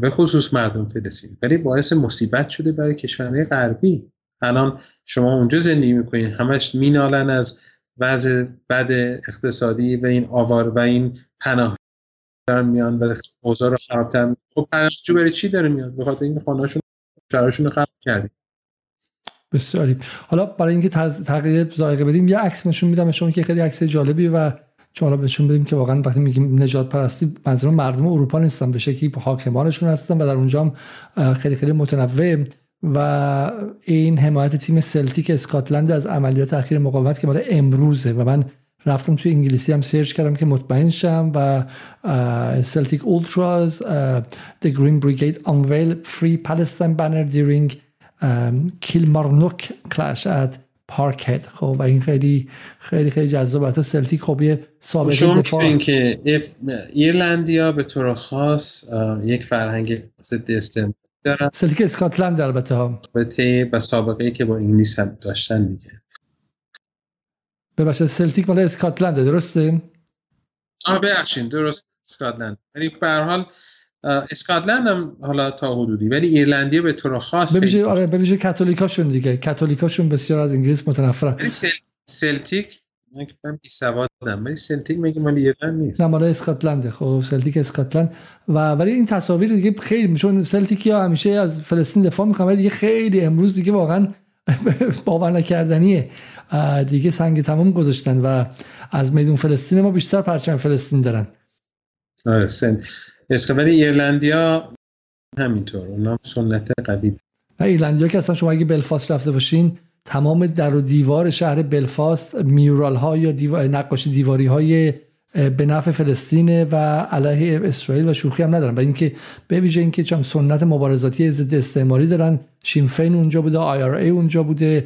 به خصوص مردم فلسطین ولی باعث مصیبت شده برای کشورهای غربی. الان شما اونجا زندگی می‌کنین همش مینالن از وضع بد اقتصادی و این آوار و این پناه دارن میان و اوضاع رو خرابتر خب پناهجو برای چی داره میاد؟ به خاطر این خانهاشون شهرشون رو خراب کردیم بسیاری. حالا برای اینکه تغییر ذائقه بدیم یه عکس نشون میدم شما که خیلی عکس جالبی و چون حالا بهشون بدیم که واقعا وقتی میگیم نجات پرستی منظور مردم اروپا نیستن به شکلی حاکمانشون هستن و در اونجا خیلی خیلی متنوع. و این حمایت تیم سلتیک اسکاتلند از عملیات اخیر مقاومت که مال امروزه و من رفتم توی انگلیسی هم سرچ کردم که مطمئن شم و Celtic ultras The Green Brigade unveil free Palestine banner during Kilmarnock clash at Parkhead خب و این خیلی خیلی خیلی جذاب است سلتیک خب یه سابقه دفاع این که ایرلندیا به طور خاص یک فرهنگ ضد استعمار دارن سلتیک اسکاتلند البته ها و سابقه ای که با انگلیس هم داشتن دیگه ببخشید سلتیک مال اسکاتلند درسته آه ببخشید درست اسکاتلند ولی به هر حال اسکاتلند هم حالا تا حدودی ولی ایرلندی به طور خاص ببیشه آره ببیشه کاتولیکاشون دیگه. کاتولیکاشون بسیار از انگلیس متنفرن. سل... سلتیک من بی سوادم ولی سلتیک میگه مال ایرلند نیست؟ نه مال اسکاتلند خب سلتیک اسکاتلند. و ولی این تصاویر دیگه خیلی چون سلتیک ها همیشه از فلسطین دفاع می‌کنن ولی دیگه خیلی امروز دیگه واقعا <laughs> باور نکردنیه. دیگه سنگ تمام گذاشتن و از میدون فلسطین ما بیشتر پرچم فلسطین دارن. آره سن ولی ایرلندیا همینطور اونا سنت قوی ایرلندیا که اصلا شما اگه بلفاست رفته باشین تمام در و دیوار شهر بلفاست mural ها یا دیوار نقاشی دیواری های به نفع فلسطین و علیه اسرائیل و شوخی هم ندارن. و اینکه به ویژه اینکه چون سنت مبارزاتی ضد استعماری دارن شین فین اونجا بوده IRA اونجا بوده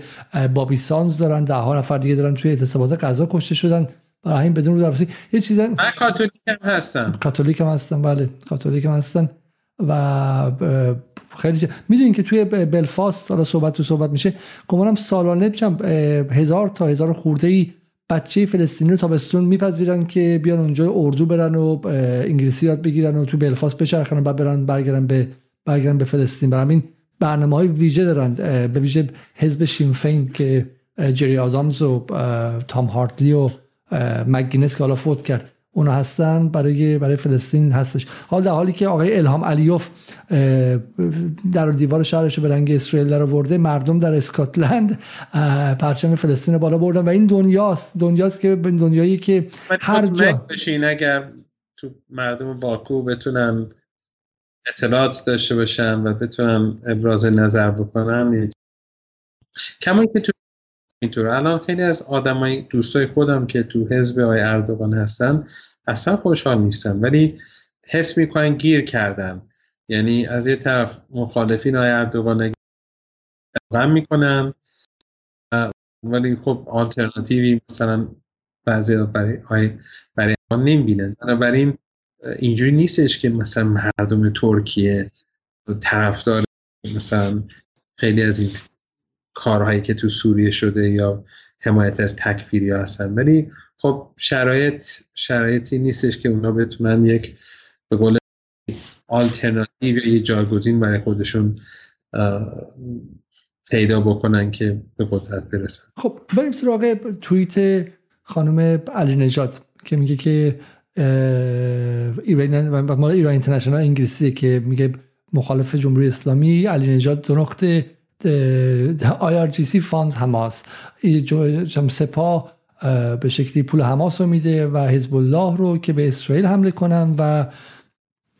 بابی سانز دارن ده ها نفر دیگه دارن توی اعتصابات غذا کشته شدن. برای این بدون رو یه چیز من کاتولیک هم هستم. کاتولیک هم هستم بله. کاتولیک هم هستن و خیلی می‌دونین که توی بلفاست حالا صحبت تو صحبت میشه. گمانم سالانه هزار تا هزار خورده ای بچه فلسطینی رو تابستون میپذیرن که بیان اونجا اردو برن و انگلیسی یاد بگیرن و تو بلفاست بچرخن و بعد برن برگردن به برگردن به فلسطین. برای همین برنامه های ویژه دارن به ویژه حزب شیمفین که جری آدامز و تام هارتلی و مگینس که حالا فوت کرد. اونا هستن برای برای فلسطین هستش. حال در حالی که آقای الهام علیوف در دیوار شهرش به رنگ اسرائیل در آورده مردم در اسکاتلند پرچم فلسطین بالا بردن و این دنیاست. دنیاست که به دنیایی که هر جا. بشین اگر تو مردم باکو بتونن اطلاعات داشته باشن و بتونن ابراز نظر بکنن کما که تو اینطور الان خیلی از آدمای دوستای خودم که تو حزب آقای اردوغان هستن اصلا خوشحال نیستن. ولی حس می‌کنن گیر کردن. یعنی از یه طرف مخالفین آقای اردوغان غم می‌کنن ولی خب آلترناتیوی مثلا بعضی برای برای ما نمی‌بینن. بنابراین اینجوری نیستش که مثلا مردم ترکیه طرفدار مثلا خیلی از این کارهایی که تو سوریه شده یا حمایت از تکفیری ها هستن. ولی خب شرایط شرایطی نیستش که اونا بتونن یک به قول آلترناتیو یا یه جایگزین برای خودشون پیدا بکنن که به قدرت برسن. خب بریم سراغ توییت خانم علی نجات که میگه که ایران ایران اینترنشنال انگلیسی که میگه مخالف جمهوری اسلامی علی نجات دو نقطه IRGC فانز حماس. سپاه به شکلی پول حماس رو میده و حزب الله رو که به اسرائیل حمله کنن و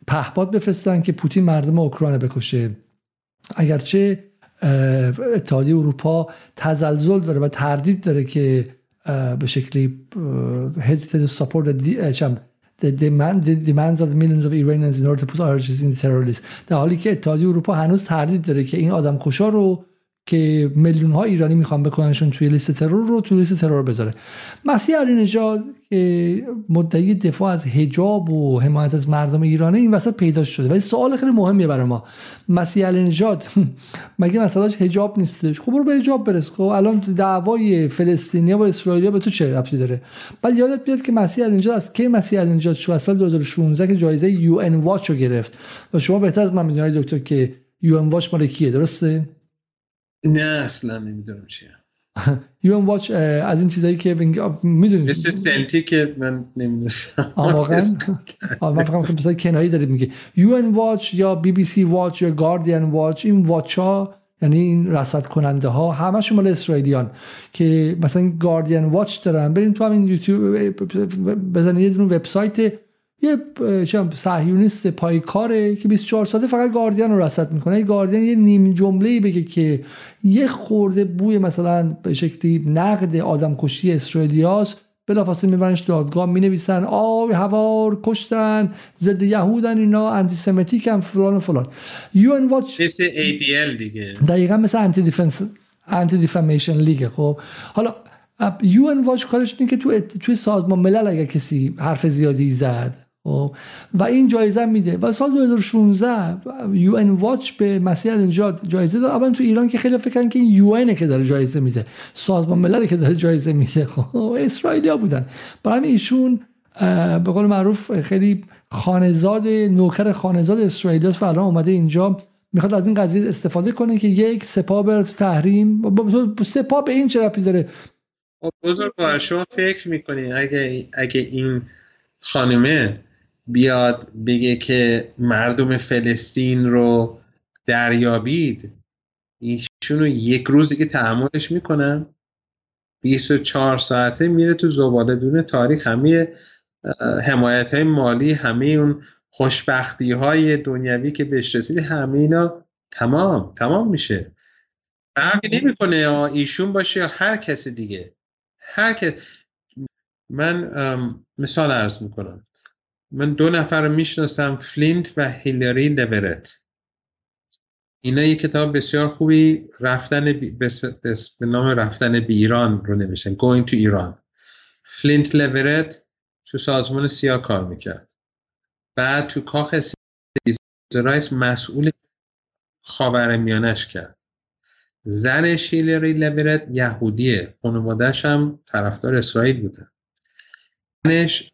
پهپاد بفرستن که پوتین مردم اوکراین بکشه. اگرچه اتحادیه اروپا تزلزل داره و تردید داره که به شکلی to support the demand the demands of the millions of Iranians in order to put IRGC in terror list در حالی که اتحادیه اروپا هنوز تردید داره که این آدم کشا رو که میلیون ها ایرانی می‌خوان بکننشون توی لیست ترور رو توی لیست ترور بذاره. مسیح علی نژاد که مدعی دفاع از حجاب و حمایت از مردم ایرانه این وسط پیدا شده. ولی سوال خیلی مهمیه برای ما. مسیح علی نژاد <laughs> مگه مسئلهش حجاب نیستش؟ خب برو به حجاب برس. خب الان دعوای فلسطینیا و اسرائیلیا به تو چه ربطی داره؟ بعد یادت بیاد که مسیح علی نژاد از کی مسیح علی نژاد شو سال 2016 که جایزه یو ان واچ رو گرفت. و شما بهتر از من می‌دونید دکتر که یو ان واچ مال کیه درسته؟ نه اصلا نمی‌دونم چیه. یو ام واچ از این چیزایی که می‌دونید مثل سلتی که من نمی‌دونستم. واقعا؟ <laughs> من فقط مثلا کنایی دارید میگه. یو ان واچ یا بی بی سی واچ یا گاردین واچ این واچ ها یعنی این رصد کننده ها همشون مال اسرائیلیان که مثلا گاردین واچ دارن. بریم تو همین یوتیوب بزنید یه دونه وبسایت یه صهیونیست پایکاره که 24 ساعته فقط گاردین رو رصد می‌کنه. یه گاردین یه نیم جمله ای بگه که یه خورده بوی مثلا به شکلی نقد آدم کشی اسرائیلیاس بلافاصله میبرنش دادگاه می نویسن آی هوار کشتن ضد یهودن اینا antisemitic هم فلان و فلان. UN Watch مثل ADL دیگه. دقیقا مثل Anti Defense Anti-Defamation League. خب حالا UN Watch کارش اینه که تو توی سازمان ملل اگر کسی حرف زیادی زد خب و این جایزه میده. و سال 2016 UN Watch به مسیح علی نژاد جایزه داد. اول تو ایران که خیلی فکر که این UN که داره جایزه میده. سازمان ملل که داره جایزه میده. <laughs> خب اسرائیلیا بودن. برای ایشون به قول معروف خیلی خانزاد نوکر خانزاد اسرائیل و الان اومده اینجا. می‌خواد از این قضیه استفاده کنه که یک سپاه بره تو تحریم سپاه به این چه داره؟ خب، بزرگوار شما فکر می‌کنین اگه, اگه این خانمه بیاد بگه که مردم فلسطین رو دریابید. ایشون رو یک روزی که تحملش می‌کنن 24 ساعته میره تو زباله دونه تاریخ. همه حمایت های مالی همه اون خوشبختی های دنیوی که بهش رسید همه اینا تمام تمام میشه. فرقی نمی‌کنه ایشون باشه یا هر کسی دیگه. هر کس من مثال عرض می‌کنم. من دو نفر رو می‌شناسم فلینت و هیلری لورت اینا یک کتاب بسیار خوبی رفتن به نام رفتن به ایران رو نوشتن Going to Tehran فلینت لورت تو سازمان سیا کار می‌کرد. بعد تو کاخ رایس مسئول خاور میانش کرد. زنش هیلری لورت یهودیه خانوادهش هم طرفدار اسرائیل بوده. زنش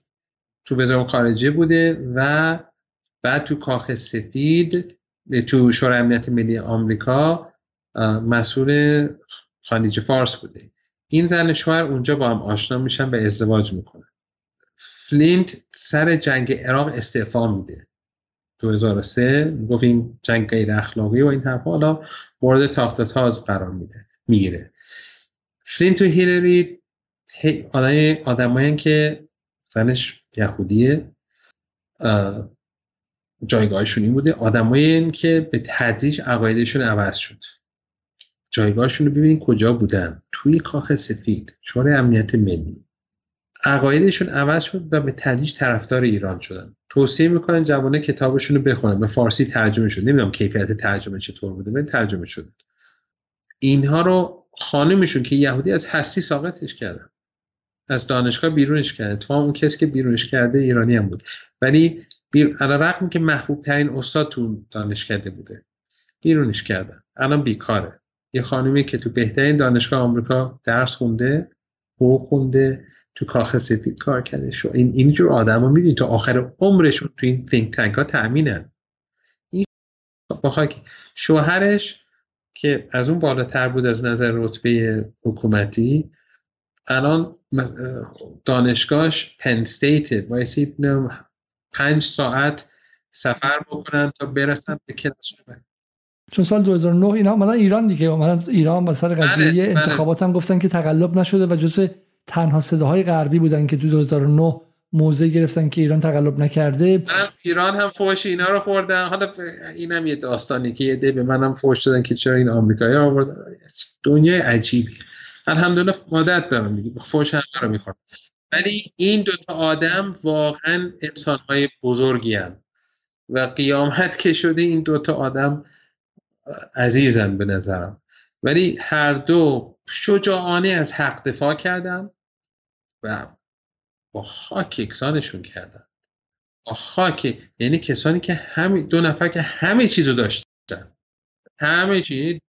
تو وزارت خارجه بوده و بعد تو کاخ سفید تو شورای امنیت ملی آمریکا مسئول خانیج فارس بوده. این زن شوهر اونجا با هم آشنا میشن و ازدواج می‌کنن. فلینت سر جنگ عراق استعفا میده. 2003 گفت این جنگ غیر اخلاقی و این حرف حالا مورد تاخت تاز قرار میده می‌گیره. فلینت و هیلری آدمایی که زنش یهودیه. جایگاهشون این بوده. آدمایی که به تدریج عقایدشون عوض شد. جایگاهشون رو ببینید کجا بودن. توی کاخ سفید شورای امنیت ملی. عقایدشون عوض شد و به تدریج طرفدار ایران شدن. توصیه می‌کنن جوانه کتابشون رو بخونن. به فارسی ترجمه شد نمی‌دونم کیفیت ترجمه چطور بوده ولی ترجمه شده. اینها رو خانمشون که یهودی از هستی ساقطش کردن. از دانشگاه بیرونش کرده اتفاقا اون کسی که بیرونش کرده ایرانی هم بود. ولی بیر... رقم که محبوب ترین استاد تو دانشکده بوده. بیرونش کردن الان بیکاره. یه خانمی که تو بهترین دانشگاه آمریکا درس خونده حقوق خونده تو کاخ سفید کار کرده. شو این اینجور آدم میدین تا آخر عمرشون تو این تینک تنک ها تأمینن. این شوهرش که از اون بالاتر بود از نظر رتبه حکومتی الان دانشگاهش پن استیت بایستی پنج ساعت سفر بکنن تا برسن به کلاس چون سال 2009 اینا اومدن ایران دیگه. اومدن ایران با سر قضیه بله، بله. انتخابات هم گفتن که تقلب نشده و جزء تنها صداهای غربی بودن که تو 2009 موضع گرفتن که ایران تقلب نکرده. ایران هم فوش اینا رو خوردن حالا اینم یه داستانی که یه ده به منم فوش دادن که چرا این آمریکایی آوردن. دنیای عجیبی. الحمدلله عادت دارم دیگه. فوش رو می‌خورم ولی این دوتا آدم واقعا انسان های بزرگی هم. و قیامت که شده این دوتا آدم عزیزن به نظرم. ولی هر دو شجاعانه از حق دفاع کردم و با خاک یکسانشون کردن. با خاک یعنی کسانی که همه دو نفر که همه چیزو داشتن. همه چیز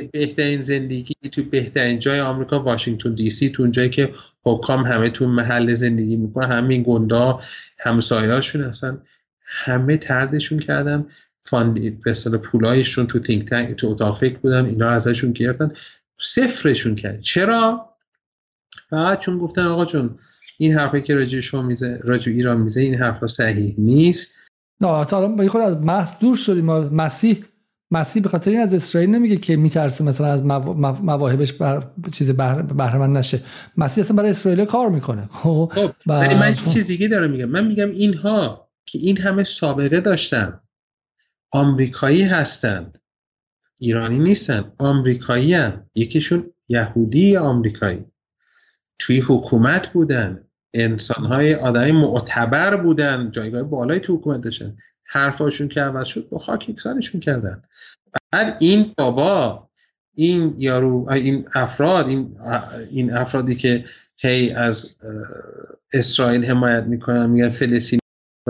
بهترین زندگی تو بهترین جای آمریکا واشنگتن دی سی تو جایی که حکام همه تو محل زندگی می‌کنن همین گندا همسایه‌هاشون اصلا همه تردشون کردن. فاندی به پولایشون تو تینک تنک تو اتاق فکر بودن. اینا ازشون گرفتن. صفرشون کرد چرا؟ فقط چون گفتن آقا جون این حرفی که راجع شما میزه راجع ایران میزه این حرفا صحیح نیست. نه تا به خود از محض دور شدیم. مسیح مسیح به خاطر این از اسرائیل نمیگه که میترسه مثلا از مواهبش بر چیز بهره نشه. مسیح اصلا برای اسرائیل کار می‌کنه. خب, خب، ولی من چیز دیگه دارم میگم؟ من میگم اینها که این همه سابقه داشتن آمریکایی هستند ایرانی نیستن آمریکایی هم. یکیشون یهودی آمریکایی. توی حکومت بودن انسانهای آدمی معتبر بودن جایگاه بالای تو حکومت داشتن. حرفاشون که عوض شد با خاک یکسانشون کردن. بعد این بابا این یارو این افراد این این افرادی که هی از اسرائیل حمایت می‌کنن میگن فلسطین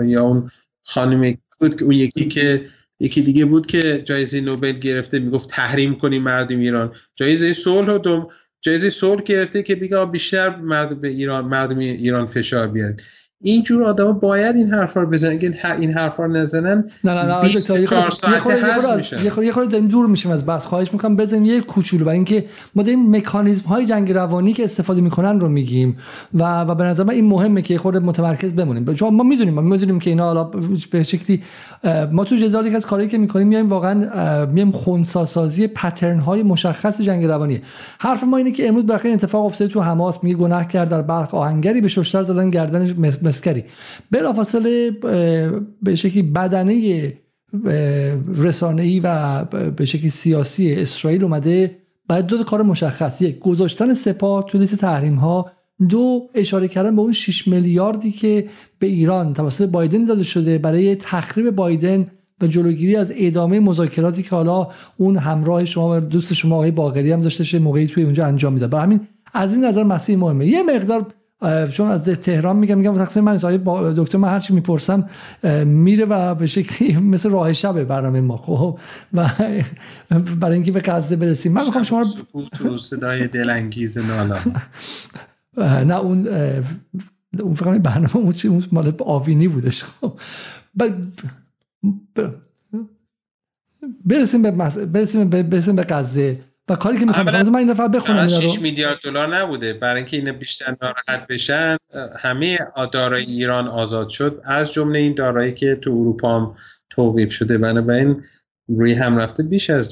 یا اون خانم بود که اون یکی که یکی دیگه بود که جایزه نوبل گرفته می‌گفت تحریم کنیم مردم ایران. جایزه صلح و جایزه صلح گرفته که بگه بیشتر مردم به ایران مردم ایران فشار بیارن اینجور آدم باید این حرفا رو بزنن اگه این حرفا رو نزنن. نه نه نه 24 ساعته یه خورده داریم دور میشیم از بس خواهش می‌کنم بزنیم یه کوچولو. برای اینکه ما داریم مکانیزم های جنگ روانی که استفاده می‌کنن رو میگیم و و به نظر من این مهمه که خود متمرکز بمونیم. چون ما می‌دونیم ما می‌دونیم که اینا حالا به شکلی ما تو جدال از کاری که می‌کنیم میایم واقعا میایم خونسا سازی پترن های مشخص جنگ روانی. حرف ما اینه که امروز برخی اتفاق افتاده تو حماس میگه گناه کرد در برق آهنگری به ششتر زدن گردنش مسکری. بلافاصله به شکلی بدنه رسانه‌ای و به شکلی سیاسی اسرائیل اومده بعد دو کار مشخص. یک گذاشتن سپاه تو لیست تحریم ها دو اشاره کردن به اون 6 میلیاردی که به ایران توسط بایدن داده شده برای تخریب بایدن و جلوگیری از ادامه مذاکراتی که حالا اون همراه شما دوست شما آقای باقری هم داشته موقعی توی اونجا انجام میده برای همین از این نظر مسیح مهمه. یه مقدار چون از تهران میگم میگم تقسیم من با دکتر من هرچی می‌پرسم میره و به شکلی <laughs> مثل راه شبه برنامه ما خب؟ و <laughs> برای اینکه به قصد برسیم. من می‌خوام شما صدای دلانگیز نالا. نه اون اون فقط برنامه اون مال آوینی بودش خب برسیم به برسیم به برسیم به قضیه. و کاری که می‌کنم من این دفعه بخونم 6 میلیارد دلار نبوده. برای اینکه اینا بیشتر ناراحت بشن همه دارایی ایران آزاد شد. از جمله این دارایی که تو اروپا هم توقیف شده. بنابراین روی هم رفته بیش از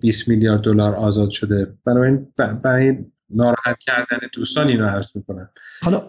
20 میلیارد دلار آزاد شده. بنابراین برای ناراحت کردن دوستان اینو عرض می‌کنم. حالا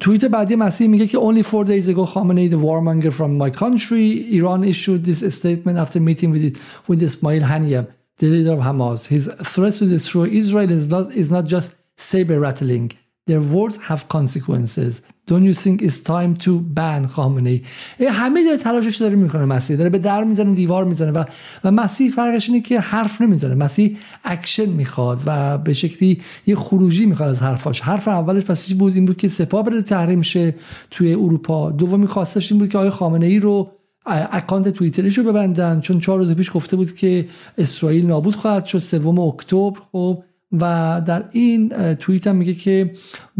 توییت بعدی مسیح میگه که only four days ago Khamenei the warmonger from my country Iran issued this statement after meeting with it, with Ismail Haniyeh. The leader of Hamas. His threats to destroy Israel is not, is not just saber rattling. Their words have consequences. Don't you think it's time to ban Khamenei همه داره تلاشش داره می‌کنه مسیح داره به در می‌زنه دیوار می‌زنه و و مسیح فرقش اینه که حرف نمی‌زنه مسیح اکشن می‌خواد و به شکلی یه خروجی می‌خواد از حرفاش حرف اولش پس بود این بود که سپاه بره تحریم شه توی اروپا دومی خواستش این بود که آقای خامنه ای رو اکانت توییترش رو ببندن. چون چهار روز پیش گفته بود که اسرائیل نابود خواهد شد. سوم اکتبر خب. و در این توییت هم میگه که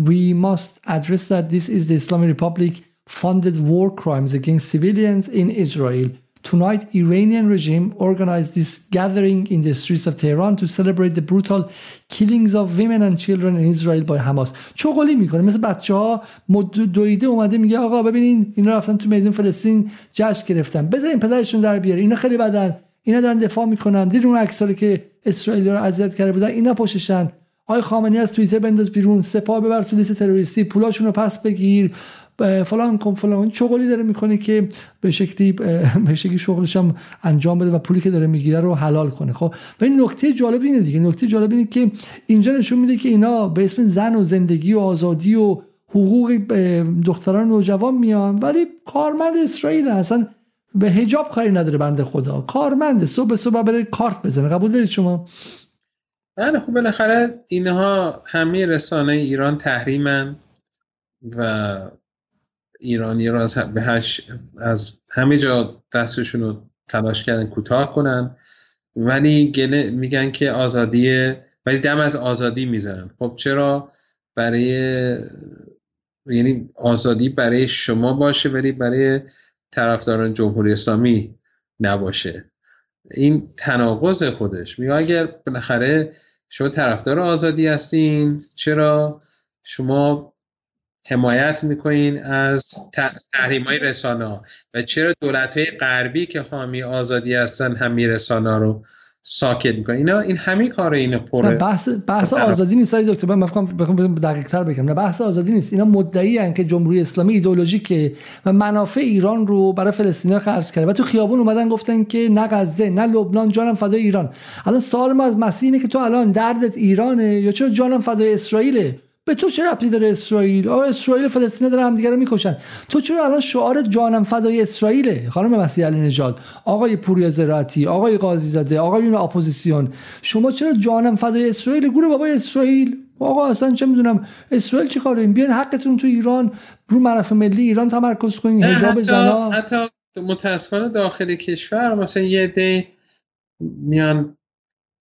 we must address that this is the Islamic Republic funded war crimes against civilians in Israel. Tonight, Iranian regime organized this gathering in the streets of Tehran to celebrate the brutal killings of women and children in Israel by Hamas. چغلی می‌کنه. مثل بچه ها دویده اومده میگه آقا ببینین اینا رفتن تو میدون فلسطین جشن گرفتن. بذارین پدرشون در بیاره. اینا خیلی بدن. اینا دارن دفاع می‌کنن. دید اون عکسایی که اسرائیل رو اذیت کرده بودن اینا پشتشن. آقای خامنه‌ای از توییتر بنداز بیرون. سپاه ببر تو لیست تروریستی پولاشون رو پس بگیر. فلان کن فلان. چغلی داره می‌کنه که به شکلی به شکلی شغلش هم انجام بده و پولی که داره می‌گیره رو حلال کنه. خب و این نکته جالب اینه دیگه. نکته جالب اینه که اینجا نشون میده که اینا به اسم زن و زندگی و آزادی و حقوق دختران نوجوان میان ولی کارمند اسرائیل اصلا به هجاب کاری نداره بنده خدا. کارمند صبح صبح بره کارت بزنه. قبول دارید شما؟ بله خب بالاخره اینها همه رسانه ایران تحریمن و ایرانی رو از, از همه جا دستشون رو تلاش کردن کوتاه کنن. ولی گله میگن که آزادی ولی دم از آزادی می‌زنن خب چرا؟ برای یعنی آزادی برای شما باشه ولی برای طرفداران جمهوری اسلامی نباشه. این تناقض خودش. میگه اگر بالاخره شما طرفدار آزادی هستین چرا؟ شما حمایت می‌کنین از تحریم های رسانه و چرا دولت های غربی که حامی آزادی هستن همی رسانه رو ساکت می‌کنن اینا این همه کار اینو پره بحث بحث آزادی نیست دکتر. من می‌خوام بخوام دقیق تر بگم. نه بحث آزادی نیست. اینا مدعی ان که جمهوری اسلامی ایدئولوژیکه و منافع ایران رو برای فلسطینیا خرج کرده. و تو خیابون اومدن گفتن که نه غزه نه لبنان جانم فدای ایران. الان سوال ما از مسیح اینه که تو الان دردت ایرانه یا چرا جانم فدای اسرائیله؟ به تو چه ربطی داره اسرائیل؟ آه اسرائیل و فلسطین داره همدیگه رو می‌کشن. تو چرا الان شعار جانم فدای اسرائیله؟ خانم مسیح علی نژاد آقای پوریا زراعتی آقای قاضی زاده آقایون اپوزیسیون شما چرا جانم فدای اسرائیل؟ گروه بابای اسرائیل. آقا اصلا چه می‌دونم اسرائیل چی کار داریم؟ بیان حقتون تو ایران رو منافع ملی ایران تمرکز کنین حجاب زنا. حتی متاسفانه داخل کشور مثلا یه دی میان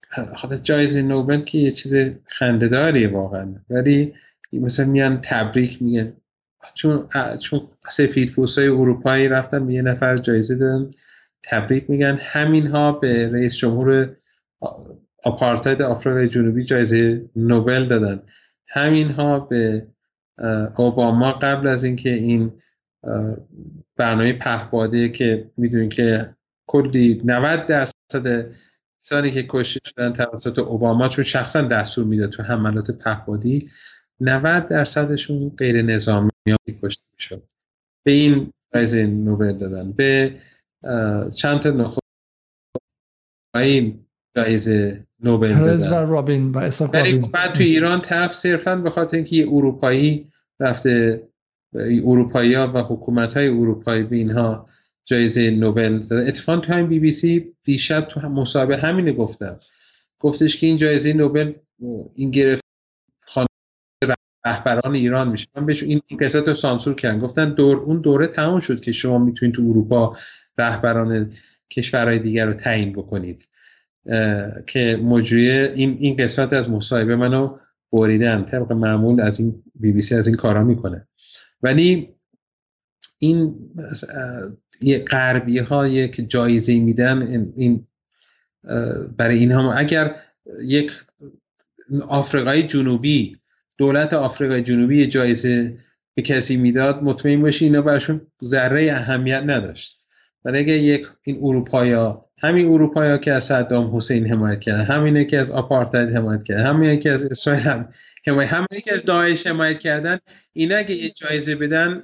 حالا جایزه نوبل که یه چیز خندهداریه واقعا. ولی مثلا میان تبریک میگن. چون چون سفید های اروپایی رفتن به یه نفر جایزه دادن تبریک میگن. همین ها به رئیس جمهور آپارتاید آفریقای جنوبی جایزه نوبل دادن. همین ها به اوباما قبل از اینکه این برنامه پهباده که می‌دونین که کلی 90 درصد کسانی که کشته شدن توسط اوباما چون شخصا دستور میده تو حملات پهبادی 90 درصدشون غیر نظامی کشته می‌شد. به این جایزه نوبل دادن. به چند تا نخود این جایزه نوبل دادن. و رابین و بعد تو ایران طرف صرفا به خاطر اینکه یه اروپایی رفته اروپایی ها و حکومت های اروپایی به اینها جایزه نوبل دادن اتفاقا تو همین بی بی سی دیشب تو مصاحبه همینه گفتم. گفتش که این جایزه نوبل این گرفت رهبران ایران میشه. من بهش این قصت رو سانسور کردن گفتن دور اون دوره تمام شد که شما می‌تونید تو اروپا رهبران کشورهای دیگر رو تعیین بکنید. که مجری این این قسمت از مصاحبه منو بریدن. طبق معمول از این بی بی سی از این کارا می‌کنه. ولی این غربی ها یک جایزه میدن این برای اینها. اگر یک آفریقای جنوبی دولت آفریقای جنوبی جایزه به کسی می‌داد مطمئن باشی اینا براشون ذره اهمیت نداشت. برای اگه یک این اروپایا همین اروپایا که از صدام حسین حمایت کرد همینه که از آپارتاید حمایت کرد همینه که از اسرائیل هم حمایت همینه که از داعش حمایت کردن اینا اگه یه جایزه بدن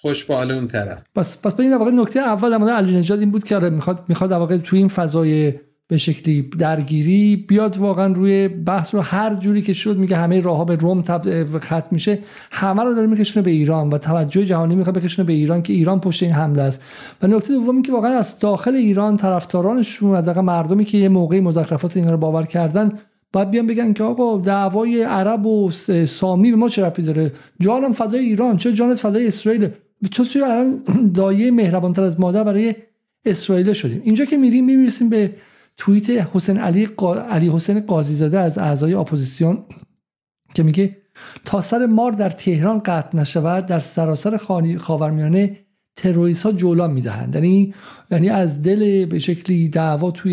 خوش به اون طرف. پس پس این واقع نکته اول در علی نجات این بود که آره می‌خواد می‌خواد واقع تو این فضای به شکلی درگیری بیاد واقعا روی بحث رو. هر جوری که شد میگه همه راه ها به روم ختم میشه. همه رو داره میکشونه به ایران و توجه جهانی می‌خواد بکشونه به ایران که ایران پشت این حمله است. و نکته دومی که واقعا از داخل ایران طرفدارانشون و مردمی که یه موقعی مزخرفات اینا رو باور کردن باید بیان بگن که آقا دعوای عرب و سامی به ما چه ربطی داره؟ جانم فدای ایران چه جانت فدای اسرائیل؟ چطور چرا الان <clears throat> دایه مهربانتر از مادر برای اسرائیل شدیم. اینجا که میریم می‌رسیم به توییت حسین علی علی حسین قاضی زاده از اعضای اپوزیسیون که میگه تا سر مار در تهران قطع نشود در سراسر خاورمیانه تروریست ها جولان می‌دهند. یعنی یعنی از دل به شکلی دعوا توی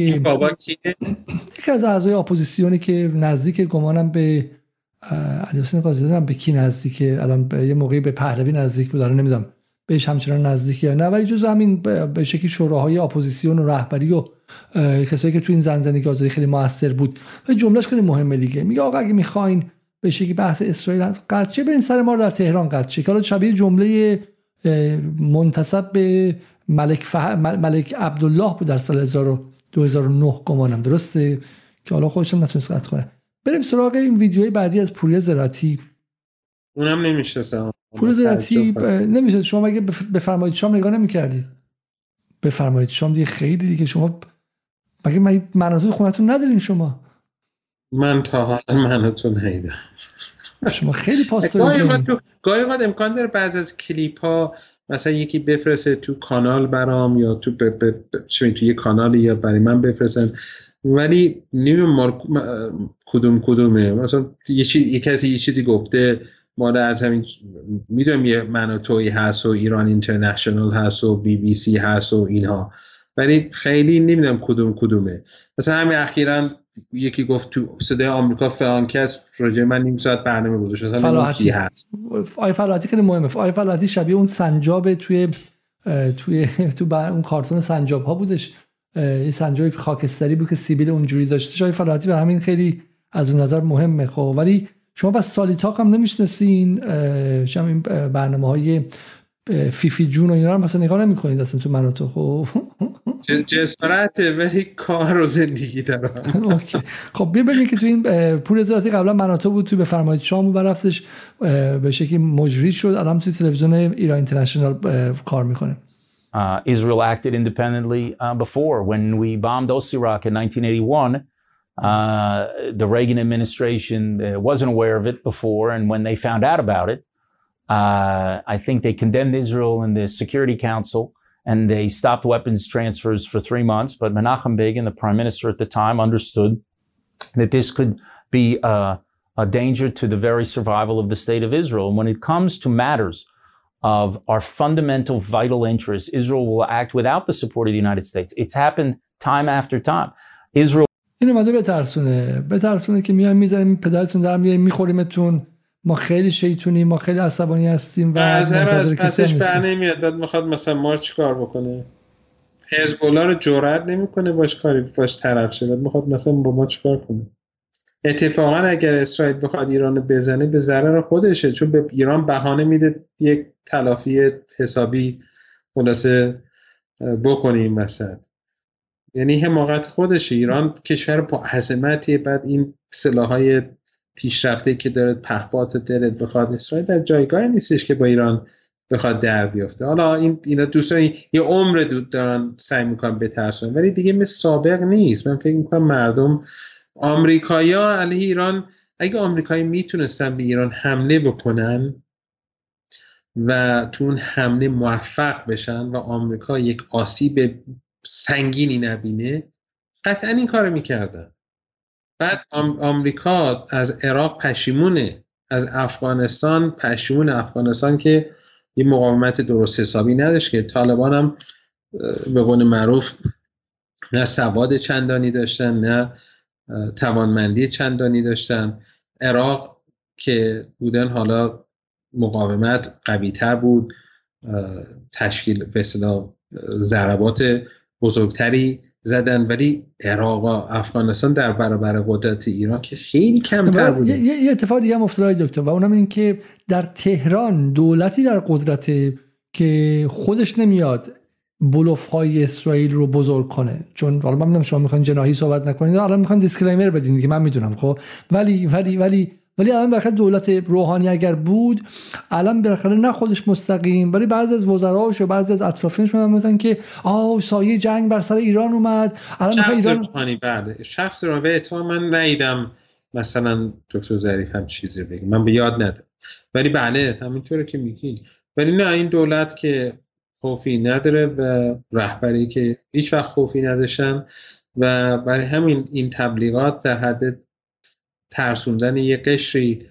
یکی از اعضای اپوزیسیونی که نزدیک گمانم به علی حسین قاضی به کی نزدیکه الان به یه موقعی به پهلوی نزدیک بود نمی‌دونم. بهش همچنان نزدیکی یا نه. ولی جز همین به شکلی شوراهای اپوزیسیون و رهبری و کسایی که تو این زن زندگی آزادی خیلی موثر بود. و جملهش خیلی مهمه دیگه. میگه آقا اگه می‌خواین به شکلی بحث اسرائیل قطع شه برین سر مار در تهران قطع شه که حالا شبیه جمله منتسب به ملک, فح... ملک عبدالله بود در سال 2009 گمانم. درسته؟ که حالا خودشم نتونست قطع کنه. بریم سراغ این ویدیوهای بعدی از پوریا زراعتی اونم نمی‌شناسم. پول زراعتی نمیشه. شما مگه بفرمایید شام نگاه نمی‌کردید. بفرمایید شام دیگه خیلی دیگه. شما مگه مناطق خونتون ندارین شما؟ من تا حالا مناطق نیدم شما خیلی <laughs> پاستور گاهی وقت امکان داره بعض از کلیپ ها مثلا یکی بفرسته تو کانال برام یا تو ب... ب... تو یه کانالی یا برای من بفرستن. ولی نمی‌دونم کدوم کدومه. مثلا یه, یه کسی یه چیزی گفته مال از همین می‌دونم یه منوتوی هست و ایران اینترنشنال هست و بی بی سی هست و اینها. ولی خیلی نمی‌دونم کدوم کدومه. مثلا همین اخیرا یکی گفت تو صدای آمریکا فرانکس راجع من نیم ساعت برنامه گذاشت. مثلا کی هست. آی فلاحتی خیلی مهمه. آی فلاحتی شبیه اون سنجاب توی توی تو اون کارتون سنجاب ها بودش این سنجاب خاکستری بود که سیبیل اونجوری داشته آی فلاحتی به همین خیلی از اون نظر مهمه خب. ولی شما پس سالی تاک هم نمی‌شناسین شما این برنامه های فیفی جون و اینا رو مثلا نگاه نمی‌کنید اصلا تو منوتو خب؟ جسارته ولی کار و زندگی دارم. <laughs> خب ببینید که تو این پوریا زراعتی قبلا منوتو بود تو بفرمایید شام و رفتش به شکلی مجری شد الان توی تلویزیون ایران اینترنشنال کار می‌کنه. Uh, Israel acted independently uh, before when we bombed Osirak in 1981 Uh, the Reagan administration uh, wasn't aware of it before, and when they found out about it, uh, I think they condemned Israel in the Security Council and they stopped weapons transfers for three months. But Menachem Begin, the prime minister at the time, understood that this could be a, a danger to the very survival of the state of Israel. And when it comes to matters of our fundamental vital interests, Israel will act without the support of the United States. It's happened time after time. Israel این اومده بترسونه. بترسونه که میایم می‌زنیم پدرتون در میایم میخوریمتون ما خیلی شیطونیم ما خیلی عصبانی هستیم و از پسش بر نمیاد. بعد می‌خواد مثلا ما چیکار بکنه؟ حزب الله رو جرأت نمی‌کنه باش کاری باش طرف شه. بعد می‌خواد مثلا با ما چیکار کنه؟ اتفاقا اگر اسرائیل بخواد ایران بزنه به ضرر خودشه. چون به ایران بهانه میده یک تلافی حسابی خلاصه بکنه این وسط. یعنی حماقت خودشه ایران کشور با عظمتی بعد این سلاحهای پیشرفته که داره پهپات دلت بخواد اسرائیل در جایگاه نیستش که با ایران بخواد در بیفته. حالا این اینا دوستان یه عمر دود دارن سعی می‌کنن بترسون ولی دیگه مثل سابق نیست. من فکر می‌کنم مردم آمریکایا علیه ایران اگه آمریکایی می‌تونستن به ایران حمله بکنن و تو اون حمله موفق بشن و آمریکا یک آسیب سنگینی نبینه قطعا این کار می‌کردن. بعد آمریکا از عراق پشیمونه از افغانستان پشیمون افغانستان که یه مقاومت درست حسابی نداشت که طالبان هم به قول معروف نه سواد چندانی داشتن نه توانمندی چندانی داشتن. عراق که بودن حالا مقاومت قوی تر بود تشکیل به ضربات بزرگتری زدن ولی عراق و افغانستان در برابر قدرت ایران که خیلی کمتر بوده. یه اتفاق دیگه هم افتاد دکتر و اونم این که در تهران دولتی در قدرت که خودش نمیاد بلوف های اسرائیل رو بزرگ کنه. چون حالا من شما می‌خواین جناحی صحبت نکنید الان می‌خواین دیسکلیمر بدین که من می‌دونم خب؟ ولی ولی ولی ولی الان بالاخره دولت روحانی اگر بود الان بالاخره نه خودش مستقیم ولی بعضی از وزراش و بعضی از اطرافیانش میگن که آه سایه جنگ بر سر ایران اومد. الان شخص ایران... روحانی بله. شخص روحانی. به من نیدم مثلا دکتر ظریف هم چیزی بگه. من به یاد ندارم. ولی بله همینطوره که میگین. ولی نه این دولت که خوفی نداره و رهبری که هیچ وقت خوفی نداشتن و برای همین این تبلیغات در حد ترسوندن یه قشری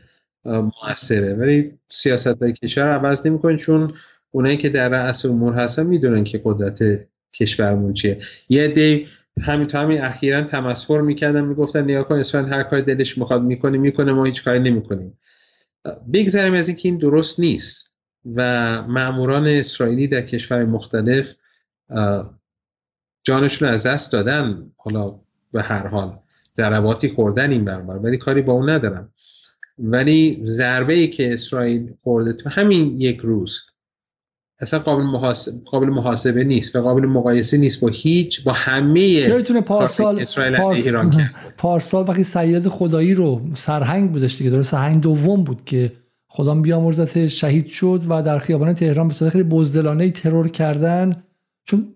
موثره. ولی سیاست های کشور عوض نمی‌کنه چون اونایی که در رأس امور هستن می‌دونن که قدرت کشورمون چیه. یه دی همین تا همین اخیرا تمسخر می‌کردن می‌گفتن نگاه کن اسرائیل هر کار دلش می‌خواد می‌کنه می‌کنه ما هیچ کاری نمی‌کنیم. بگذاریم از اینکه این درست نیست و ماموران اسرائیلی در کشور مختلف جانشون از دست دادن حالا به هر حال. ضرباتی خوردن این برابر ولی کاری با اون ندارم. ولی ضربه ای که اسرائیل خورده تو همین یک روز اصلا قابل محاسبه, قابل محاسبه نیست و قابل مقایسه نیست با هیچ با همه یادتونه پارسال اسرائیل پارس... ایران کرد. <laughs> پارسال وقتی سید خدایی رو سرهنگ بودش دیگه درست سرهنگ دوم بود که خدا بیامرزت شهید شد و در خیابان تهران به صورت خیلی بزدلانه ترور کردن چون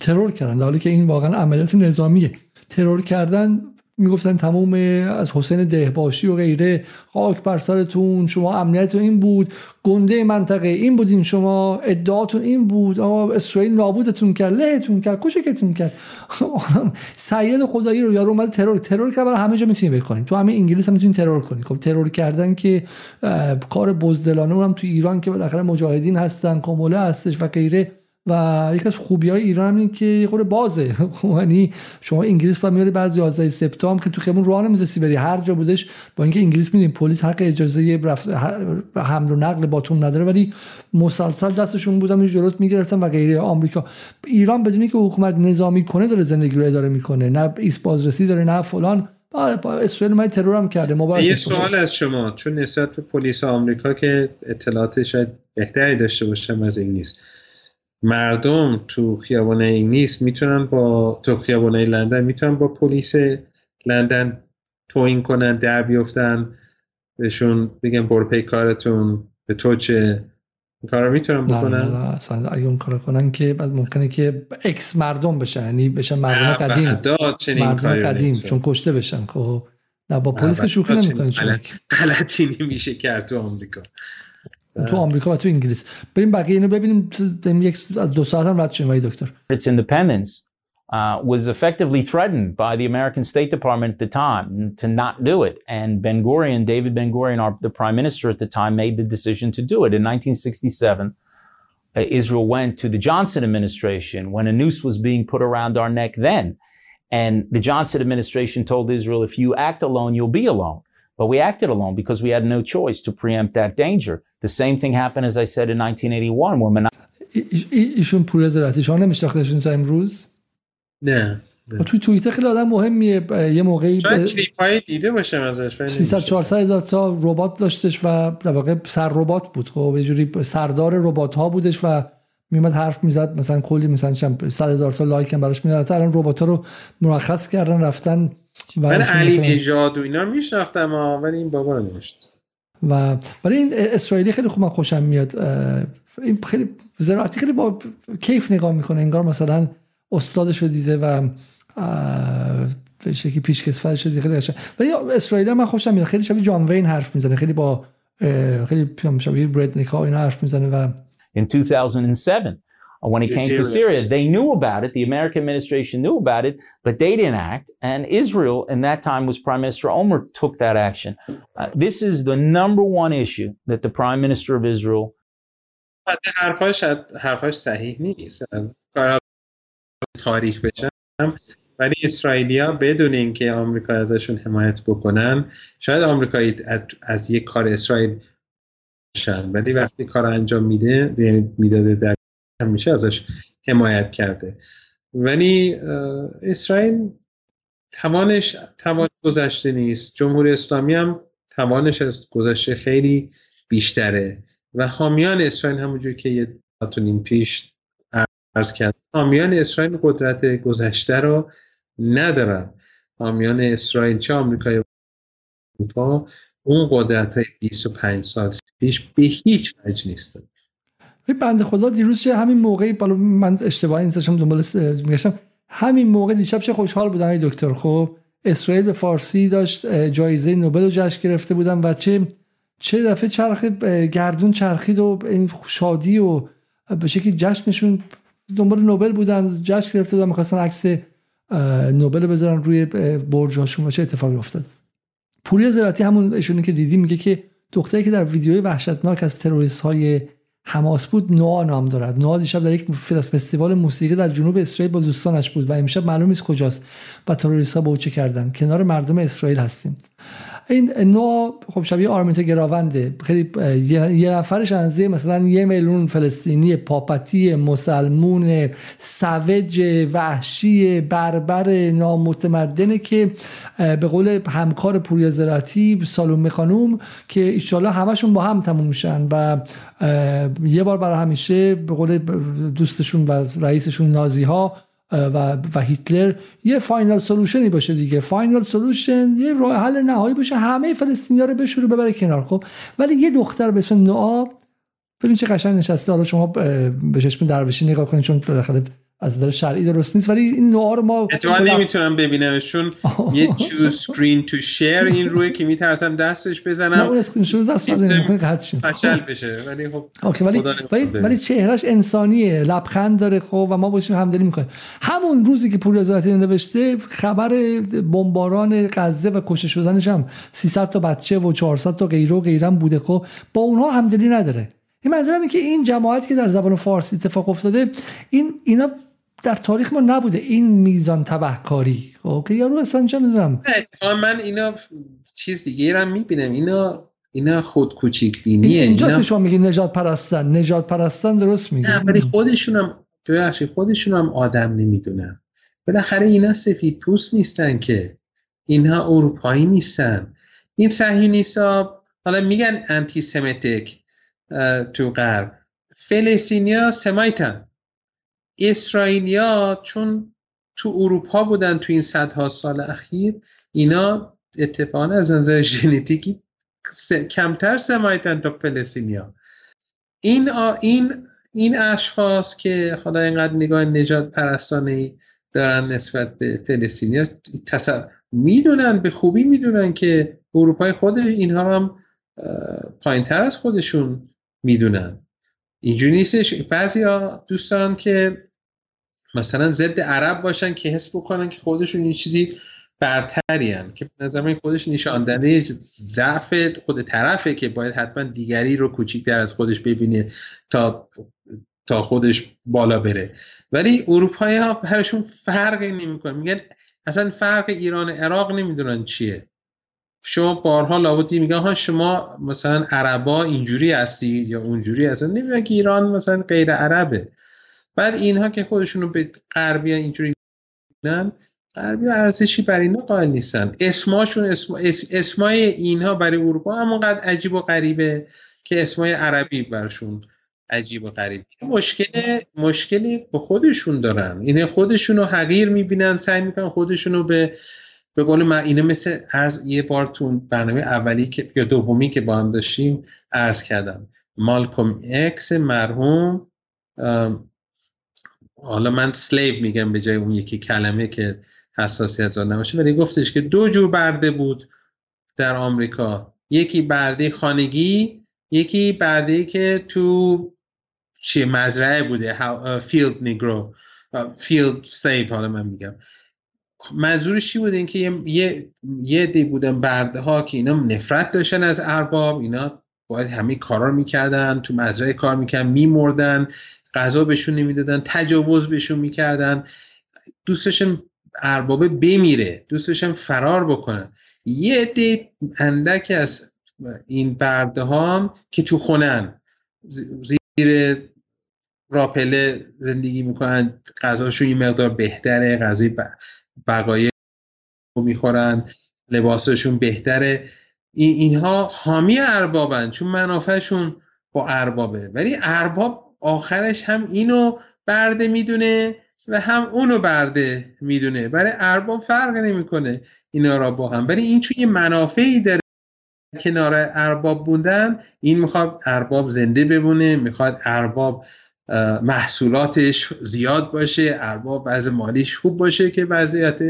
ترور کردن در حالی که این واقعا عملیات نظامیه. ترور کردن می‌گفتن تمام از حسین دهباشی و غیره خاک بر سرتون شما امنیت این بود گنده منطقه این بودین شما ادعاتون این بود آقا اسرائیل نابودتون کرد لهتون کرد کوچکتون کرد. <laughs> سید خدایی رو یا اومد ترور ترور کرد همه جا می‌تونی بکنید تو همه انگلیس هم می‌تونی ترور کنی. خب ترور کردن که کار بزدلانه اونم تو ایران که بالاخره مجاهدین هستن کموله هستش و غیره. و یکی از خوبی های ایران هم که خود بازه. <laughs> یعنی شما انگلیس با میاد بعضی 11 سپتامبر که تو خیابون راه نمیذاسی بری. هر جا بودش با اینکه انگلیس میدین پلیس حق اجازه رفت حمل و نقل باتون نداره ولی مسلسل دستشون بودم جلوت می‌گرفتن و غیره. آمریکا. ایران بدونی که حکومت نظامی کنه داره زندگی رو اداره می‌کنه. نه ایس بازرسی داره نه فلان. بله اسرائیل ما ترور هم کرده. یه سوال از شما. چون نسبت به پلیس آمریکا که اطلاعات شاید بهتری داشته باشم از انگلیس. مردم تو خیابان نیست می‌تونن با تو خیابان لندن می‌تونن با پلیس لندن توهین کنن در بیفتن بهشون بگن برو پی کارتون به تو چه کار می‌تونن بکنن؟ نه نه اصلا اگه اون کار کنن که بعد ممکنه که ex مردم بشن یعنی بشن مردم قدیم. مردم قدیم چون کشته بشن خب. نه با پلیس که شوخی نمی‌کنن غلطی نمیشه کرد تو آمریکا. تو آمریکا و تو انگلیس بریم بقیه اینو ببینیم یک دو ساعت هم رد شیم دکتر Its independence uh, was effectively threatened by the American State Department at the time to not do it. And Ben Gurion, David Ben Gurion, our, the prime minister at the time, made the decision to do it. In 1967, uh, Israel went to the Johnson administration when a noose was being put around our neck then. And the Johnson administration told Israel, if you act alone, you'll be alone. But we acted alone because we had no choice to preempt that danger. The same thing happened, as I said, in 1981 when ایشون پور زراعتی شما نمیشناختشون تا امروز؟ نه توی توییتر خیلی آدم مهمیه یه موقعی شاید کلیپ دیده باشم ازش 300 400 هزار تا ربات داشتش و در واقع سر ربات بود خب یه جوری سردار ربات ها بودش و میمد حرف می‌زد مثلا کلی مثلا 100 هزار تا لایک هم براش می‌داد. الان ربات رو مرخص کردن رفتن من علی نژاد و اینا میشناختم ولی این بابا رو نمیشناختم. و ولی این اسرائیلی خیلی خوب من خوشم میاد. این خیلی زراعتی خیلی با کیف نگاه می‌کنه. انگار مثلا استادش رو دیده و به شکلی پیش کسفت شده. خیلی قشنگ. ولی اسرائیل من خوشم میاد. خیلی شبیه جان وین حرف می‌زنه. خیلی با خیلی شبیه برد ها اینا حرف می‌زنه و in 2007 when it came to Syria they knew about it the American administration knew about it but they didn't act and Israel in that time was Prime Minister Omer took that action uh, this is the number one issue that the Prime Minister of Israel حرفاش حرفاش صحیح نیست تاریخ بشم ولی اسرائیلیا بدون اینکه آمریکا ازشون حمایت بکنن شاید آمریکایی از, یک کار اسرائیل شن ولی وقتی کار انجام میده یعنی می‌داده در همیشه ازش حمایت کرده. ولی اسرائیل توانش توان گذشته نیست. جمهوری اسلامی هم توانش از گذشته خیلی بیشتره. و حامیان اسرائیل همونجور که یه نیم پیش عرض کرد حامیان اسرائیل قدرت گذشته رو ندارن. حامیان اسرائیل چه آمریکای اروپا اون قدرت های 25 سال پیش به هیچ وجه نیستن بنده خدا دیروز چه همین موقعی بالا من اشتباهی نیستم دنبال میگشتم همین موقع دیشب چه خوشحال بودم دکتر. خب اسرائیل به فارسی داشت جایزه نوبل رو جشن گرفته بودم و چه چه دفعه چرخ گردون چرخید و این شادی و به شکلی جشنشون دنبال نوبل بودن جشن گرفته بودن می‌خواستن عکس نوبل بذارن روی برجاشون و چه اتفاقی افتاد. پوری زراعتی همون ایشونی که دیدیم میگه که دختری که در ویدیوی وحشتناک از تروریست های حماس بود نوا نام دارد. نوا دیشب در یک فستیوال موسیقی در جنوب اسرائیل با دوستانش بود و امشب معلوم نیست کجاست و تروریست ها به چه کردن کنار مردم اسرائیل هستیم. این نوع خب شبیه آرمیت گراونده. خیلی یه نفرش اندازه مثلا یه میلیون فلسطینی پاپتی مسلمون سوج وحشی بربر نامتمدنه که به قول همکار پوریا زراعتی سالوم خانوم که ایشالله همشون با هم تموم میشن و یه بار برای همیشه به قول دوستشون و رئیسشون نازی ها و, و هیتلر یه final solution ی باشه دیگه. final solution یه راه حل نهایی باشه. همه فلسطینیا رو بشوره ببره کنار خب؟ ولی یه دختر به اسم نوآ ببین چه قشنگ نشسته. حالا شما به چشم دروشی نگاه کنید چون بالاخره از نظر شرعی درست نیست ولی این نوع رو ما اتفاقا نمی‌تونم ببینمشون. یه چو سکرین تو شیر این روی که میترسم دستش بزنم. نه اون اسکرین شو دست فشل بشه. ولی خب ولی ولی, ولی چهرهش انسانیه لبخند داره خب و ما باشیم همدلی می‌کنیم همون روزی که پول وزارتی نوشته خبر بمباران غزه و کشته شدنش هم 300 تا بچه و 400 تا غیره و غیرم بوده خب. با اونها همدلی نداره. این منظورم که این جماعت که در زبان فارسی اتفاق افتاده این اینا در تاریخ ما نبوده این میزان تبهکاری. خب که یارو اصلا چه می‌دونم. من اینا چیز دیگه رو می‌بینم. اینا اینا خود کوچیک بینیه اینجاست اینا... شما میگی نجات پرستن نجات پرستن درست میگی. نه ولی خودشون هم خودشون هم آدم نمی‌دونن. بالاخره اینا سفید پوست نیستن که. اینها اروپایی نیستن. این نیستا حالا میگن انتی سمیتیک تو غرب. فلسطینیا سمایتن. اسرائیلیا چون تو اروپا بودن تو این صدها سال اخیر اینا اتفاقا از نظر ژنتیکی کمتر سمایتن تا فلسطینیا. این این این اشخاص که حالا اینقدر نگاه نجات پرستانه دارن نسبت به فلسطینیا. می‌دونن به خوبی می‌دونن که اروپای خود اینها هم پایین تر از خودشون می‌دونن. اینجوری نیستش. بعضی ها دوست دارن که مثلا ضد عرب باشن که حس بکنن که خودشون یه چیزی برتری هن. که به نظر من خودش نشان دهنده ضعف خود طرفه که باید حتما دیگری رو کوچیکتر از خودش ببینه تا تا خودش بالا بره. ولی اروپایی ها هرشون فرقی نمی‌کنه. میگن اصلا فرق ایران عراق نمی‌دونن چیه. شما بارها لابدی میگن ها شما مثلا عربا اینجوری هستید یا اونجوری هستن نمیگن که ایران مثلا غیر عربه. بعد اینها که خودشونو به غربی اینجوری میگن غربی ارزشی برای اینا قائل نیستن. اسماشون اسم اسمای اینها برای اروپا همونقدر عجیب و غریبه که اسمای عربی برشون عجیب و غریب مشکل مشکلی به خودشون دارن. اینه خودشون رو حقیر می‌بینن سعی می‌کنن خودشون رو به به قول من اینه مثل عرض یه بار تو برنامه اولی که یا دومی که با هم داشتیم عرض کردم. مالکوم اکس مرحوم حالا من سلیو میگم به جای اون یکی کلمه که حساسیت زاد نباشه ولی گفتش که دو جور برده بود در آمریکا. یکی برده خانگی یکی برده که تو چیه مزرعه بوده field negro field slave حالا من میگم. منظورش چی بود؟ اینکه یه یه عده‌ای بودن برده ها که اینا نفرت داشتن از ارباب. اینا باید همه کارا می‌کردن تو مزرعه کار می‌کردن میمردن غذا بهشون نمی‌دادن تجاوز بهشون می‌کردن. دوستشون اربابه بمیره دوستشون فرار بکنن. یه دی اندک از این برده ها که تو خونن. زیر راپله زندگی می‌کنن غذاشون یه مقدار بهتره غذای بقایه می‌خورن لباسشون بهتره. این اینها حامی اربابن چون منافعشون با اربابه. ولی ارباب آخرش هم اینو برده می‌دونه و هم اونو برده می‌دونه. برای ارباب فرق نمی‌کنه اینا را با هم. ولی این چون یه منافعی داره کنار ارباب بودن این می‌خواد ارباب زنده بمونه می‌خواد ارباب محصولاتش زیاد باشه ارباب وضع مالیش خوب باشه که وضعیت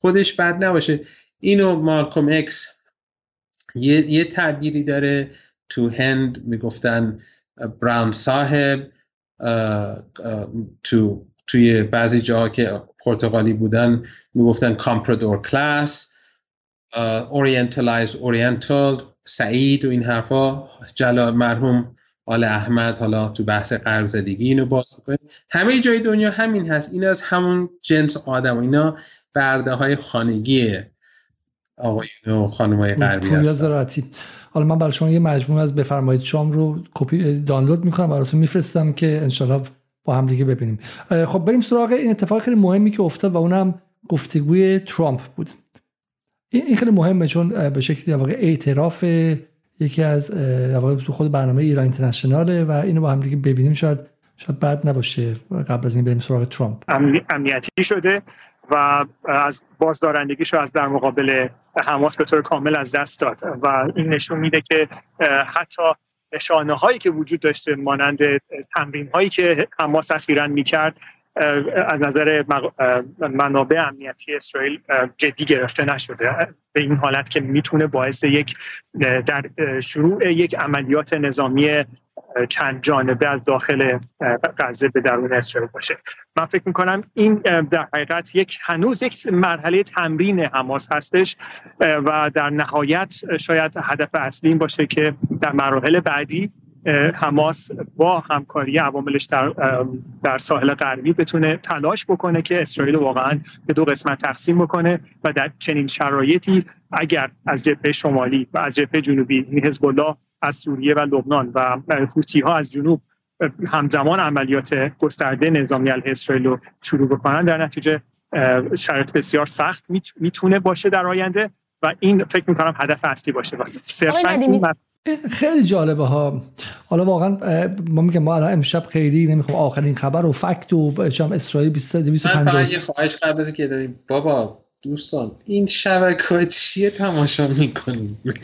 خودش بد نباشه. اینو مالکوم اکس یه, یه تعبیری داره تو هند می‌گفتن brown sahib تو توی بعضی جاها که پرتغالی بودن می‌گفتن comprador class orientalized oriental سعید و این حرفا جلال مرحوم آل احمد حالا تو بحث غرب زدگی اینو باز کنید همه جای دنیا همین هست. این از همون جنس آدم و اینا برده های خانگی آقایون و خانم های غربی هستن. حالا من برای شما یه مجموعه از بفرمایید. شام رو کپی دانلود می‌کنم. براتون میفرستم که انشالله با هم دیگه ببینیم. خب بریم سراغ این اتفاق خیلی مهمی که افتاد و اونم گفتگوی ترامپ بود. این خیلی مهمه چون به شکلی واقع اعتراف یکی از تو خود برنامه ایران اینترنشناله و اینو با هم دیگه ببینیم. شاید شاید بد نباشه قبل از این بریم سراغ ترامپ. امنیتی شده و از بازدارندگیش رو از در مقابل حماس به طور کامل از دست داد و این نشون میده که حتی نشانه هایی که وجود داشته مانند تمرین هایی که حماس اخیرا می‌کرد از نظر منابع امنیتی اسرائیل جدی گرفته نشده. به این حالت که می‌تونه باعث یک در شروع یک عملیات نظامی چند جانبه از داخل غزه به درون اسرائیل باشه. من فکر می‌کنم این در حقیقت یک هنوز یک مرحله تمرین حماس هستش و در نهایت شاید هدف اصلی این باشه که در مراحل بعدی حماس با همکاری عواملش در, در ساحل غربی بتونه تلاش بکنه که اسرائیل واقعا به دو قسمت تقسیم بکنه و در چنین شرایطی اگر از جبهه شمالی و از جبهه جنوبی حزب الله از سوریه و لبنان و حوثی ها از جنوب همزمان عملیات گسترده نظامی علیه اسرائیل رو شروع بکنن در نتیجه شرایط بسیار سخت می‌تونه باشه در آینده و این فکر می‌کنم هدف اصلی باشه. صرفا خیلی جالبه ها. حالا واقعا ما میگم ما الان امشب خیلی نمی‌خوام آخرین خبر و فکت و اسرائیل 250 من یه خواهش قبل از که داریم بابا دوستان این شبکه چیه تماشا می‌کنیم <laughs>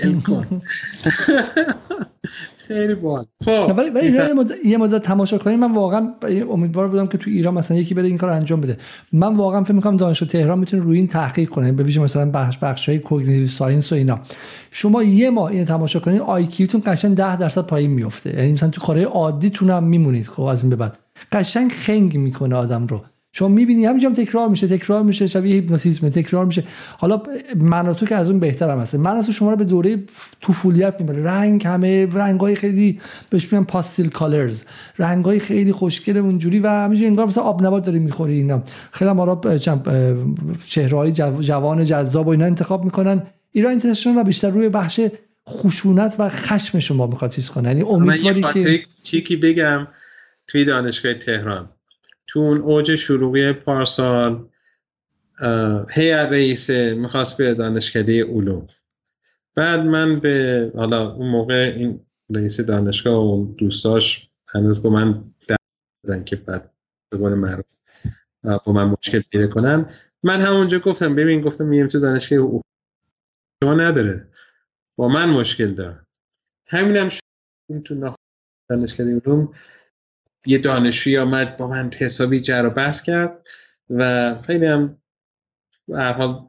خیلی باحال. خب. ولی ولی یه مدت یه مدت تماشا کنیم. من واقعا امیدوار بودم که تو ایران مثلا یکی بره این کار انجام بده. من واقعا فکر می‌کنم دانشگاه تهران می‌تونه روی این تحقیق کنه به ویژه مثلا بخش بخشای cognitive science و اینا. شما یه ماه این تماشا کنید IQ تون قشنگ 10 درصد پایین میفته یعنی مثلا تو کارهای عادیتون هم میمونید. خب از این به بعد. قشنگ خنگ می‌کنه آدم رو. شما می‌بینی همینجا تکرار میشه تکرار میشه شبیه هیپنوتیزم تکرار میشه. حالا من تو که از اون بهترم هست. من تو شما رو به دوره طفولیت می‌بره. رنگ همه رنگ های خیلی بهش میگن پاستیل کالرز رنگ های خیلی خوشگل اونجوری و همینجوری انگار مثلا آب نبات داری می‌خوری اینا. خیلی ما رو چهره های جوان جذاب و اینا انتخاب می‌کنن. ایران اینترنشنال بیشتر روی بخش خشونت و خشم شما می‌خواد چیز کنه. یعنی امیدواری که چیکی بگم توی دانشگاه تهران. تو اون اوج شروعی پارسال هیئت رئیس می‌خواست به دانشکده علوم بعد من به حالا اون موقع این رئیس دانشگاه و دوستاش هنوز با من دادن که بعد به قول معروف با من مشکل پیدا کنن. من همونجا گفتم ببین گفتم میریم تو دانشگاه شما نداره. با من مشکل دارم همینم هم تو دانشکده علوم یه دانشجوی آمد با من حسابی جر و بحث کرد و خیلی هم حال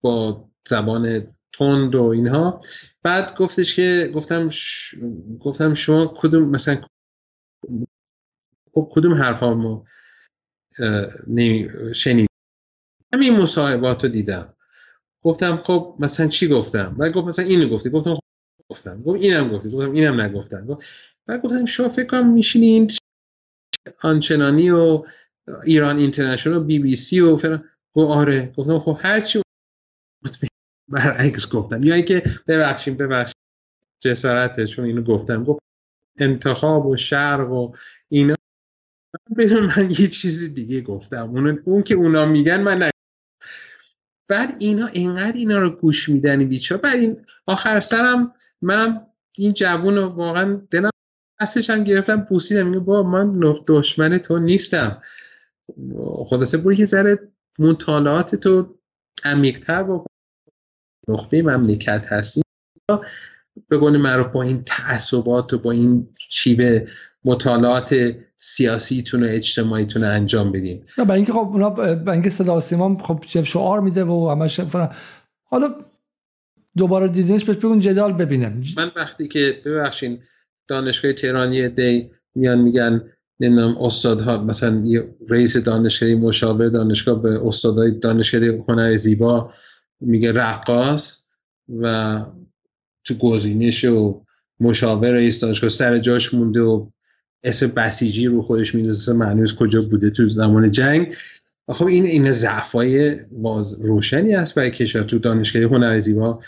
با زبان تند و اینها. بعد گفتش که گفتم گفتم شما کدوم مثلا کدوم حرفا ما شنید همین مصاحبات رو دیدم. گفتم خب مثلا چی گفتم؟ و گفت مثلا اینو گفتی. گفتم خب گفتم. گفت اینم گفتی. گفتم اینم نگفتم. بعد گفتم شما فکر کنم میشینین آنچنانی و ایران اینترنشنال و بی بی سی و فران گفت آره گفتم خب هرچی برعکس گفتم. یا اینکه ببخشیم ببخشیم. جسارته چون اینو گفتم. گفت انتخاب و شرق و اینا. بدون من یه چیزی دیگه گفتم. اون, اون که اونا میگن من نه بعد اینا اینقدر اینا رو گوش میدنی بیچا بعد این آخر سرم منم این جوون رو واقعا دلم دستش هم گرفتم بوسیدم میگه با من دشمن تو نیستم. خلاصه برو یه ذره مطالعات تو عمیقتر با نخبه مملکت هستی. به قول معروف با این تعصبات و با این شیوه مطالعات سیاسیتون و اجتماعیتون انجام بدین. نه با اینکه خب اونا با اینکه صدا سیما خب شعار میده و همش حالا دوباره دیدنش بهش بگون جدال ببینم من وقتی که ببخشین. دانشگاه تهرانی دی میان میگن نمی‌دونم استادها مثلا یه رئیس دانشگاهی مشاور دانشگاه به استادای دانشگاه هنر زیبا میگه رقاص و تو گزینش و مشاور رئیس دانشگاه سر جاش مونده و اسم بسیجی رو خودش میندازه معنیش کجا بوده تو زمان جنگ. خب این این ضعفای روشنی است برای کشور تو دانشگاه هنر زیبا.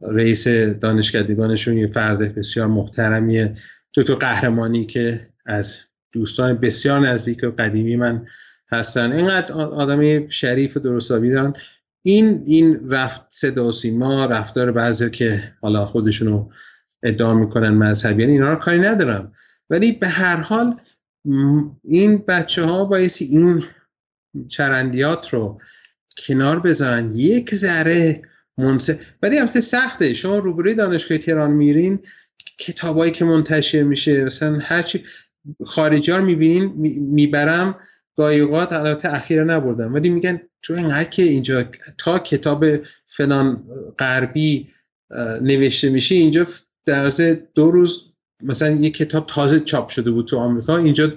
رئیس دانشکدگانشون یه فرد بسیار محترمیه. دکتر قهرمانی که از دوستان بسیار نزدیک و قدیمی من هستن. اینقدر آدمی شریف و درستابی دارن. این این رفت صدا سیما رفتار بعضی که حالا خودشونو ادعا می‌کنن مذهبی یعنی اینا رو کاری ندارم ولی به هر حال این بچه ها بایستی این چرندیات رو کنار بذارن. یک ذره منصف ولی البته سخته. شما روبروی دانشگاه تهران میرین کتابایی که منتشر میشه مثلا هرچی خارجی ها می‌بینین می‌برم. گایقات البته اخیرا نبردم. ولی میگن تو اینقدر که اینجا تا کتاب فلان غربی نوشته میشه اینجا در دو روز مثلا یه کتاب تازه چاپ شده بود تو آمریکا. اینجا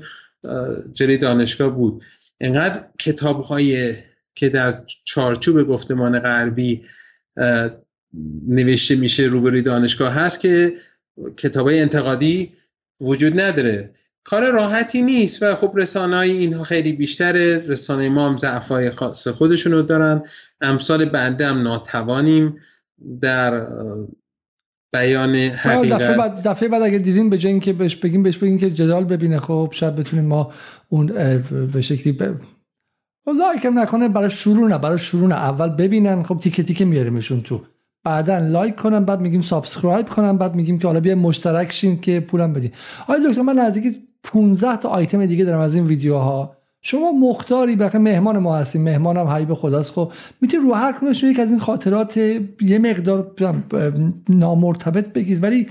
جری دانشگاه بود. اینقدر کتاب های که در چارچوب گفتمان غربی نوشته میشه روبروی دانشگاه هست که کتاب های انتقادی وجود نداره. کار راحتی نیست و خب رسانه های اینها خیلی بیشتره. رسانه ما هم ضعفای خاص خودشون رو دارن. امثال بنده هم ناتوانیم در بیان حقیقت دفعه بعد, دفعه بعد اگر دیدین به جای اینکه بهش بگیم بهش بگیم که جدال ببینه. خب شاید بتونیم ما اون به شکلی ب... like هم نکنه برای شروع نه برای شروع نه. اول ببینن خب تیکه تیکه میاریمشون تو. بعدا like کنن بعد میگیم subscribe کنن بعد میگیم که حالا بیا مشترک شین که پولم بدین. آقای دکتر من نزدیک 15 تا آیتم دیگه دارم از این ویدیوها. شما مختاری بقیه مهمان ما هستیم. مهمانم حبیب خداست. خب می‌تونید رو هر کنشون یک از این خاطرات یه مقدار نامرتبط بگید ولی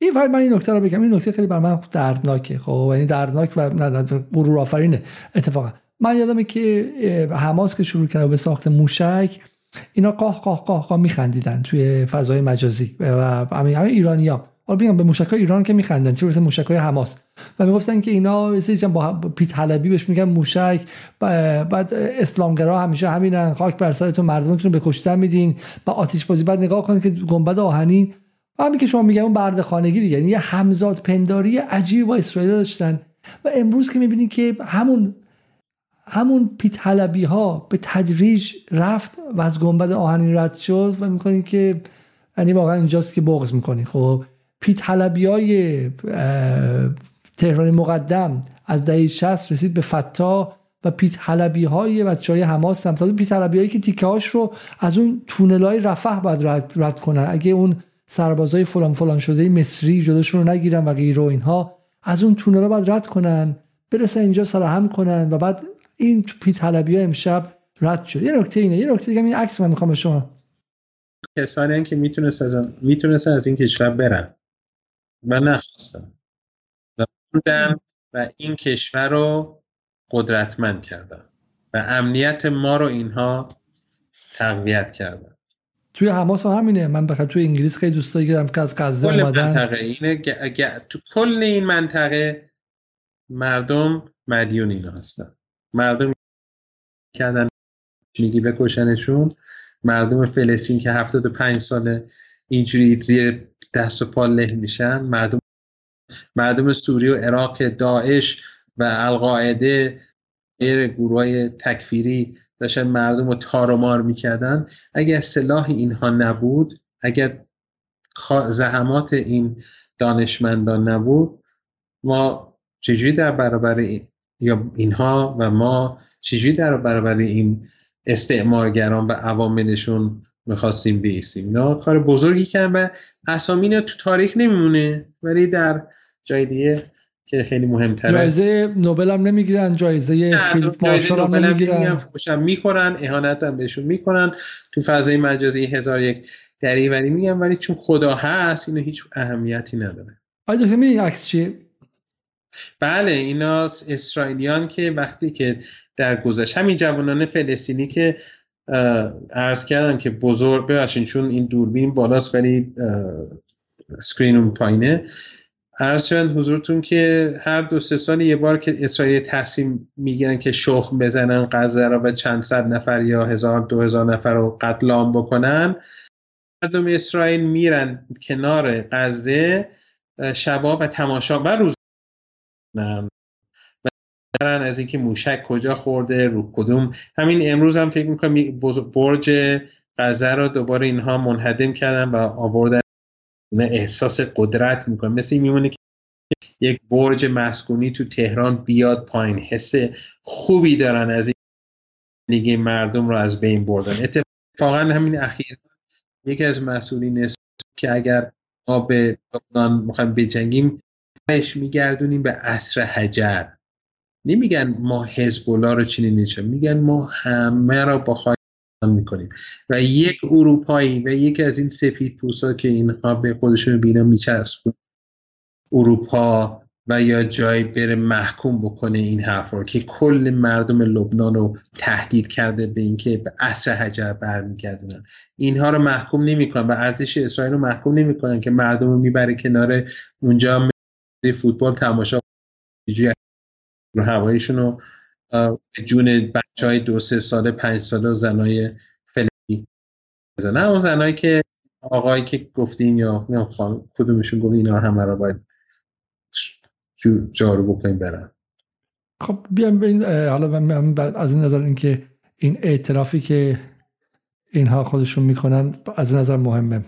این من این نکته رو بگم. این نکته خیلی بر من دردناکه. خب یعنی دردناک و غرور آفرینه اتفاقا. من یادمه که حماس که شروع کرد به ساخت موشک اینا قاه قاه قاه قاه میخندیدن توی فضای مجازی و همه ایرانی ها حالا میگم به موشک ایران که میخندن چه موشک های حماس. و می‌گفتن که اینا مثل با پیت حلبی بهش میگن موشک. بعد اسلامگرا همیشه همینن خاک بر سرتون مردمتون به کشتن میدین. با آتیش بازی بعد نگاه کنید که گنبد آهنی همین که شما میگم اون برده خانگی دیگه یه همزاد پنداری عجیب با اسرائیل داشتن. و امروز که می‌بینید که همون همون پیت حلبی ها به تدریج رفت و از گنبد آهنین رد شد و می‌کنید که یعنی واقعا اینجاست که بغض می‌کنید خب حلبی های تهران مقدم از دهه 60 رسید به فتا و پیت حلبی های بچه های حماس هم. پیت حلبی هایی که تیکه هاش رو از اون تونل های رفح باید رد, رد کنن. اگه اون سربازای فلان فلان شده مصری جلوشون رو نگیرن و غیره و اینها از اون تونل ها باید رد کنن برسن اینجا سرهم کنن و بعد این پیت حلبی ها امشب رد شد. یه نکته اینه یه نکته دیگه این عکس من می‌خوام شما. کسانی که می‌تونست از می‌تونستن از این کشور برن. و نخواستن و و این کشور رو قدرتمند کردن و امنیت ما رو اینها تقویت کردن توی حماس همینه. من بخاطر توی انگلیس خیلی دوستایی دارم که از غزه اومدن منطقه اینه تو کل این منطقه مردم مدیون اینا هستن. مردم کردن میگی بکشنشون. مردم فلسطین که 75 ساله اینجوری زیر دست و پا له میشن. مردم مردم سوریه و عراق داعش و القاعده غیر گروه های تکفیری داشتن مردم رو تار می‌کردن. اگر سلاح اینها نبود اگر زحمات این دانشمندان نبود ما چجوری در برابر یا اینها و ما چجوری در برابر این استعمارگران و عواملشون می‌خواستیم بیستیم؟ اینا کار بزرگی کردن و اسامی تو تاریخ نمیمونه ولی در جای دیگه که خیلی مهمتره. جایزه نوبل هم نمی‌گیرن جایزه فیلم مارشال هم نمی‌گیرن. خوشم می‌کنن اهانت هم بهشون می‌کنن. تو فضای مجازی هزار یک دریوری میگن ولی چون خدا هست اینو هیچ اهمیتی نداره. آیا دکتر این عکس چیه؟ بله اینا اسرائیلیان که وقتی که در گذشت همین جوانان فلسطینی که عرض کردم که بزرگ ببخشید چون این دوربین بالاست ولی سکرین اون پایینه. عرض شدن حضورتون که هر دو سه سال یه بار که اسرائیل تصمیم می‌گیرن که شخم بزنن غزه را به چند صد نفر یا هزار دو هزار نفر رو قتل عام بکنن مردم اسرائیل میرن کنار غزه شبا و تماشا و از اینکه موشک کجا خورده رو کدوم. همین امروز هم فکر می‌کنم برج غزه رو دوباره اینها منهدم کردن و آوردن. احساس قدرت می‌کنه مثل این میمونه که یک برج مسکونی تو تهران بیاد پایین. حس خوبی دارن از این لیگ مردم رو از بین بردن. اتفاقا همین اخیر یکی از مسئولین که اگر ما به لبنان می‌خوایم بجنگیم بهش میگردونیم به عصر حجر. نمیگن ما حزب الله رو چینی نیچه میگن ما همه را با خواهی می‌کنیم. و یک اروپایی و یکی از این سفید پوسا که اینها به خودشون بینا میچسبون اروپا و یا جای بره محکوم بکنه این حرف رو که کل مردم لبنان رو تهدید کرده به اینکه به عصر حجر برمیگردونن. اینها رو محکوم نمی‌کنن و ارتش اسرائیل رو محکوم نمی‌کنن که مردم رو می‌بره کنار اونجا فوتبال تماشا رو هوایشون رو جون بچه های دو سه ساله پنج ساله و زنای فلزی نه اون زنایی که آقایی که گفتین یا کدومشون گفت اینا همه رو باید جارو بکنیم برن. خب بیام به این حالا از این نظر اینکه این اعترافی که اینها خودشون می‌کنن از نظر مهمه.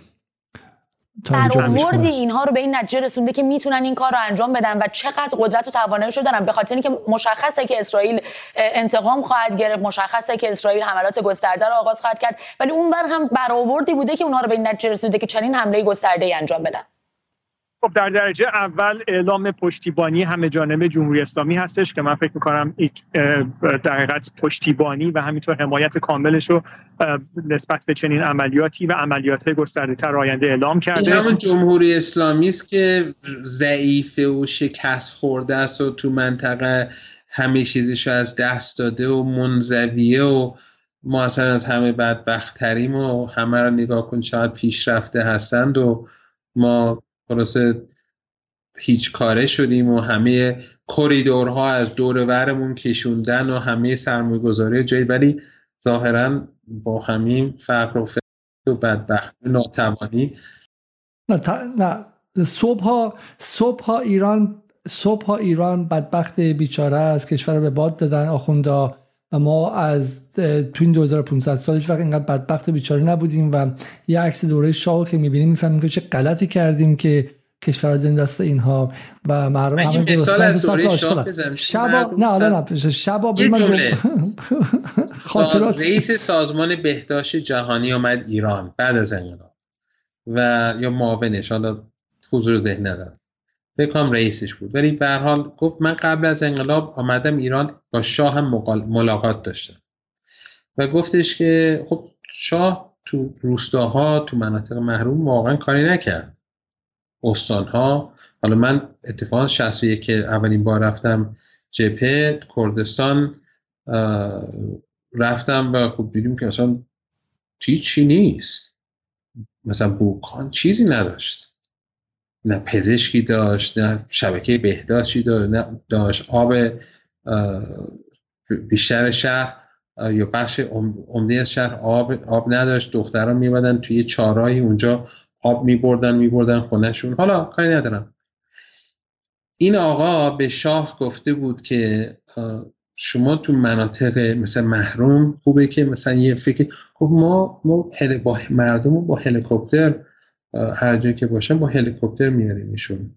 برآوردی اینها رو به این نتیجه رسونده که می‌تونن این کار رو انجام بدن و چقدر قدرت و تواناییشو دارن. به خاطر اینکه مشخصه که اسرائیل انتقام خواهد گرفت مشخصه که اسرائیل حملات گسترده رو آغاز خواهد کرد. ولی اون بر هم برآوردی بوده که اونها رو به این نتیجه رسونده که چنین حمله گسترده ای انجام بدن. خب در درجه اول اعلام پشتیبانی همه جانبه جمهوری اسلامی هستش که من فکر می‌کنم در حقیقت پشتیبانی و همینطور حمایت کاملش رو نسبت به چنین عملیاتی و عملیات گسترده تر آینده اعلام کرده. این جمهوری اسلامی است که ضعیفه و شکست خورده است و تو منطقه همه چیزش از دست داده و منزویه و ما اصلا از همه بدبختتریم و همه رو نگاه کن چقدر پیشرفته هستند و ما خلاصه هیچ کاره شدیم و همه کریدورها از دور ورمون کشوندن و همه سرمایه گذاری جایی ولی ظاهرا با همین فقر و فقر و بدبخت و ناتوانی نه, نه. صبح ها, ایران صبح ها ایران بدبخت بیچاره از کشور به باد دادن آخوندا و ما از تو این 2500 سال وقت اینقدر بدبخت بیچاره نبودیم و یه عکس دوره شاه که می‌بینیم می‌فهمیم که چه غلطی کردیم که کشور دن دست اینها و مردم همه مثال از دوره شاه شبا نه نه نه شبا <laughs> خاطرات. رئیس سازمان بهداشت جهانی آمد ایران بعد از انقلاب و یا معاونش حالا حضور ذهن ندارم. فکر رئیسش بود. ولی به حال گفت من قبل از انقلاب آمدم ایران با شاه هم ملاقات داشتم. و گفتش که خب شاه تو روستاها تو مناطق محروم واقعا کاری نکرد. استانها حالا من اتفاقا 61 که اولین بار رفتم جپه کردستان رفتم و خب دیدیم که اصلا چی نیست. مثلا بوکان چیزی نداشت. نه پزشکی داشت نه شبکه بهداشتی داشت نه داشت آب بیشتر شهر یا بخش عمده از شهر آب, آب نداشت. دختران میبادن توی چارایی اونجا آب میبردن میبردن خونهشون. حالا کاری ندارم. این آقا به شاه گفته بود که شما تو مناطق مثل محروم خوبه که مثلا یه فکر گفت ما ما با مردم با هلیکوپتر هر جایی که باشن با هلیکوپتر میاریمشون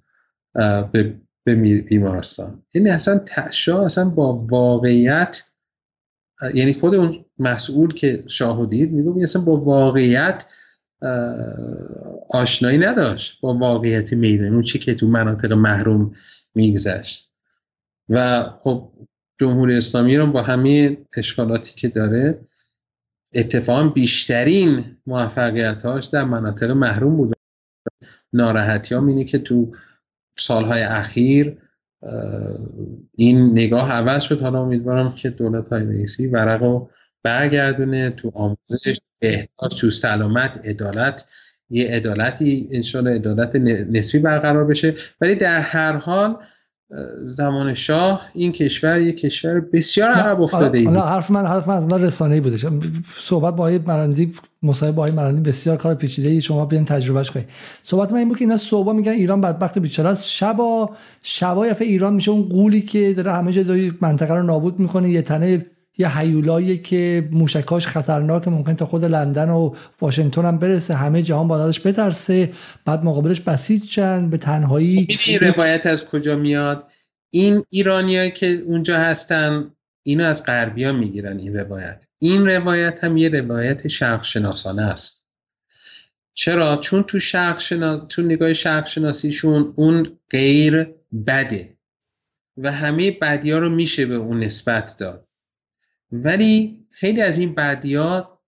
به به بیمارستان. یعنی اصلا تشا اصلا با واقعیت یعنی خود اون مسئول که شاهدید میگو اصلا با واقعیت آشنایی نداشت با واقعیت میدان اون چی که تو مناطق محروم میگذشت. و خب جمهوری اسلامی رو با همه اشکالاتی که داره اتفاقا بیشترین موفقیتهاش در مناطق محروم بود ناراحتی هم اینه که تو سالهای اخیر این نگاه عوض شد. حالا امیدوارم که دولت های رئیسی ورق رو برگردونه تو آموزش بهداشت تو سلامت عدالت. یه عدالتی انشالله عدالت نسبی برقرار بشه. ولی در هر حال زمان شاه این کشور یک کشور بسیار عقب افتاده ای حرف من حرف من از نظر رسانه‌ای بودش صحبت با آقای مرندی مصاحبه با آقای مرندی بسیار کار پیچیده ای شما بیان تجربهش کنید صحبت من این بود که اینا صبح میگن ایران بدبخت بیچاره است. شبا شبا ایران میشه اون قولی که داره همه جای منطقه رو نابود می‌کنه. یه تنه یه حیولایی که موشکاش خطرناک ممکن تا خود لندن و واشنگتن هم برسه همه جهان با ازش بترسه بعد مقابلش بسیج به تنهایی این روایت از کجا میاد؟ این ایرانیایی که اونجا هستن اینو از غربیا می‌گیرن این روایت. این روایت هم یه روایت شرق شناسانه است. چرا؟ چون تو شرق شنا... تو نگاه شرق شناسیشون اون غیر بده و همه بدی ها رو میشه به اون نسبت داد. ولی خیلی از این ها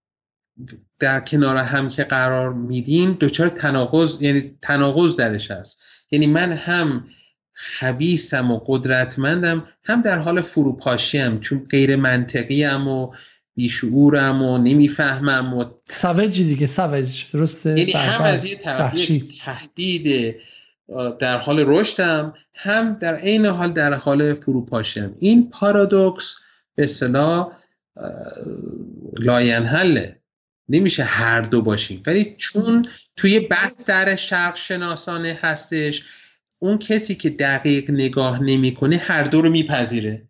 در کنار هم که قرار میدین دچار تناقض یعنی تناقض درش هست. یعنی من هم خبیسم و قدرتمندم هم در حال فروپاشی هم چون غیر منطقی هم و بیشعورم و نمی‌فهمم و سوج دیگه سوج درسته؟ یعنی هم از یه طرف تهدید در حال رشدم هم در عین حال در حال فروپاشیم. این پارادوکس به اصطلاح لاینحله نمیشه هر دو باشیم. ولی چون توی بستر شرق شناسانه هستش اون کسی که دقیق نگاه نمی‌کنه هر دو رو میپذیره.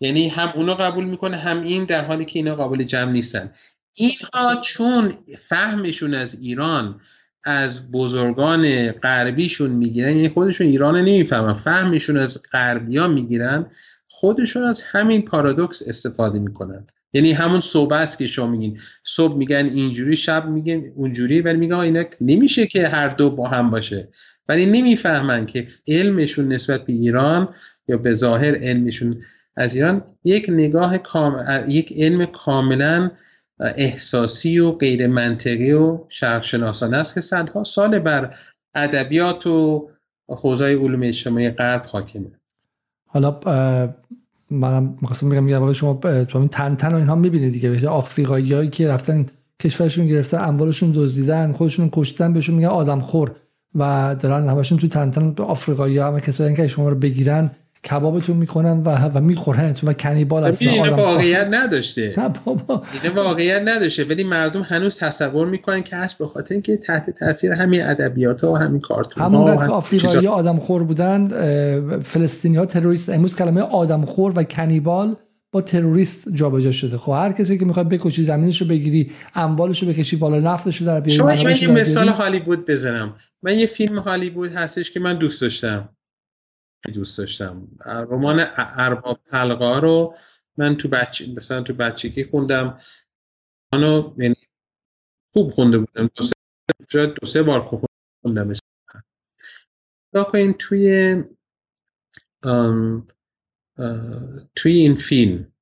یعنی هم اونو قبول می‌کنه هم این در حالی که اینا قابل جمع نیستن. اینها چون فهمشون از ایران از بزرگان غربیشون می‌گیرن یعنی خودشون ایران نمی‌فهمن فهمشون از غربیا می‌گیرن خودشون از همین پارادوکس استفاده می‌کنن. یعنی همون صبح است که شما میگین. صبح میگن اینجوری شب میگن اونجوری ولی میگن اینا نمیشه که هر دو با هم باشه. ولی نمی‌فهمن که علمشون نسبت به ایران یا به ظاهر علمشون از ایران یک نگاه کام... یک علم کاملا احساسی و غیر منطقی و شرق شناسانه است که صدها سال بر ادبیات و حوزه علوم اجتماعی غرب حاکمه. حالا من می‌خواستم بگم میگم شما تو این تن تن و اینها می‌بینید دیگه. آفریقاییایی که رفتن کشورشون گرفتن اموالشون دزدیدن خودشون کشتن بهشون میگن آدم خور و دارن همشون تو تن آفریقایی ها همه کسایی که شما رو بگیرن کبابتون می‌کنن و و می‌خورن و کنیبال هستن این واقعیت نداشته. نه بابا. واقعیت نداشته. ولی مردم هنوز تصور می‌کنن که هست به خاطر اینکه تحت تاثیر همین ادبیات و همین کارتون همون که آفریقایی آدم خور بودن فلسطینی ها تروریست امروز کلمه آدم خور و کنیبال با تروریست جابجا شده. خب هر کسی که می‌خواد بکشی زمینش رو بگیری اموالش رو بکشی بالا نفتش رو در بیاری شما من یه مثال هالیوود بزنم. من یه فیلم هالیوود هستش که من دوست داشتم. دوست داشتم. رمان ارباب حلقه رو من تو بچه مثلا تو بچگی خوندم. منو یعنی خوب خونده بودم. دو سه, دو سه بار خوندم این توی توی این فیلم.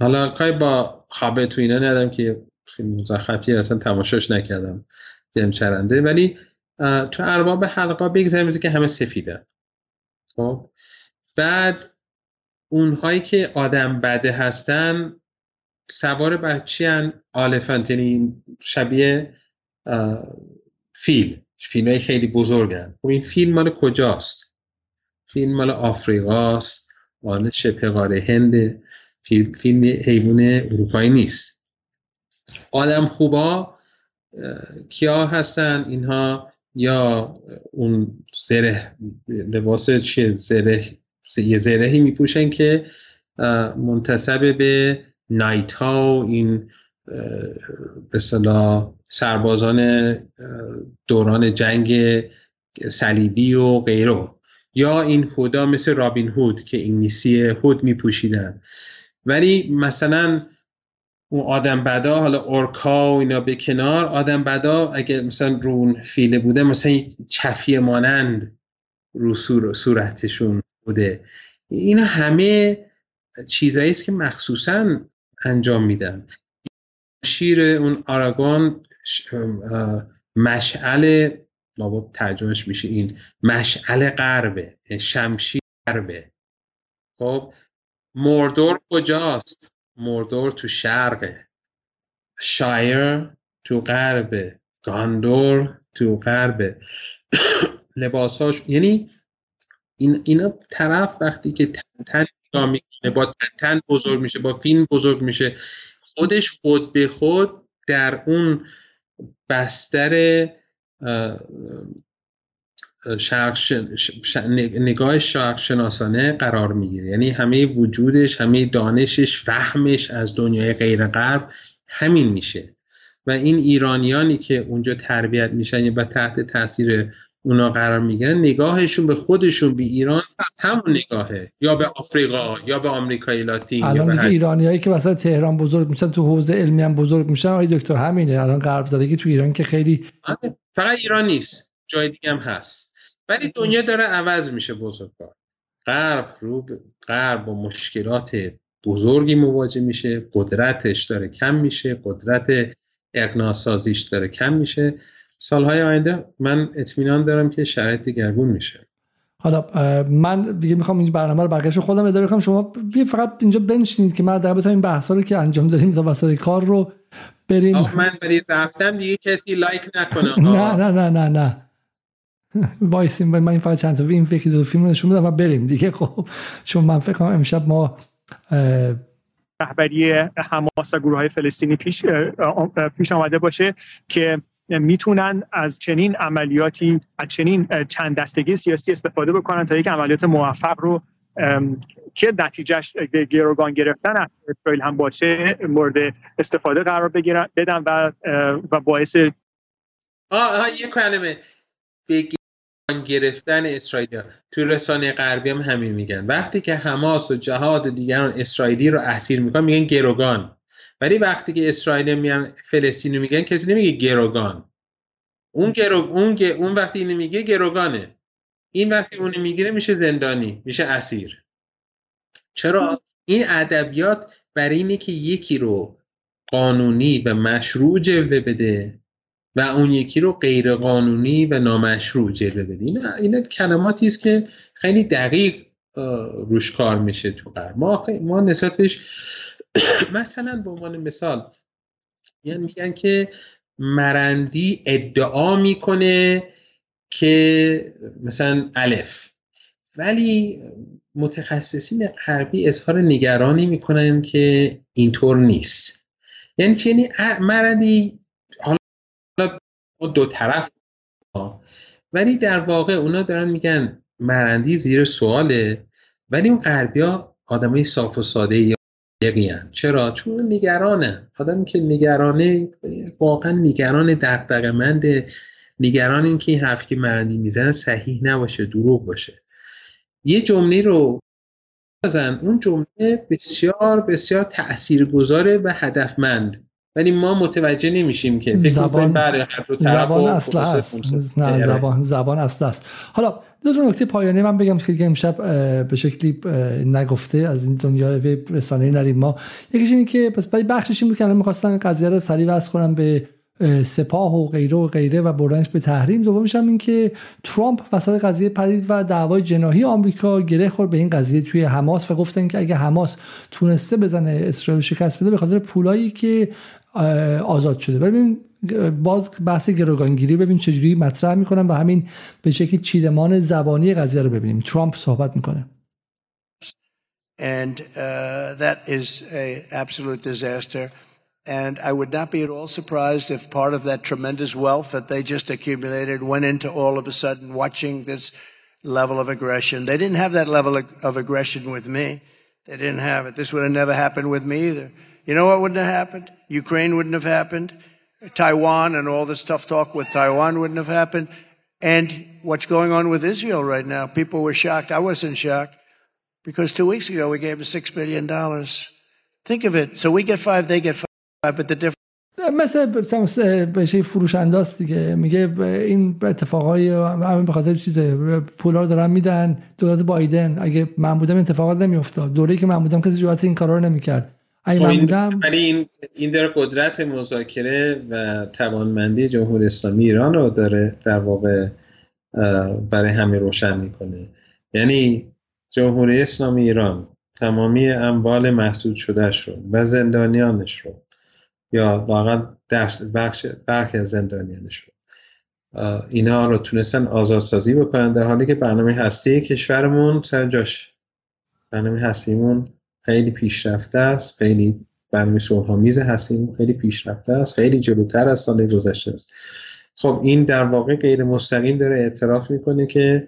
حالا کاری با خوابه تو اینا ندارم که فیلم مزخرفی اصلا تماشاش نکردم. جم چرنده. ولی تو ارباب حلقا بگذاریم که همه سفیدن. خب بعد اونهایی که آدم بده هستن سوار بر چی هن؟ آلفنت یعنی شبیه فیل. فیلم های خیلی بزرگن. خب این فیلم مال کجاست؟ فیلم مال آفریقاست. مال شبه قاره هند. فیلم, فیلم حیوان اروپایی نیست. آدم خوبا کیا هستن؟ اینها یا اون زره لباس چیه؟ زره یه زرهی میپوشن که منتصب به نایت ها و این به سربازان دوران جنگ صلیبی و غیره. یا این هودا مثل رابین هود که انگلیسی هود میپوشیدن. ولی مثلا اون آدم بدا حالا اورکا و اینا به کنار آدم بدا اگر مثلا رون فیله بوده مثلا چفیه مانند رو صورتشون بوده. اینا همه چیزایی است که مخصوصا انجام میدن. شیر اون آراگون مشعل لابد ترجمهش میشه این مشعل غربه شمشیر غربه. خب مردور کجاست؟ مردور تو شرقه شایر تو غربه گاندور تو غربه لباساش. یعنی این اینا طرف وقتی که تن تن می‌کنه با تن تن بزرگ میشه با فیلم بزرگ میشه خودش خود به خود در اون بستر شرق نگاه شرق شناسانه قرار می‌گیره. یعنی همه وجودش همه دانشش فهمش از دنیای غیر غرب همین میشه. و این ایرانیانی که اونجا تربیت میشن و تحت تاثیر اونا قرار می‌گیرن نگاهشون به خودشون به ایران همون نگاهه. یا به آفریقا یا به آمریکای لاتین الان دیگه ایرانیایی که مثلا تهران بزرگ میشن تو حوزه علمی هم بزرگ میشن آقای دکتر همینه. الان غرب زدگی تو ایران که خیلی آره، فقط ایران نیست. جای دیگه هم هست. ولی دنیا داره عوض میشه بزرگوار. غرب رو غرب با مشکلات بزرگی مواجه میشه قدرتش داره کم میشه قدرت اقناسازیش داره کم میشه. سالهای آینده من اطمینان دارم که شرایط دیگرگون میشه. حالا من دیگه می‌خوام این برنامه رو بقیه‌شو خودم اداره کنم. شما فقط اینجا بنشینید که من در این بحثا رو که انجام دادیم تا وسط کار رو بریم. من برید رفتم دیگه کسی لایک نکنه <laughs> نه نه نه نه نه. وایسیم من این فقط چند تا این فکر دو فیلم نشون بدم و بریم دیگه. خب چون من فکر کنم امشب ما رهبری حماس و گروه های فلسطینی پیش پیش آمده باشه که می‌تونن از چنین عملیاتی از چنین چند دستگی سیاسی استفاده بکنن تا یک عملیات موفق رو که نتیجهش گروگان گرفتن اسرائیل هم باشه مورد استفاده قرار بگیرن بدن و و باعث آه, آه یه کلمه. گرفتن اسرائیل. توی رسانه غربی هم همین میگن. وقتی که حماس و جهاد و دیگران اسرائیلی رو اسیر می‌کنن میگن گروگان. ولی وقتی که اسرائیل میان فلسطین میگن کسی نمیگه گروگان. اون گرو اون اون وقتی اینو میگه گروگانه. این وقتی اون می‌گیره میشه زندانی میشه اسیر. چرا؟ این ادبیات برای اینه که یکی رو قانونی و مشروع جلوه بده. و اون یکی رو غیر قانونی و نامشروع جلوه بده این اینا کلماتی است که خیلی دقیق روش کار میشه تو غرب. ما ما نسبت بهش <clears throat> مثلا به عنوان مثال یعنی میگن که مرندی ادعا می‌کنه که مثلا الف. ولی متخصصین غربی اظهار نگرانی می‌کنن که اینطور نیست. یعنی چی؟ یعنی مرندی حالا دو طرف ولی در واقع اونا دارن میگن مرندی زیر سواله ولی اون غربی ها آدمای صاف و ساده یقیان چرا؟ چون نگرانه آدمی که نگرانه واقعا نگران دغدغه‌مند نگران این که این حرفی که مرندی می‌زنه صحیح نباشه دروغ باشه. یه جمله رو بزن. اون جمله بسیار بسیار تاثیرگذاره و هدفمند. ولی ما متوجه نمیشیم که فکر زبان بله زبان اصل است. نه زبان زبان اصل است. حالا دو تا نکته پایانی من بگم که امشب به شکلی نگفته از این دنیا رسانه‌ای نریم ما. یکیش اینه که پس بخشش این بود که می‌خواستن قضیه رو سریع وصل کنم به سپاه و غیره و غیره و بردنش به تحریم. دومش هم این که ترامپ وسط قضیه پرید و دعوای جناهی آمریکا گره خورد به این قضیه توی حماس و گفتن که اگه حماس تونسته بزنه اسرائیل شکست بده به خاطر پولایی که آزاد شده ببین باز بحث گروگانگیری ببین چجوری مطرح میکنن و همین به شکلی چیدمان زبانی قضیه رو ببینیم ترامپ صحبت میکنه And uh, that is a absolute disaster. And I would not be at all surprised if part of that tremendous wealth that they just accumulated went into all of a sudden watching this level of aggression. They didn't have that level of aggression with me. They didn't have it. This would have never happened with me either. You know what wouldn't have happened? Ukraine wouldn't have happened. Taiwan and all this tough talk with Taiwan wouldn't have happened. And what's going on with Israel right now? People were shocked. I wasn't shocked because two weeks ago we gave them six billion dollars. Think of it. So we get five, they get five, but the difference. مثل بشه فروش انداز دیگه میگه این اتفاقای همین به خاطر چیز پولا رو دارن میدن دولت بایدن اگه من بودم اتفاقات نمیافتاد دوره که من بودم کسی جوات این کارا رو نمیکرد اگه من بودم ولی این این داره قدرت مذاکره و توانمندی جمهوری اسلامی ایران رو داره در واقع برای همه روشن می‌کنه. یعنی جمهوری اسلامی ایران تمامی اموال محسود شدهش رو و زندانیانش رو یا واقعا بخش برخی از زندانیانش رو اینها رو تونستن آزادسازی بکنن در حالی که برنامه هستی کشورمون سر جاش. برنامه هستیمون خیلی پیشرفته است خیلی برنامه صلحآمیز هستیم خیلی پیشرفته است خیلی جلوتر از سال گذشته است. خب این در واقع غیر مستقیم داره اعتراف می‌کنه که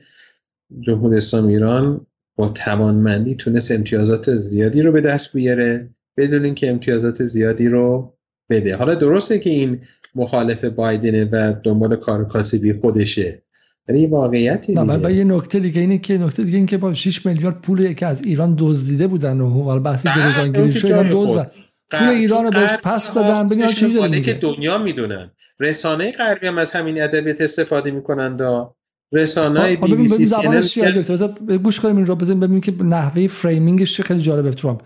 جمهوری اسلامی ایران با توانمندی تونست امتیازات زیادی رو به دست بیاره بدون اینکه امتیازات زیادی رو بده. حالا درسته که این مخالف بایدنه و دنبال کار کاسبی خودشه. ولی واقعیتی دیگه. و یه نکته دیگه اینه که نکته دیگه این که با 6 میلیارد پولی که از ایران دزدیده بودن و حالا بحث گروگانگیری شد ایران دزد. پول ایران رو بهش پس دادن؟ ببین چی داره که دنیا می‌دونن. رسانه غربی هم از همین ادبیات استفاده می‌کنن دا رسانه های بی بی سی سی گوش کنیم این رو بزنیم ببینیم که نحوه framing ش خیلی جالبه ترامپ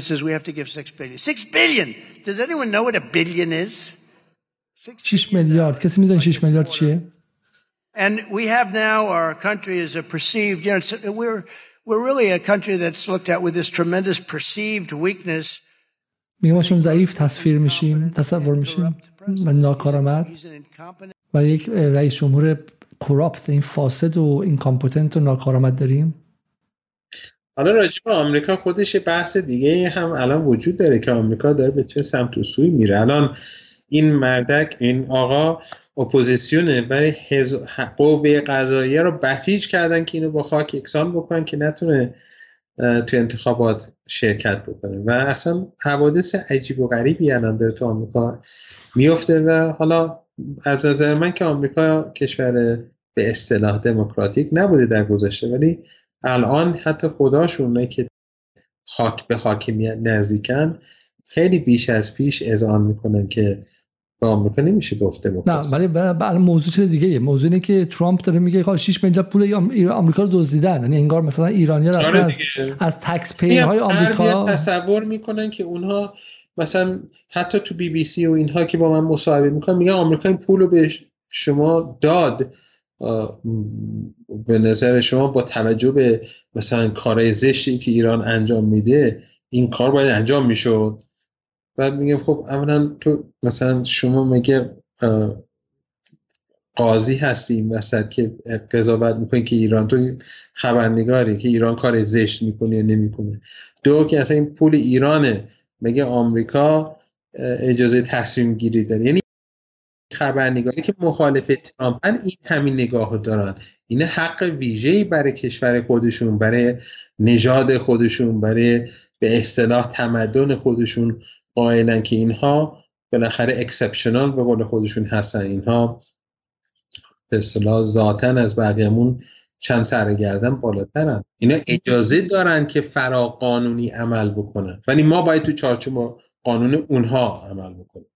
says we have to give 6 billion. 6 billion. Does anyone know what a billion is? 6 میلیارد. کسی می‌دونه 6 میلیارد چیه؟ And we have now our country is a perceived, you know, we're, we're really a country that's looked at with this tremendous perceived weakness. میگه ما چون ضعیف تصویر میشیم تصور میشیم و ناکارآمد و یک رئیس جمهور کراپت این فاسد و اینکامپتنت و ناکارآمد داریم حالا راجع به آمریکا خودش بحث دیگه هم الان وجود داره که آمریکا داره به چه سمت و سوی میره الان این مردک این آقا اپوزیسیونه برای حز... قوه قضاییه رو بسیج کردن که اینو با خاک یکسان بکنن که نتونه تو انتخابات شرکت بکنه. و اصلا حوادث عجیب و غریبی الان داره تو آمریکا میفته و حالا از نظر من که آمریکا کشور به اصطلاح دموکراتیک نبوده در گذشته ولی الان حتی خداشون که خاک به حاکمیت نزدیکن خیلی بیش از پیش اذعان می‌کنن که آمریکا نمیشه گفته نه ولی برای موضوع چیز دیگه موضوع اینه که ترامپ داره میگه 6 میلیارد پول آمریکا رو دزدیدن. یعنی انگار مثلا ایرانی رفتن آره از, از تکس پیر های آمریکا تصور می‌کنن که اونها مثلا حتی تو بی بی سی و اینها که با من مصاحبه می‌کنن میگن آمریکا این پول رو به شما داد. به نظر شما با توجه به مثلا کارهای زشتی که ایران انجام میده این کار باید انجام می‌شد؟ بعد میگم خب اولا تو مثلا شما میگه قاضی هستیم وسط که قضاوت می‌کنیم که ایران؟ تو خبرنگاری که ایران کار زشت می‌کنه یا نمی‌کنه. دو که اصلا این پول ایرانه. مگه آمریکا اجازه تصمیم گیری داره؟ یعنی خبرنگاری که مخالف ترامپن این همین نگاه دارن این حق ویژه‌ای برای کشور خودشون برای نژاد خودشون برای به اصطلاح تمدن خودشون قائلن که اینها بالاخره اکسپشنال به قول خودشون هستن اینها به اصطلاح ذاتن از بقیهمون چند سرگردن بالاترن اینا اجازه دارن که فراقانونی عمل بکنن ولی ما باید تو چارچوب قانون اونها عمل بکنیم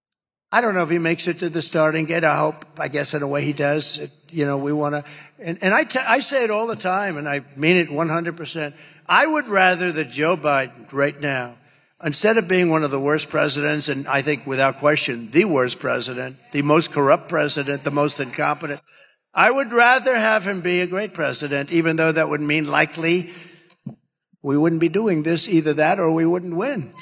I don't know if he makes it to the starting gate. I hope, I guess, in a way he does. It, you know, we want to, and, and I, t- I say it all the time, and I mean it 100%. I would rather that Joe Biden right now, instead of being one of the worst presidents, and I think without question, the worst president, the most corrupt president, the most incompetent, I would rather have him be a great president, even though that would mean likely we wouldn't be doing this, either that or we wouldn't win.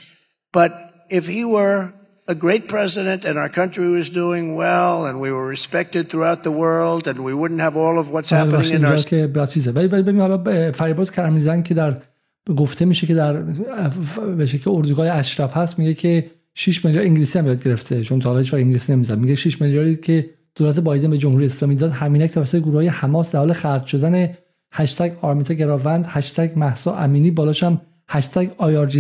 But if he were a great president and our country was doing well and we were respected throughout the world and we wouldn't have all of what's happening in our که گفته میشه که در بشه که اردوگاه اشرف هست میگه که 6 میلیارد انگلیسی هم یاد گرفته. چون تا حالا هیچ انگلیسی نمی‌زد. میگه 6 میلیاردی که دولت بایدن به جمهوری اسلامی داد همینک توسط گروه حماس در حال خرج شدن هشتگ آرمیتا گراوند هشتگ محسا امینی بالاش هم هشتگ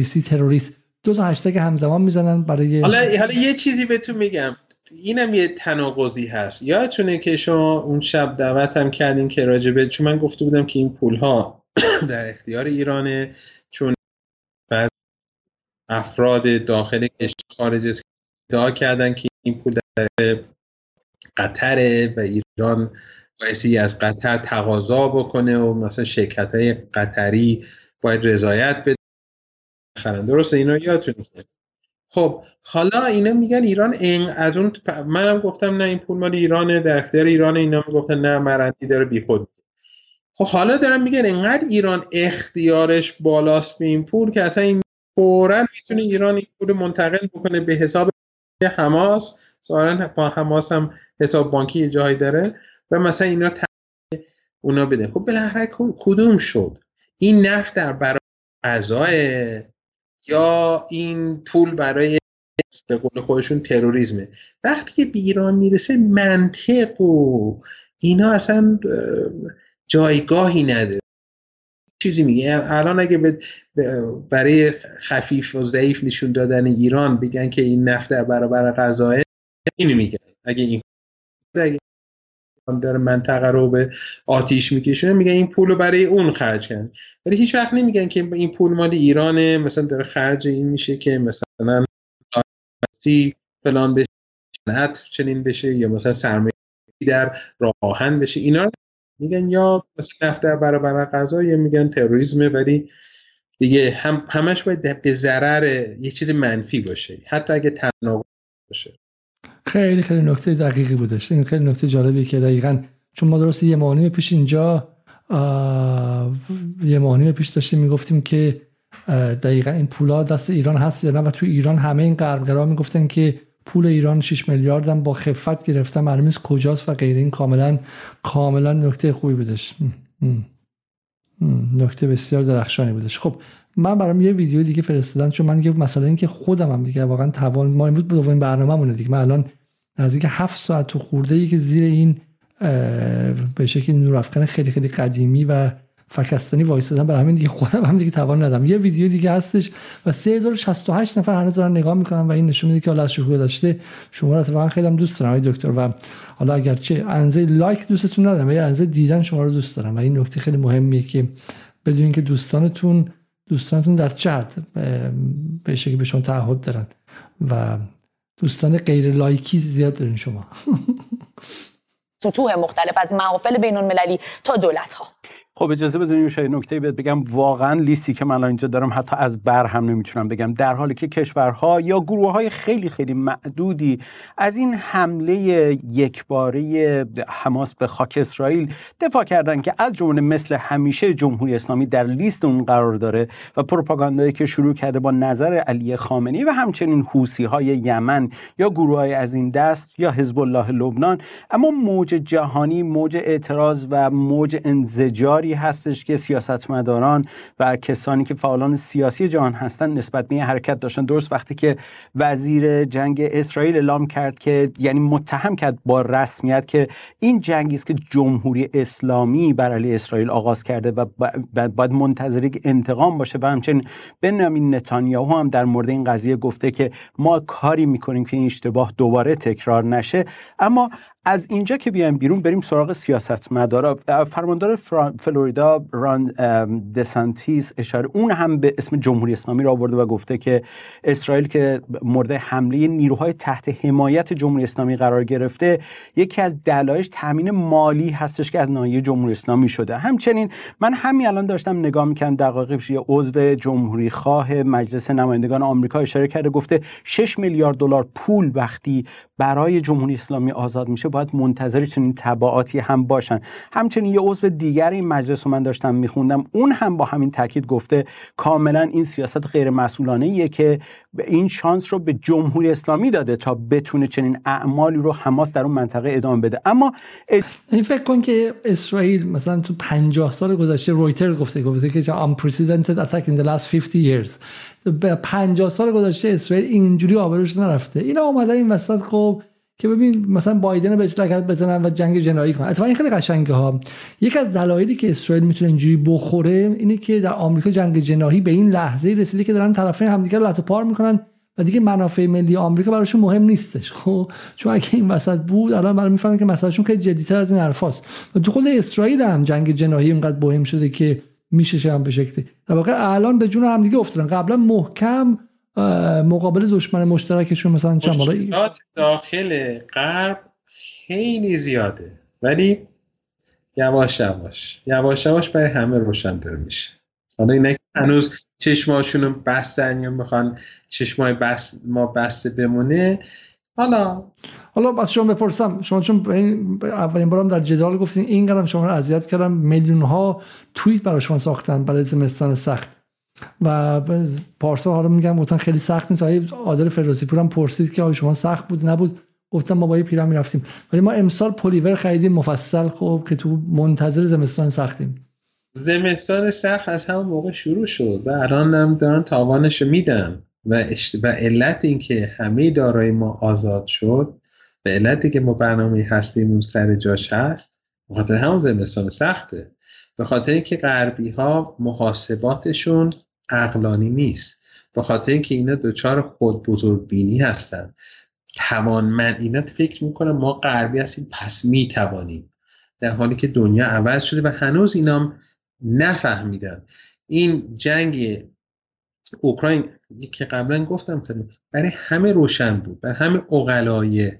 سی تروریست. دو تا هشتگ همزمان می‌زنن برای حالا حالا یه چیزی بهتون میگم. اینم یه تناقضی هست. یادتونه که شما اون شب دعوتم کردین که راجبه چون من گفته بودم که این پول ها در اختیار ایرانه چون بعض افراد داخل کشور خارج ادعا کردن که این پول در قطره و ایران بایستی از قطر تقاضا بکنه و مثلا شرکت های قطری باید رضایت بده. خرن درسته؟ اینا یادتون خب حالا اینا میگن ایران این از اون منم گفتم نه این پول مال ایرانه. در اختیار ایران اینا می‌گفتن نه مرندی داره بیخود خب حالا دارن میگن انقدر ایران اختیارش بالاست به این پول که اصلا این فورا می‌تونه ایران این پول منتقل بکنه به حساب حماس. ظاهرا با حماس هم حساب بانکی جایی داره و مثلا اینا اونا بده. خب بالاخره کدوم شد؟ این نفت در برای غذای یا این پول برای به قول خودشون تروریسمه وقتی که به ایران می‌رسه منطق و اینا اصلا جایگاهی نداره. چیزی میگه. الان اگه برای خفیف و ضعیف نشون دادن ایران بگن که این نفت در برابر غذاه اینو میگن. اگه این اگه داره منطقه رو به آتیش میکشونه میگن این پول رو برای اون خرج کردن. ولی هیچ وقت نمیگن که این پول مال ایرانه مثلا داره خرج این میشه که مثلا فلان بشه چنین بشه یا مثلا سرمایه در راهن بشه. اینا میگن یا مثلا نفت در برابر یا میگن تروریسم ولی دیگه هم همش باید به ضرر یه چیز منفی باشه. حتی اگه تناقض باشه. خیلی خیلی نکته دقیقی بودش این خیلی نکته جالبی که دقیقا چون ما درست یه ماه پیش اینجا یه ماه پیش داشتیم می‌گفتیم که دقیقا این پولا دست ایران هست یا نه؟ و تو ایران همه این غربگرا می‌گفتن که پول ایران 6 میلیارد هم با خفت گرفتن معلوم نیست کجاست و غیر این کاملا کاملا نکته خوبی بودش. نکته بسیار درخشانی بودش. خب من برام یه ویدیو دیگه فرستادم چون من دیگه مثلا اینکه خودم هم دیگه واقعا توان ما امروز به دومین برنامه مونه دیگه. من الان نزدیک هفت ساعت تو خورده ای که زیر این به شکل نورافکن خیلی خیلی قدیمی و فکستانی وایسادم برای همین دیگه خودم هم دیگه توان ندم یه ویدیو دیگه هستش و 3068 نفر هنوز دارن نگاه می‌کنن و این نشون میده که حالا از شکوه داشته شما رو اتفاقا خیلی هم دوست دارم دکتر. و حالا اگر چه انزه لایک دوستتون ندارم ولی انزه دیدن شما رو دوست دارم. و این نکته خیلی مهمیه که بدونین که دوستانتون دوستانتون در چه حد به شکلی به شما تعهد دارن. و دوستان غیر لایکی زیاد دارین شما. سطوح مختلف از محافل بین المللی تا دولت ها خب اجازه بدونیم شاید نکته بهت بگم. واقعا لیستی که من اینجا دارم حتی از بر هم نمی‌تونم بگم. در حالی که کشورها یا گروه های خیلی خیلی معدودی از این حمله یکباره حماس به خاک اسرائیل دفاع کردن که از جمله مثل همیشه جمهوری اسلامی در لیست اون قرار داره و پروپاگاندایی که شروع کرده با نظر علی خامنی و همچنین حوسی های یمن یا گروه های از این دست یا حزب الله لبنان. اما موج جهانی موج اعتراض و موج انزجاری هستش که سیاستمداران و کسانی که فعالان سیاسی جهان هستن نسبت به حرکت داشتن. درست وقتی که وزیر جنگ اسرائیل اعلام کرد که یعنی متهم کرد با رسمیت که این جنگی است که جمهوری اسلامی بر علیه اسرائیل آغاز کرده و باید منتظر انتقام باشه. و همچنین بنیامین نتانیاهو هم در مورد این قضیه گفته که ما کاری می‌کنیم که این اشتباه دوباره تکرار نشه. اما از اینجا که بیایم بیرون بریم سراغ سیاست مدارا فرماندار فلوریدا ران دسانتیس اشاره اون هم به اسم جمهوری اسلامی را آورده و گفته که اسرائیل که مورد حمله نیروهای تحت حمایت جمهوری اسلامی قرار گرفته یکی از دلایلش تامین مالی هستش که از ناحیه جمهوری اسلامی شده. همچنین من همین الان داشتم نگاه می‌کنم دقایق پیش عضو جمهوری خواه مجلس نمایندگان آمریکا اشاره کرده گفته 6 میلیارد دلار پول وقتی برای جمهوری اسلامی آزاد میشه باید منتظر چنین تبعاتی هم باشن. همچنین یه عضو دیگر این مجلس رو من داشتم میخوندم اون هم با همین تاکید گفته کاملا این سیاست غیر مسئولانه که این شانس رو به جمهوری اسلامی داده تا بتونه چنین اعمالی رو حماس در اون منطقه ادامه بده. اما این یعنی فکر کن که اسرائیل مثلا تو 50 سال گذشته رویتر گفته گفته که unprecedented attack in the last 50 years. به 50 سال گذشته اسرائیل اینجوری آبروش نرفته. اینا اومده این وسط خب که ببین مثلا بایدن رو بهش لگت بزنن و جنگ جنایی کنن. اتفاقا این خیلی قشنگه ها یک از دلایلی که اسرائیل می‌تونه اینجوری بخوره اینه که در آمریکا جنگ جنایی به این لحظه رسیده که دارن طرفین همدیگه رو پار می‌کنن و دیگه منافع ملی آمریکا براشون مهم نیستش. <laughs> خب چون اگه این وسط بود الان برای می‌فهمن که مسئلهشون خیلی جدیتر از این حرفاست. و تو خود اسرائیل هم جنگ جنایی اینقدر مهم شده که میشه هم به شکلی. در واقع الان به جون همدیگه افتادن. قبلا محکم مقابل دشمن مشترکشون مثلا چند داخل غرب خیلی زیاده. ولی یواش یواش. یواش یواش برای همه روشن داره میشه. حالا اینه هنوز چشماشون رو بستن یا می‌خوان چشمای بس ما بسته بمونه. حالا حالا از شما بپرسم. شما چون اولین بارم در جدال گفتین این قدم شما رو اذیت کردم میلیون ها توییت برای شما ساختن برای زمستان سخت. و پارسا حالا میگم گفتن خیلی سخت نیست. آقای عادل فردوسی پور هم پرسید که شما سخت بود نبود؟ گفتم ما با یه پیرا می‌رفتیم. ولی ما امسال پلیور خریدیم مفصل خب که تو منتظر زمستان سختیم. زمستان سخت از همون موقع شروع شد و الان دارن تاوانش میدن. و, و علت اینکه همه دارای ما آزاد شد به علتی که ما برنامه هستیم سر جاش هست بخاطر همون زمستان سخته. به خاطر اینکه غربی ها محاسباتشون عقلانی نیست. به خاطر اینکه اینا دچار خود بزرگ بینی هستن. توانمند اینا فکر می‌کنن ما غربی هستیم پس می‌توانیم. در حالی که دنیا عوض شده و هنوز اینام نفهمیدن. این جنگ اوکراین که قبلا گفتم برای همه روشن بود. برای همه اقلای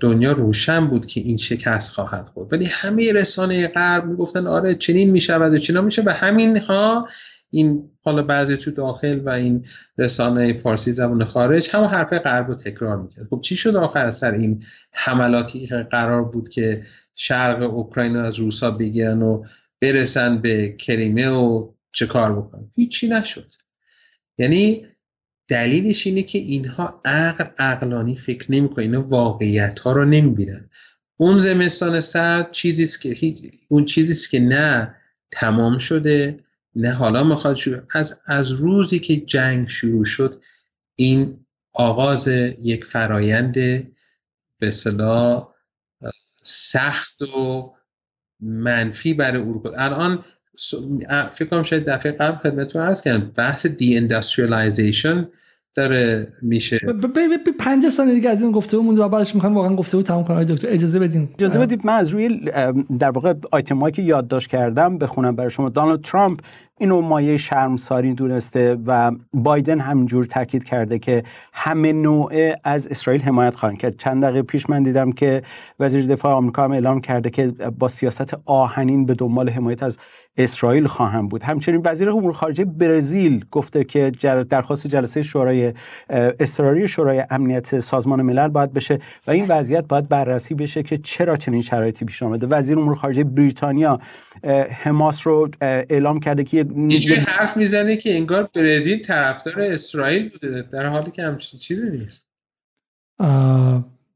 دنیا روشن بود که این شکست خواهد خورد. ولی همه رسانه غرب می‌گفتن آره چنین می‌شود و چنین میشه و همین ها این حالا بعضی تو داخل و این رسانه فارسی زبان خارج هم حرف غرب رو تکرار می‌کرد. خب چی شد آخر سر این حملاتی که قرار بود که شرق اوکراین از روسا بگیرن و برسن به کریمه و چه کار بکنن؟ هیچی نشد. یعنی دلیلش اینه که اینها عقل عقلانی فکر نمی‌کنن. اینا واقعیت ها رو نمی‌بینن. اون زمستان سرد چیزی که اون چیزی که نه تمام شده نه حالا می‌خواد شروع. از از روزی که جنگ شروع شد این آغاز یک فرایند به صلاح سخت و منفی برای اروپا. الان فکر کنم شاید دفعه قبل خدمتتون عرض کردم بحث دی داره میشه. 50 ثانیه دیگه از این گفته مونده و بعدش می‌خوام واقعا گفته بود تمام کنم دکتر اجازه بدین. اجازه بدید من از روی در واقع آیتمایی که یادداشت کردم بخونم برای شما. دونالد ترامپ اینو مایه شرمساری دونسته و بایدن همجور تاکید کرده که همه نوعه از اسرائیل حمایت خواهند کرد. چند دقیقه پیش من دیدم که وزیر دفاع آمریکا هم اعلام کرده که با سیاست آهنین به دنبال حمایت از اسرائیل خواهم بود. همچنین وزیر امور خارجه برزیل گفته که درخواست جلسه شورای اضطراری شورای امنیت سازمان ملل باید بشه و این وضعیت باید بررسی بشه که چرا چنین شرایطی پیش آمده. وزیر امور خارجه بریتانیا حماس رو اعلام کرده که یه حرف می‌زنه که انگار برزیل طرفدار اسرائیل بوده در حالی که همچین چیزی نیست.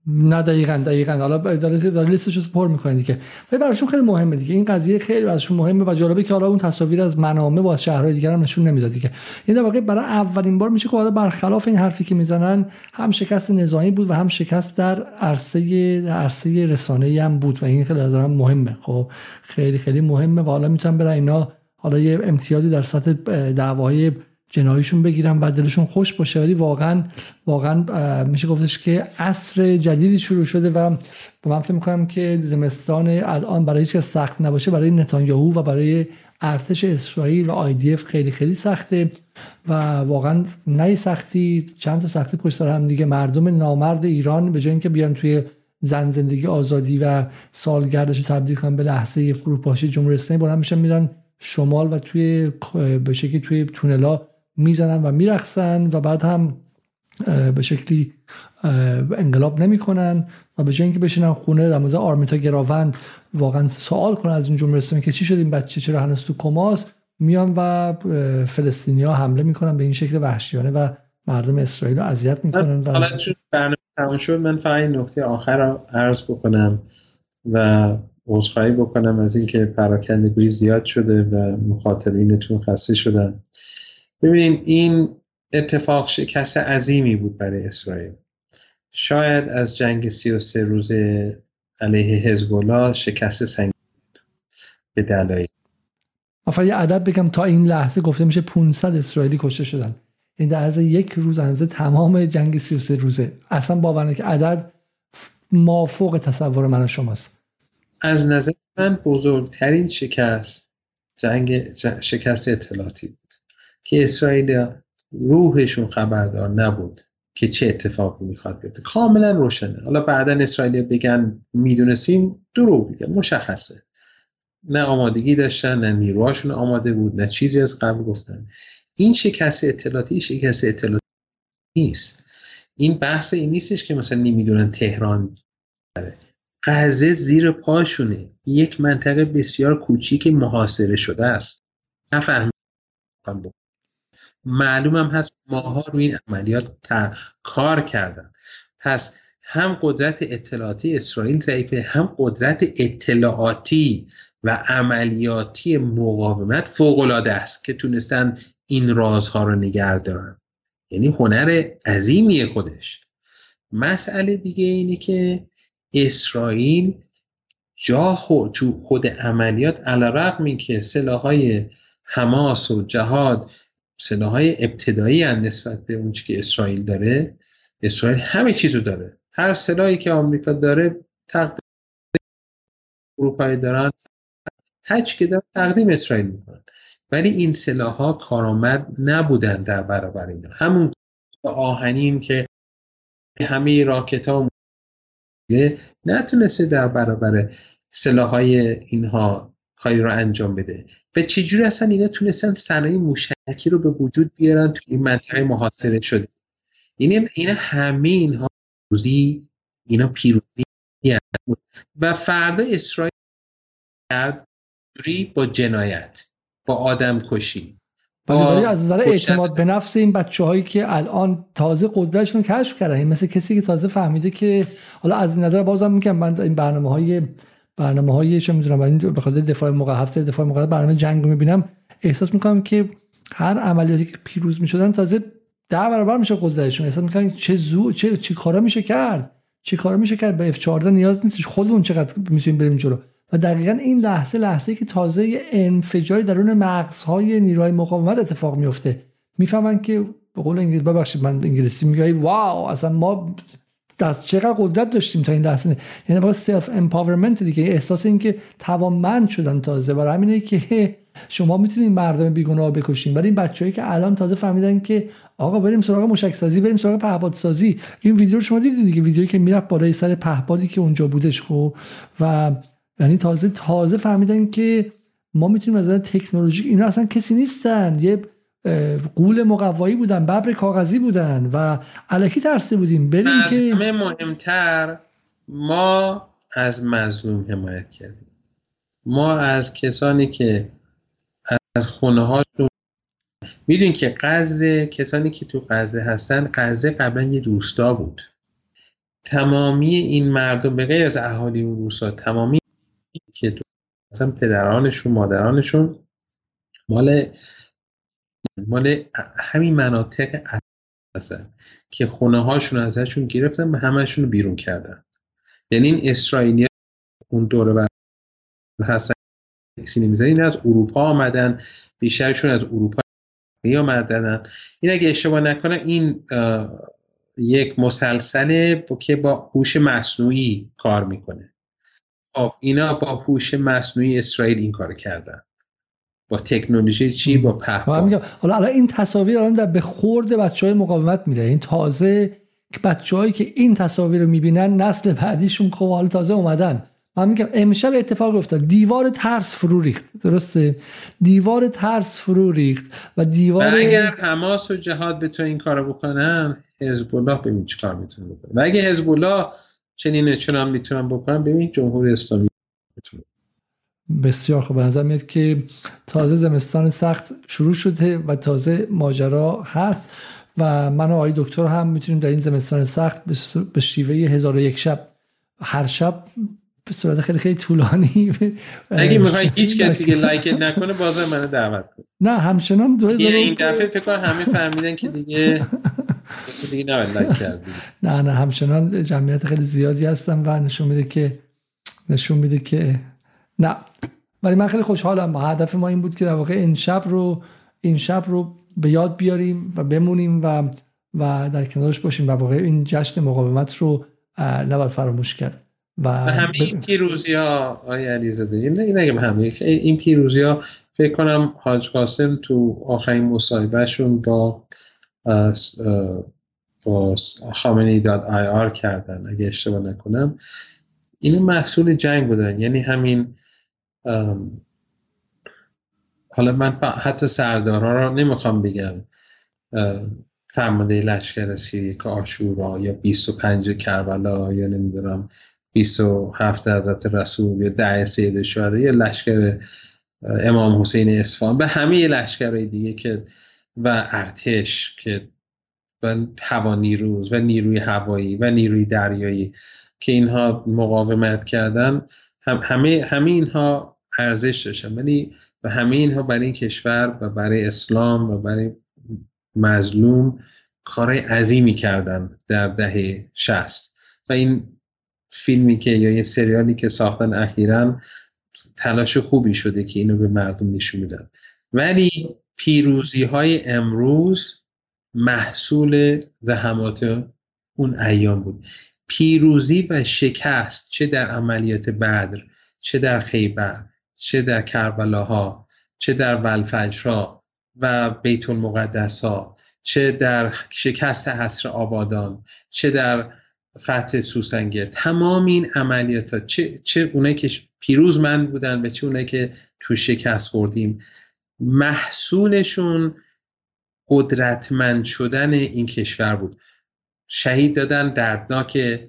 نه دقیقا دقیقا. حالا لیستش رو پر می‌کنه دیگه. ولی براشون خیلی مهمه دیگه. این قضیه خیلی براشون مهمه و جالبه که حالا اون تصاویر از منامه با شهرهای دیگر هم نشون نمی‌داد دیگه. این در واقع برای اولین بار میشه که حالا برخلاف این حرفی که می‌زنن هم شکست نظامی بود و هم شکست در عرصه عرصه رسانه‌ای هم بود و این خیلی از مهمه. خب خیلی خیلی مهمه و حالا می‌تونن برای اینا حالا یه امتیازی در سطح دعوای جنایشون بگیرن و دلشون خوش باشه. ولی واقعا واقعا میشه گفتش که عصر جدیدی شروع شده و من فکر می‌کنم که زمستان الان برای هیچ سخت نباشه. برای نتانیاهو و برای ارتش اسرائیل و آیدیف خیلی خیلی سخته و واقعا نه سختی چند تا سختی پشت سر هم دیگه. مردم نامرد ایران به جای اینکه بیان توی زن زندگی آزادی و سالگردش رو تبدیل کنن به لحظه فروپاشی جمهوری اسلامی بلند میشن میرن شمال و توی به شکلی توی تونلا می‌زنن و میرخصن و بعد هم به شکلی انقلاب نمی‌کنن و به جای اینکه بشینن خونه در مورد آرمیتا گراوند واقعا سوال کنن از این جمهوری که چی شد این بچه چرا هنوز تو کماس؟ میان و فلسطینیا حمله می‌کنن به این شکل وحشیانه و مردم اسرائیل رو اذیت می‌کنن حالا چون برنامه تموم شد من فقط این نکته آخر رو عرض بکنم و عذرخواهی بکنم از اینکه پراکندگویی زیاد شده و مخاطبینتون خسته شدن. ببینید این اتفاق شکست عظیمی بود برای اسرائیل. شاید از جنگ 33 روز علیه حزب شکست سنگین به دلایل. افراد یه عدد بگم تا این لحظه گفته میشه 500 اسرائیلی کشته شدن. این در عرض یک روز انزه تمام جنگ 33 روزه. اصلا باور که عدد مافوق تصور من و شماست. از نظر من بزرگترین شکست جنگ شکست اطلاعاتی که اسرائیل روحشون خبردار نبود که چه اتفاقی می‌خواد بیفته. کاملا روشنه. حالا بعدا اسرائیل بگن می‌دونستیم دروغ میگن مشخصه. نه آمادگی داشتن نه نیروهاشون آماده بود نه چیزی از قبل گفتن. این شکست اطلاعاتی شکست اطلاعاتی نیست. این بحث این نیستش که مثلا نمی‌دونن تهران داره غزه زیر پاشونه. یک منطقه بسیار کوچیک محاصره شده است. نفهم معلوم هم هست ماها روی این عملیات کار کردن. پس هم قدرت اطلاعاتی اسرائیل ضعیفه هم قدرت اطلاعاتی و عملیاتی مقاومت فوقالعاده است که تونستن این رازها رو نگه دارن. یعنی هنر عظیمی خودش. مسئله دیگه اینه که اسرائیل جا خود تو خود عملیات علیرغم این که سلاحهای حماس و جهاد سلاحهای ابتدایی نسبت به اون که اسرائیل داره اسرائیل همه چیزو داره. هر سلاحی که آمریکا داره تقدیم اروپایی دارن هچ که دارن تقدیم اسرائیل می‌کنن. ولی این سلاح ها کارآمد نبودن در برابر اینا. همون آهنین که همه راکت ها نتونسته در برابر سلاح های اینها کاری رو انجام بده. و چجوری اصلا اینا تونستن صنایع موشکی رو به وجود بیارن توی این منطقه محاصره شده؟ یعنی اینا همه اینها پیروزی اینا پیروزی و فردا اسرائیل با جنایت با آدم کشی. ولی از نظر اعتماد به نفس این بچه هایی که الان تازه قدرتشون کشف کردن. مثل کسی که تازه فهمیده که حالا از این نظر بازم میگم من این برنامه های برنامه هایی چه می‌دونم این به خاطر دفاع موقع هفته دفاع موقع برنامه جنگ می‌بینم احساس می‌کنم که هر عملیاتی که پیروز می‌شدن تازه ده برابر میشه قدرتشون. احساس می‌کنن چه زو چه چه کارا میشه کرد. چه کارا میشه کرد. به F14 نیاز نیستش خودمون چقدر می‌تونیم بریم جلو. و دقیقا این لحظه لحظه که تازه انفجاری درون مغزهای نیروهای مقاومت اتفاق میفته می‌فهمن که به قول انگلیسی ببخشید من انگلیسی میگم. wow اصلا ما دست چقدر قدرت داشتیم تا این لحظه یعنی یه self empowerment دیگه. احساس این که توانمند شدن تازه. برای همینه که <laughs> شما می‌تونید مردم بیگناه بکشین. ولی این بچه‌ای که الان تازه فهمیدن که آقا بریم سراغ مشک سازی بریم سراغ پهپاد سازی این ویدیو رو شما دیدید دیگه؟ ویدیویی که می‌رفت بالای سر پهپادی که اونجا بودش خب. و یعنی تازه تازه فهمیدن که ما می‌تونیم از تکنولوژی اینا اصلا کسی نیستن. یه قول مقوایی بودن ببر کاغذی بودن و علکی ترسه بودیم. بریم که همه مهمتر ما از مظلوم حمایت کردیم. ما از کسانی که از خونه هاشون که غزه کسانی که تو غزه هستن غزه قبلا یه روستا بود. تمامی این مردم به غیر از اهالی اون روستا تمامی که تو مثلا پدرانشون مادرانشون مال مال همین مناطق هستن که خونه هاشون ازشون گرفتن و همشون رو بیرون کردن. یعنی این اسرائیلی اون دوره بر هستن این از اروپا آمدن بیشترشون از اروپا آمدن این اگه اشتباه نکنه این یک مسلسله که با هوش مصنوعی کار می‌کنه. خب اینا با هوش مصنوعی اسرائیل این کار کردن. با تکنولوژی چی؟ با پهپاد. حالا الان این تصاویر الان در به خورد بچه های مقاومت میره. این تازه بچههایی که این تصاویر رو می‌بینن نسل بعدیشون خب حالا تازه اومدن. من میگم امشب اتفاق افتاد. دیوار ترس فرو ریخت. درسته؟ دیوار ترس فرو ریخت و دیوار و اگر حماس و جهاد به تو این کارو بکنن حزب الله ببین چی کار می‌تونه بکنه. و اگه حزب الله چنین چنان می‌تونن بکنن ببین جمهوری اسلامی می‌تونه بسیار خوب. نظر میاد که تازه زمستان سخت شروع شده و تازه ماجرا هست و من و آقای دکتر هم می‌تونیم در این زمستان سخت به شیوه هزار و یک شب هر شب به صورت خیلی خیلی طولانی <laughs> اگه می‌خوای <laughs> هیچ کسی که لایک نکنه بازم منو دعوت کن. نه همچنان دو یعنی این دفعه فکر کنم همه فهمیدن که دیگه <laughs> دیگه نه لایک کردی نه نه همچنان جمعیت خیلی زیادی هستم و نشون میده که نشون میده که نه. ولی من خیلی خوشحالم. هدف ما این بود که در واقع این شب رو این شب رو به یاد بیاریم و بمونیم و و در کنارش باشیم و واقع این جشن مقاومت رو نباید فراموش کرد. و, همه این پیروزی ها آقای علیزاده این نگم همه. این پیروزی ها فکر کنم حاج قاسم تو آخرین مصاحبهشون با با خامنی داد آی آر کردن. اگه اشتباه نکنم. اینو محصول جنگ بودن. یعنی همین حالا من حتی سردارها رو نمی‌خوام بگم فرمانده لشکر سیری که آشورا یا 25 کربلا یا نمی‌دونم 27 حضرت رسول یا ده سید شهده یا لشکر امام حسین اصفهان. به همه لشکرهای دیگه که و ارتش که و هوا نیروز و نیروی هوایی و نیروی دریایی که اینها مقاومت کردن هم همه همه اینها ارزش داشتن. ولی و همه اینها برای کشور و برای اسلام و برای مظلوم کار عظیمی کردن در دهه شست. و این فیلمی که یا یه سریالی که ساختن اخیرا تلاش خوبی شده که اینو به مردم نشون میدن. ولی پیروزی های امروز محصول زحمات اون ایام بود. پیروزی و شکست چه در عملیات بدر چه در خیبر. چه در کربلاها چه در ولفجرها و بیت المقدس ها چه در شکست حسر آبادان چه در فتح سوسنگه. تمام این عملیات ها چه, چه اونایی که پیروزمند بودن و چه اونایی که تو شکست خوردیم محصولشون قدرتمند شدن این کشور بود. شهید دادن دردناک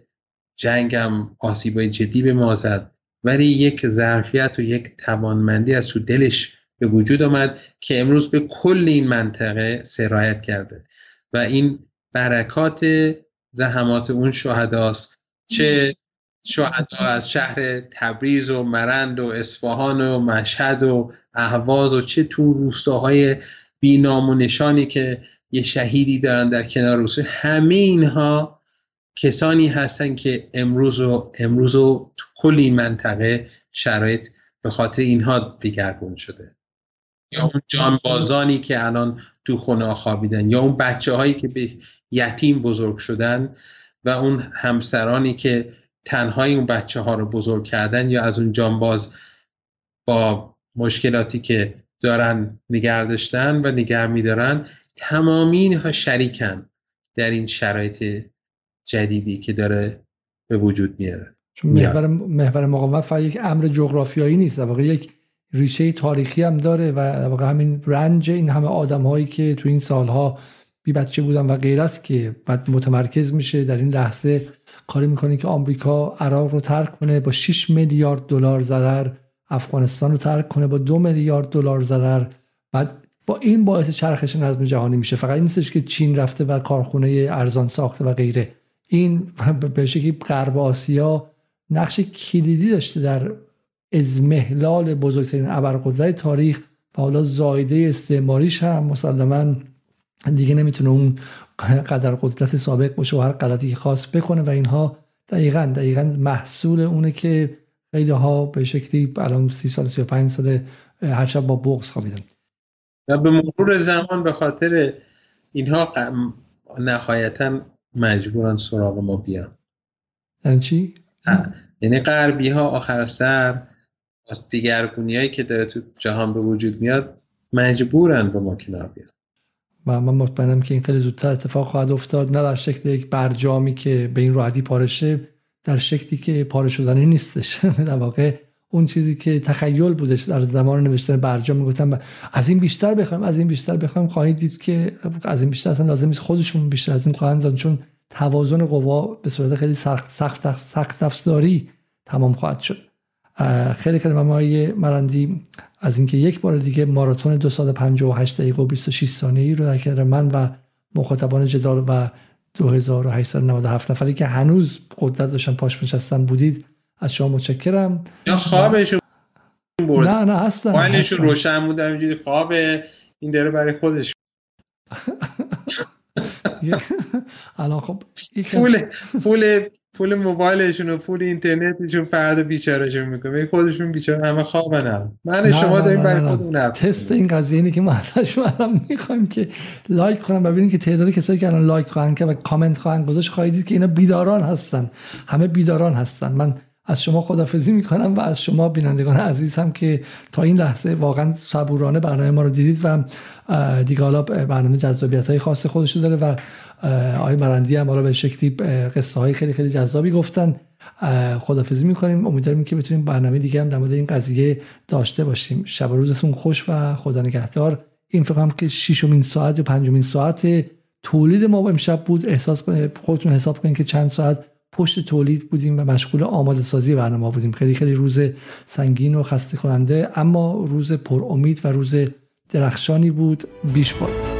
جنگم آسیبای جدی به ما زد. ولی یک ظرفیت و یک توانمندی از تو دلش به وجود آمد که امروز به کل این منطقه سرایت کرده. و این برکات زحمات اون شهداست. چه شهدا از شهر تبریز و مرند و اصفهان و مشهد و اهواز و چه تو روستاهای بینام و نشانی که یه شهیدی دارن در کنار روستا همه اینها کسانی هستن که امروز و امروز و تو کل این منطقه شرایط به خاطر اینها دیگرگون شده. یا اون جانبازانی که الان تو خونه خوابیدن یا اون بچه هایی که به یتیم بزرگ شدن و اون همسرانی که تنهای اون بچه ها رو بزرگ کردن یا از اون جانباز با مشکلاتی که دارن نگردشتن و نگر میدارن تمامی اینها شریکن در این شرایط جدیدی که داره به وجود میاره. چون محور, محور مقاومت فقط یک امر جغرافیایی نیست واقعا یک ریشه تاریخی هم داره و واقعا همین رنج این همه آدم هایی که تو این سالها بی بچه بودن و غیر است که بعد متمرکز میشه در این لحظه کاری می‌کنه که آمریکا عراق رو ترک کنه با 6 میلیارد دلار ضرر افغانستان رو ترک کنه با دو میلیارد دلار ضرر. بعد با این باعث چرخش نظم جهانی میشه. فقط این نیستش که چین رفته و کارخونه ارزان ساخته و غیره. این به شکلی غرب آسیا نقش کلیدی داشته در ازمهلال بزرگترین ابرقدرت تاریخ و حالا زایده استعماریش هم مسلما دیگه نمی‌تونه اون قدر قدرت سابق باشه و هر غلطی که خواست بکنه و اینها دقیقا دقیقا محصول اونه که خیلی ها به شکلی الان سی سال سی و پنج سال هر شب با بغز خوابیدن. و به مرور زمان به خاطر اینها نهایتا مجبورن سراغ ما بیان. یعنی چی؟ یعنی غربی ها آخر سر دیگرگونی هایی که داره تو جهان به وجود میاد مجبورن با ما کنار بیان. و من مطمئنم که این خیلی زودتر اتفاق خواهد افتاد نه در شکل یک برجامی که به این راحتی پارشه در شکلی که پاره شدنی نیستش. <laughs> در واقع اون چیزی که تخیل بودش در زمان نوشتن برجام می‌گفتن از این بیشتر بخوایم از این بیشتر بخوایم خواهید دید که از این بیشتر اصلا لازم نیست خودشون بیشتر از این خواهند داد چون توازن قوا به صورت خیلی سخت سخت سخت افزاری تمام خواهد شد. خیلی خیلی ممای مرندی از اینکه یک بار دیگه ماراتون دو سال 58 دقیقه و 26 ثانیه رو در کنار من و مخاطبان جدال و 2897 نفری که هنوز قدرت داشتن پاش نشستن بودید از شما متشکرم. یا خوابشون برد نه نه هستن موبایلشون روشن بود اینجوری خواب این داره برای خودش. <laughs> الان خب پول پول پول موبایلشون و پول اینترنتشون فردا بیچارهشون می‌کنه. خودشون بیچاره همه خوابن من شما داریم برای خودمون تست این قضیه اینه که ما ازش الان می‌خوایم که لایک کنم ببینید که تعداد کسایی که الان لایک خواهند که و کامنت خواهند گذاشت خواهید که اینا بیداران هستن. همه بیداران هستن. من از شما خدافزی می‌کنم و از شما بینندگان عزیز هم که تا این لحظه واقعا صبورانه برنامه ما رو دیدید و دیگه حالا برنامه جذابیت های خاص خودش داره و آقای مرندی هم حالا به شکلی قصه های خیلی خیلی جذابی گفتن. خدافزی می‌کنیم. امیدواریم که بتونیم برنامه دیگه هم در مورد این قضیه داشته باشیم. شب و روزتون خوش و خدا نگهدار. این فکر هم که ششمین ساعت یا پنجمین ساعت تولید ما امشب بود. احساس کنید خودتون حساب کنید که چند ساعت پشت تولید بودیم و مشغول آماده سازی برنامه بودیم. خیلی خیلی روز سنگین و خسته کننده اما روز پر امید و روز درخشانی بود. بیش باد.